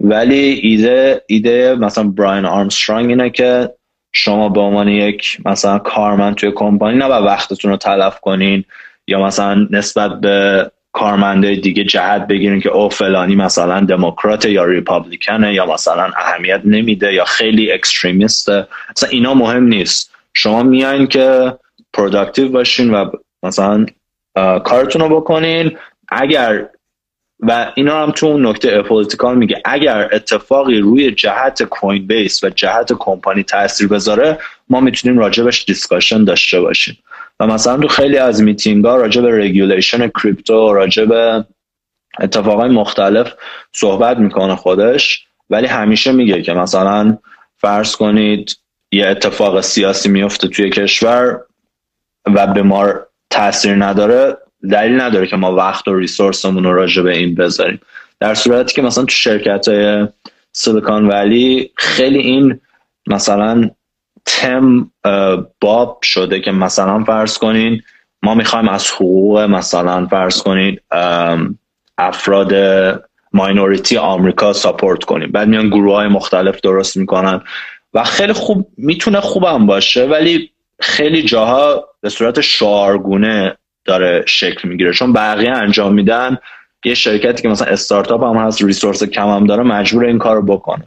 ولی ایده ایده مثلا براین آرمسترانگ اینه که شما به عنوان یک مثلا کارمند توی کمپانی نه وقتتون رو تلف کنین یا مثلا نسبت به کارمنده دیگه جهت بگیرین که او فلانی مثلا دموکرات یا Republican ه یا مثلا اهمیت نمیده یا خیلی extremist ه. مثلا اینا مهم نیست. شما میایین که productive باشین و مثلا کارتون رو بکنین. اگر و اینا هم تو اون نکته apolitical میگه اگر اتفاقی روی جهت Coinbase و جهت کمپانی تاثیر بذاره ما می‌تونیم راجبش discussion داشته باشیم. و مثلا تو خیلی از میتینگ ها راجب regulation crypto راجب اتفاقای مختلف صحبت می‌کنه خودش ولی همیشه میگه که مثلا فرض کنید یه اتفاق سیاسی میفته توی کشور و به ما تاثیر نداره دلیل نداره که ما وقت و ریسورسمون رو راجع به این بذاریم. در صورتی که مثلا تو شرکت های سیلیکان ولی خیلی این مثلا تم باب شده که مثلا فرض کنین ما می‌خوایم از حقوق مثلا فرض کنید افراد ماینوریتی آمریکا ساپورت کنیم. بعد میان گروه های مختلف درست می‌کنن و خیلی خوب می‌تونه خوبم باشه ولی خیلی جاها به صورت شعارگونه داره شکل می‌گیره. چون بقیه انجام میدن یه شرکتی که مثلا استارتاپ هم هست ریسورس کم هم داره مجبور این کار رو بکنه.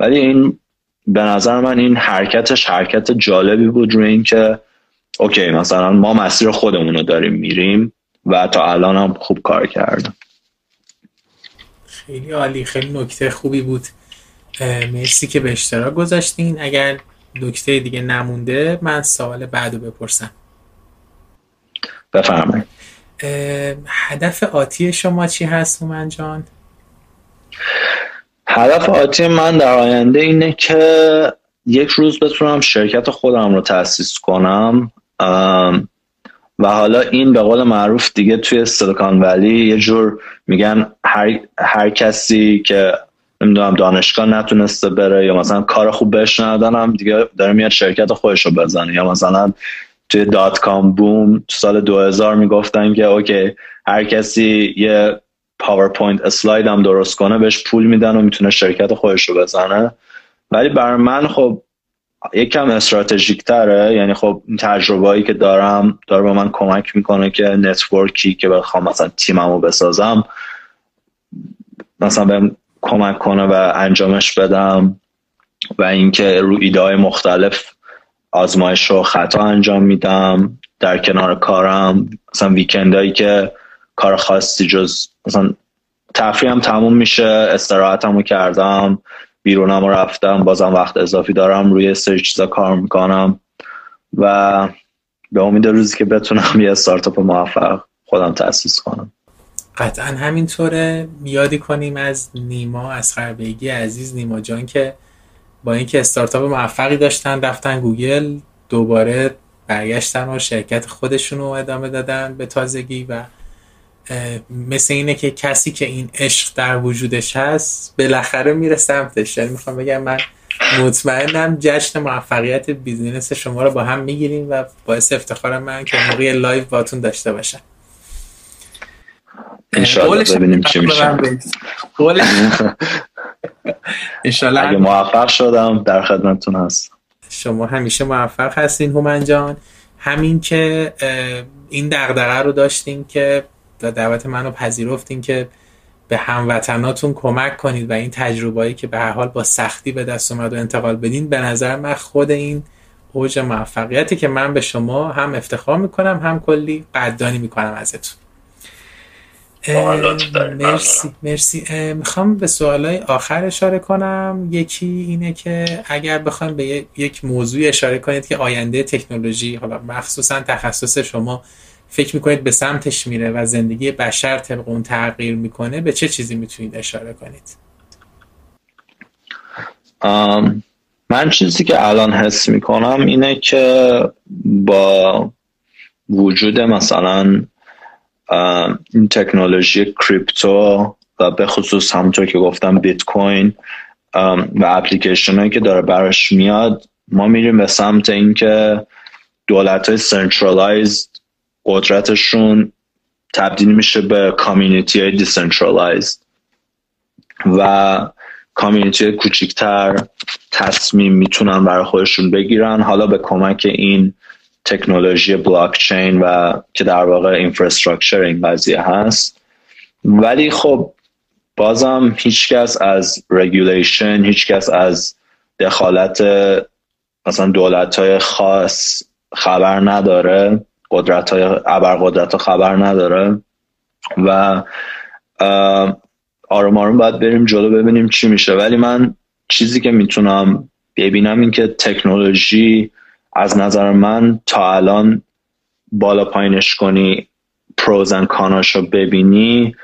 ولی این به نظر من این حرکتش حرکت جالبی بود روی این که اوکی مثلا ما مسیر خودمون رو داریم میریم و تا الان هم خوب کار کردم خیلی عالی خیلی نکته خوبی بود. مرسی که به اشتراک گذاشتین. اگر نکته دیگه نمونده من سوال بعد رو بپرسم. بفرمایید. هدف آتی شما چی هست من جان؟ هدف آتی من در آینده اینه که یک روز بتونم شرکت خودم رو تأسیس کنم و حالا این به قول معروف دیگه توی سیلیکون ولی یه جور میگن هر, هر کسی که نمی‌دونم دانشگاه نتونسته بره یا مثلا کار خوب بهش ندادن دیگه داره میاد شرکت خودش رو بزنه یا مثلا توی dot com boom تو سال 2000 می‌گفتن که okay هر کسی یه PowerPoint slide هم درست کنه بهش پول میدن و می‌تونه شرکت خودش رو بزنه. ولی برا من خب یکم استراتژیک تره یعنی خب این تجربه که دارم داره به من کمک می‌کنه که network ی که بخوام مثلا تیممو بسازم مثلا بهم کمک کنه و انجامش بدم و اینکه رو ایده های مختلف آزمایش رو خطا انجام میدم در کنار کارم. مثلا ویکندایی که کار خاصی جز مثلا تفریحم تموم میشه استراحتمو کردم بیرونم رفتم بازم وقت اضافی دارم روی سری چیزا کار می‌کنم و به امید روزی که بتونم یه استارتاپ موفق خودم تأسیس کنم. قطعا همینطوره. یادی کنیم از نیما از خربگی عزیز نیما جان که با اینکه استارتاپ موفقی داشتن رفتن گوگل دوباره برگشتن و شرکت خودشون رو ادامه دادن به تازگی و مثل اینه که کسی که این عشق در وجودش هست بالاخره میره سمتش. یعنی می‌خوام بگم من مطمئنم جشن موفقیت business شما رو با هم می‌گیریم و باعث افتخارم من که موقع live باتون داشته باشم. انشالله ببینیم چی میشه. اگه موفق شدم در خدمتتون هست شما همیشه موفق هستین هومن جان. همین که این دغدغه رو داشتیم که دعوت منو پذیرفتین که به هموطناتون کمک کنید و این تجربه‌ای که به هر حال با سختی به دست اومد و انتقال بدین به نظر من خود این اوج موفقیتی که من به شما هم افتخار می‌کنم هم کلی قدردانی می‌کنم ازتون. مرسی مرسی. می‌خوام به سوالای آخر اشاره کنم. یکی اینه که اگر بخوایم به یک موضوع اشاره کنید که آینده تکنولوژی حالا مخصوصا تخصص شما فکر می‌کنید به سمتش میره و زندگی بشر طبق اون تغییر می‌کنه به چه چیزی می‌تونید اشاره کنید؟ من چیزی که الان حس می‌کنم اینه که با وجود مثلا این تکنولوژی crypto و به خصوص همونطور که گفتم بیت کوین و اپلیکیشن هایی که داره براش میاد ما میریم به سمت اینکه دولت های centralized قدرتشون تبدیل میشه به community های decentralized و community کوچیکتر تصمیم می‌تونن برای خودشون بگیرن. حالا به کمک این تکنولوژی بلاکچین و که در واقع infrastructure این قضیه هست. ولی خب بازم هیچکس از regulation هیچکس از دخالت مثلا دولت های خاص خبر نداره قدرت های ابرقدرت ها خبر نداره. و آروم آروم باید بریم جلو ببینیم چی میشه. ولی من چیزی که می‌تونم ببینم این که تکنولوژی از نظر من تا الان بالا پایینش کنی پروزن کاناش رو ببینی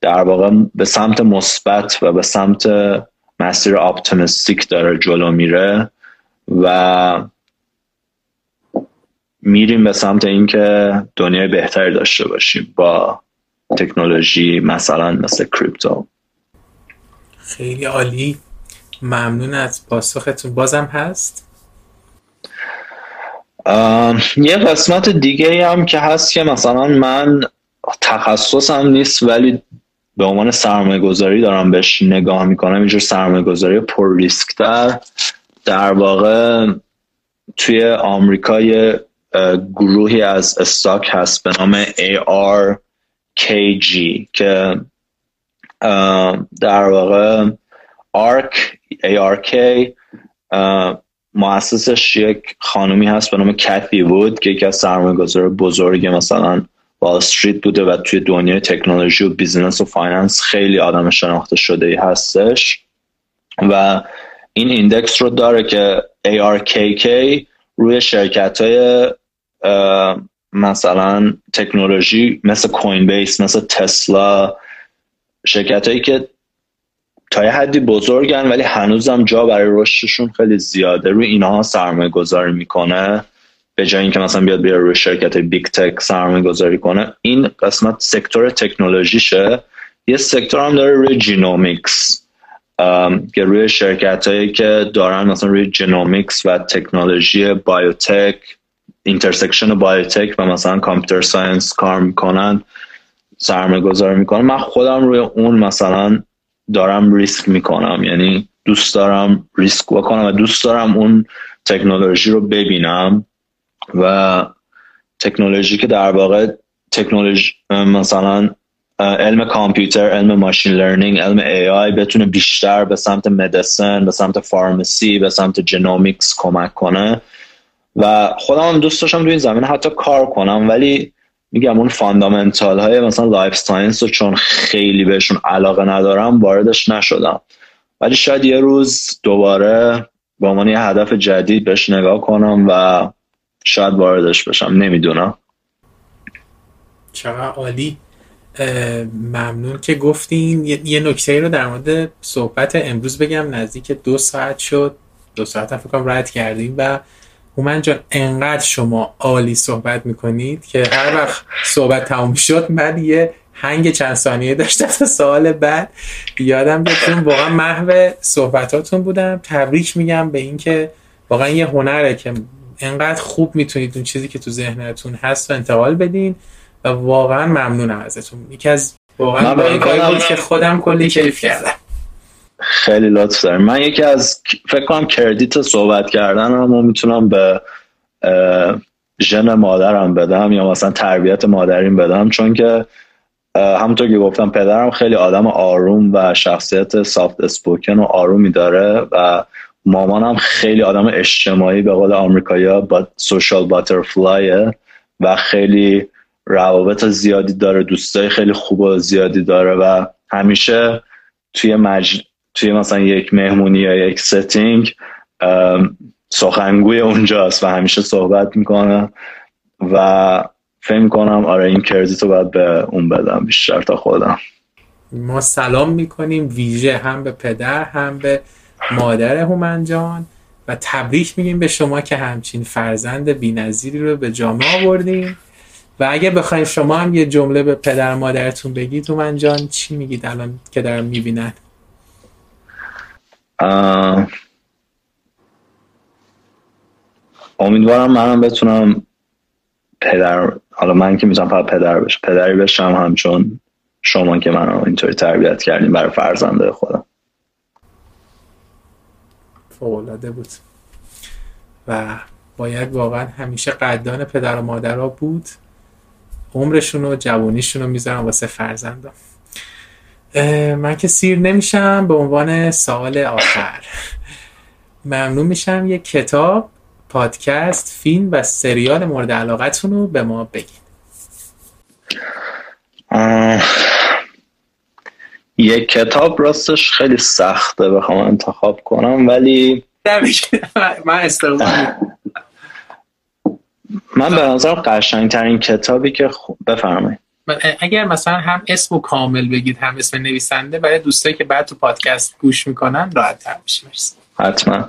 در واقع به سمت مثبت و به سمت مسیر اپتیمیستیک داره جلو میره و میریم به سمت اینکه دنیای بهتری داشته باشیم با تکنولوژی مثلا مثل کریپتو خیلی عالی. ممنون از پاسختون. بازم هست؟ یه قسمت دیگه هم که هست که مثلا من تخصصم نیست ولی به عنوان سرمایه گذاری دارم بهش نگاه می‌کنم. اینجور سرمایه گذاری پر ریسک در در واقع توی آمریکا یه گروهی از استاک هست به نام ARKG که در واقع ARK ARK مؤسسش یک خانومی هست به نام Cathie Wood که یکی از سرمایه‌گذار بزرگ مثلا Wall Street بوده و توی دنیای تکنولوژی و business و finance خیلی آدم شناخته شده ای هستش. و این index رو داره که ARKK روی شرکت های مثلا تکنولوژی مثل Coinbase مثل تسلا شرکت هایی که تا یه حدی بزرگن ولی هنوزم جا برای رشدشون خیلی زیاده. روی اینها سرمایه گذاری می‌کنه به جای اینکه مثلا بیاد بیاد روی شرکت big tech سرمایه گذاری کنه. این قسمت sector تکنولوژیشه. یه sector هم داره روی genomics. که روی شرکت هایی که دارن مثلا روی genomics و تکنولوژی biotech intersection biotech و مثلا computer science کار می‌کنن سرمایه گذاری می‌کنن. من خودم روی اون مثلا دارم ریسک می‌کنم. یعنی دوست دارم ریسک بکنم و دوست دارم اون تکنولوژی رو ببینم و تکنولوژی که در واقع تکنولوژی مثلا علم کامپیوتر علم machine learning علم AI بتونه بیشتر به سمت medicine به سمت pharmacy به سمت genomics کمک کنه. و خودم دوست داشتم تو این زمینه حتی کار کنم ولی میگم اون fundamental های مثلا life science رو چون خیلی بهشون علاقه ندارم واردش نشدم. ولی شاید یه روز دوباره با عنوان یه هدف جدید بهش نگاه کنم و شاید واردش بشم. نمی‌دونم. چقدر عالی. ممنون که گفتین. یه نکته رو در مورد صحبت امروز بگم. نزدیک دو ساعت شد. دو ساعت فکر کنم رد کردیم و هومن جان انقدر شما عالی صحبت می‌کنید که هر وقت صحبت تموم شد من یه هنگ چند ثانیه داشتم تا سوال بعد یادم بیاد واقعا محو صحبتاتون بودم. تبریک میگم به اینکه واقعا یه هنره که انقدر خوب می‌تونید اون چیزی که تو ذهنتون هست و انتقال بدین و واقعا ممنونم ازتون. یکی از واقعا بود که خودم کلی کیف کردم. خیلی لطف دارم. من یکی از فکر کنم کردیت صحبت کردن رو می‌تونم به ژن مادرم بدم یا مثلا تربیت مادریم بدم چون که همونطور که گفتم پدرم خیلی آدم آروم و شخصیت سافت اسپوکن و آرومی داره و مامانم خیلی آدم اجتماعی به قول آمریکایی با سوشال باترفلایه و خیلی روابط زیادی داره دوستای خیلی خوب و زیادی داره و همیشه توی مج... توی مثلا یک مهمونی یا یک setting سخنگوی اونجاست و همیشه صحبت می‌کنه و فکر کنم آره این credit رو باید به اون بدم بیشتر تا خودم. ما سلام می‌کنیم ویژه هم به پدر هم به مادر هومن جان و تبریک میگیم به شما که همچین فرزند بینظیری رو به جامعه آوردین و اگه بخوایم شما هم یه جمله به پدر مادرتون بگید هومن جان چی میگید الان که دارم می‌بینن؟ امیدوارم منم بتونم پدر حالا من که می‌تونم فقط پدر بشم پدری بشم همچون شما که منو اینطوری تربیت کردیم برای فرزنده خودم. فوقلاده بود. و باید واقعا همیشه قدردان پدر و مادر ها بود. عمرشون و جوانیشون رو می‌ذارم واسه فرزندم من که سیر نمیشم به عنوان سوال آخر. ممنون میشم یه کتاب پادکست فیلم و سریال مورد علاقتون رو به ما بگین. یک کتاب راستش خیلی سخته بخوام انتخاب کنم ولی من من به نظر قشنگ ترین کتابی که بفرمایید. اگر مثلا هم اسم و کامل بگید هم اسم نویسنده برای دوستایی که بعد تو پادکست گوش می‌کنن راحت تر میشه حتما.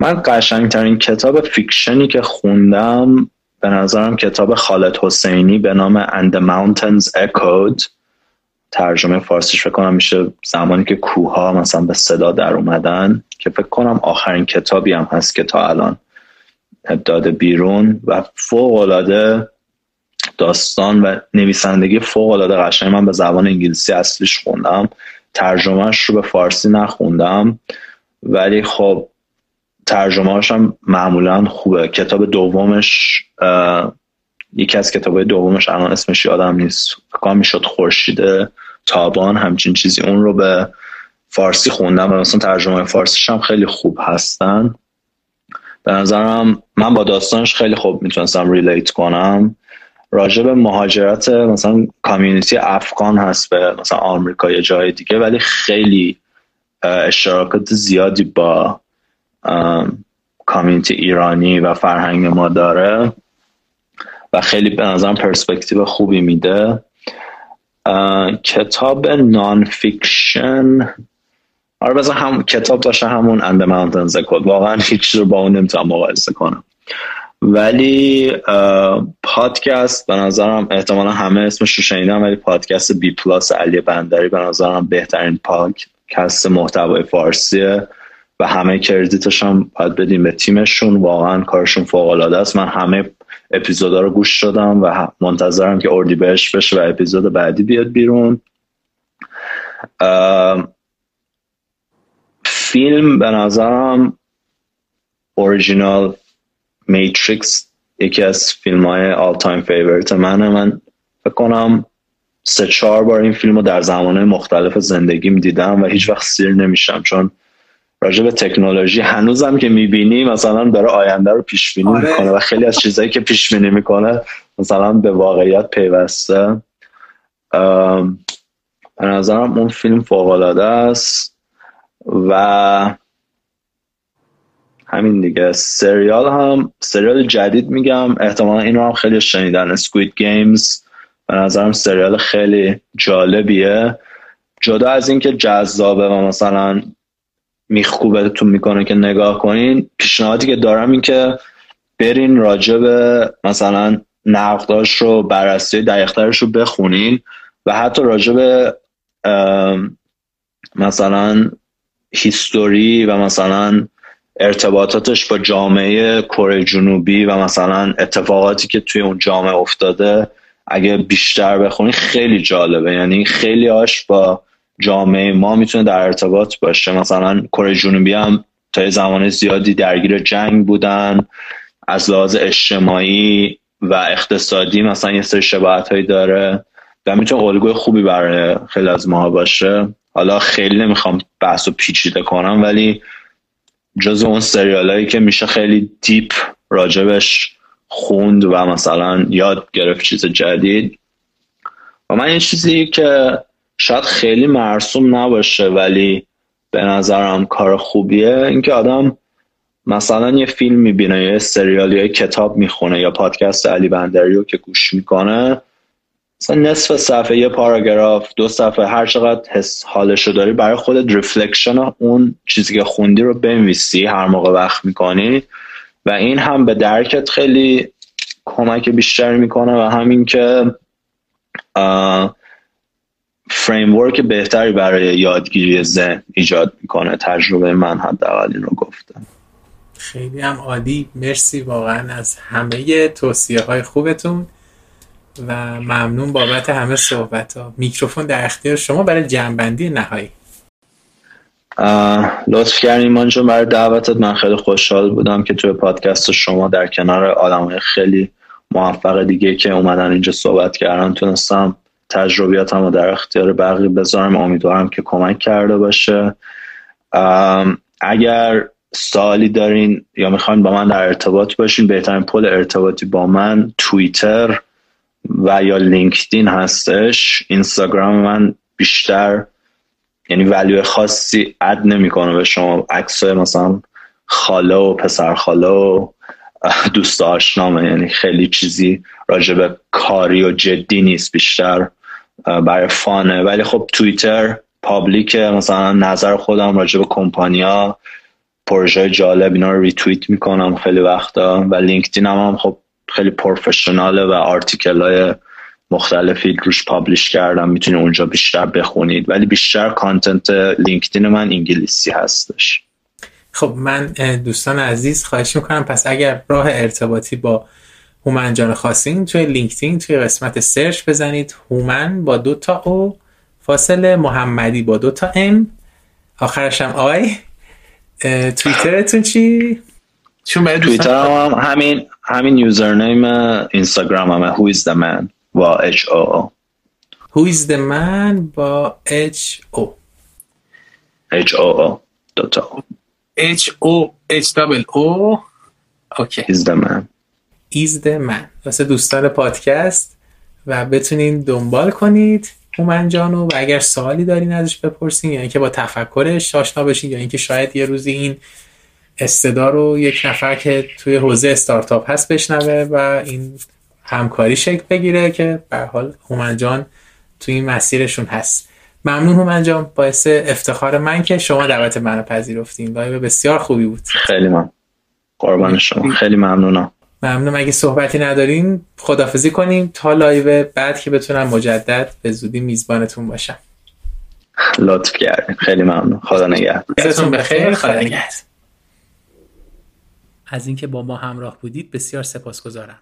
من قشنگترین کتاب فیکشنی که خوندم به نظرم کتاب خالد حسینی به نام And the Mountains Echoed. ترجمه فارسیش فکر کنم میشه زمانی که کوها مثلا به صدا در اومدن که فکر کنم آخرین کتابی هم هست که تا الان داده بیرون و فوق العاده داستان و نویسندگی فوق العاده قشنگ. من به زبان انگلیسی اصلیش خوندم. ترجمهش رو به فارسی نخوندم. ولی خب ترجمه هم معمولا خوبه. کتاب دومش یکی از کتاب دومش الان اسمش یادم نیست. فکر می‌شد خورشید تابان. همچین چیزی اون رو به فارسی خوندم. و مثلا ترجمه فارسیش هم خیلی خوب هستن. به نظرم من با داستانش خیلی خوب می‌تونستم ریلیت کنم. راجع به مهاجرت مثلا کامیونیتی افغان هست به مثلا آمریکا یا جای دیگه ولی خیلی اشتراکات زیادی با community ایرانی و فرهنگ ما داره و خیلی به نظرم پرسپکتیو خوبی میده. کتاب non-fiction آره هم کتاب داشته همون And the Mountains Echoed واقعا هیچ رو با اون نمی‌تونم مقایسه کنم. ولی پادکست به نظرم احتمالا همه اسمش رو شنیدن ولی پادکست B Plus علی بندری به نظرم بهترین پادکست محتوای فارسیه و همه credit ش هم باید بدیم به تیمشون. واقعا کارشون فوق العاده است. من همه اپیزودا رو گوش دادم و منتظرم که اردیبهشت بشه و اپیزود بعدی بیاد بیرون. فیلم به نظرم original Matrix یکی از فیلم های all time favorite منه من فکر کنم سه چهار بار این فیلم رو در زمانه مختلف زندگیم دیدم و هیچ وقت سیر نمیشم چون راجع به تکنولوژی هنوزم که می‌بینی مثلا داره آینده رو پیش بینی آره. می‌کنه و خیلی از چیزهایی که پیش بینی می‌کنه مثلا به واقعیت پیوسته به نظرم اون فیلم فوق است و همین دیگه. سریال هم سریال جدید میگم. احتمالا اینو هم خیلی شنیدن. سکوید گیمز به نظرم سریال خیلی جالبیه. جدا از اینکه جذابه و مثلا میخوبتون می‌کنه که نگاه کنین پیشنهادی که دارم این که برین راجع به مثلا نقداش رو بررسی دقیقترش رو بخونین و حتی راجع به مثلا هیستوری و مثلا ارتباطاتش با جامعه کره جنوبی و مثلا اتفاقاتی که توی اون جامعه افتاده اگه بیشتر بخونی خیلی جالبه. یعنی خیلی هاش با جامعه ما می‌تونه در ارتباط باشه. مثلا کره جنوبی هم تا زمان زیادی درگیر جنگ بودن. از لحاظ اجتماعی و اقتصادی مثلا یه سری شباهت هایی داره و می‌تونه الگوی خوبی برای خیلی از ما باشه. حالا خیلی نمی‌خوام بحث و پیچیده کنم ولی جز اون سریال هایی که میشه خیلی دیپ راجبش خوند و مثلا یاد گرفت چیز جدید. و من این چیزی که شاید خیلی مرسوم نباشه ولی به نظرم کار خوبیه اینکه آدم مثلا یه فیلم می‌بینه یا سریال یا کتاب می‌خونه یا پادکست علی بندریو که گوش می‌کنه. مثلا نصف صفحه یه پاراگراف دو صفحه هر چقدر حس حالشو داری برای خودت reflection اون چیزی که خوندی رو بنویسی هر موقع وقت می‌کنی. و این هم به درکت خیلی کمک بیشتر می‌کنه و همین که framework بهتری برای یادگیری ذهن ایجاد می‌کنه. تجربه من حداقل این رو گفتم. خیلی هم عالی. مرسی واقعا از همه توصیه های خوبتون. و ممنون بابت همه صحبت ها میکروفون در اختیار شما برای جمع‌بندی نهایی. لطف کردیم من چون برای دعوتت من خیلی خوشحال بودم که توی پادکست شما در کنار آدم خیلی موفق دیگه که اومدن اینجا صحبت کردن تونستم تجربیاتم رو در اختیار بقیه بذارم. امیدوارم که کمک کرده باشه. اگر سوالی دارین یا می‌خواین با من در ارتباط باشین بهترین پل ارتباطی با من توییتر و یا لینکدین هستش اینستاگرام من بیشتر یعنی value خاصی add نمی‌کنه به شما. عکس مثلا خاله و پسر خاله و دوست آشنامه یعنی خیلی چیزی راجع کاری و جدی نیست بیشتر برای fun ه. ولی خب توییتر public مثلا نظر خودم راجع به کمپانیا پروژه جالب اینا رو ریتویت می‌کنم خیلی وقتا. و لینکدین هم, هم خب خیلی professional ه و article های مختلفی روش publish کردم. می‌تونی اونجا بیشتر بخونید. ولی بیشتر content لینکدین من انگلیسی هستش. خب من دوستان عزیز خواهش می‌کنم. پس اگر راه ارتباطی با هومن جان خواستین توی لینکدین توی قسمت search بزنید. هومن با دو تا O فاصله محمدی با دو تا M. آخرش هم I. توییترتون چی؟ چون برای توییتر هم همین. همین یوزرنیم اینستاگرام همه. Who is the man? با H O Who is the man? با H O H O O. دوتا. H O H double O. اوکی is the man. Is the man. واسه دوستان پادکست و بتونین دنبال کنید هومن جانو و اگر سوالی دارین ازش بپرسین یا اینکه با تفکرش آشنا بشین یا اینکه شاید یه روزی این صدا رو یک نفر که توی حوزه استارتاپ هست بشنوه و این همکاری شکل بگیره که به حال هومن جان توی این مسیرشون هست. ممنون هومن جان باعث افتخار من که شما دعوت منو پذیرفتین. live بسیار خوبی بود. خیلی ممنون قربان شما. خیلی ممنونم. ممنون. اگه صحبتی ندارین خدافظی کنیم تا live بعد که بتونم مجدد به زودی میزبانتون باشم. لطف کردیم خیلی ممنون. خدا نگهدار. بخیر. خدا نگهدار. از اینکه با ما همراه بودید بسیار سپاسگزارم.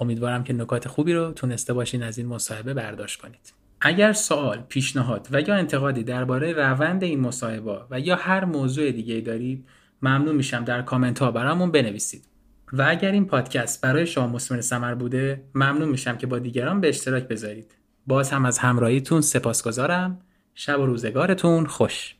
امیدوارم که نکات خوبی رو تونسته باشین از این مصاحبه برداشت کنید. اگر سوال، پیشنهاد و یا انتقادی درباره روند این مصاحبه و یا هر موضوع دیگه دارید ممنون میشم در کامنت ها برامون بنویسید. و اگر این پادکست برای شما مسمر سمر بوده ممنون میشم که با دیگران به اشتراک بذارید. باز هم از همراهیتون سپاسگزارم. شب و روزگارتون خوش.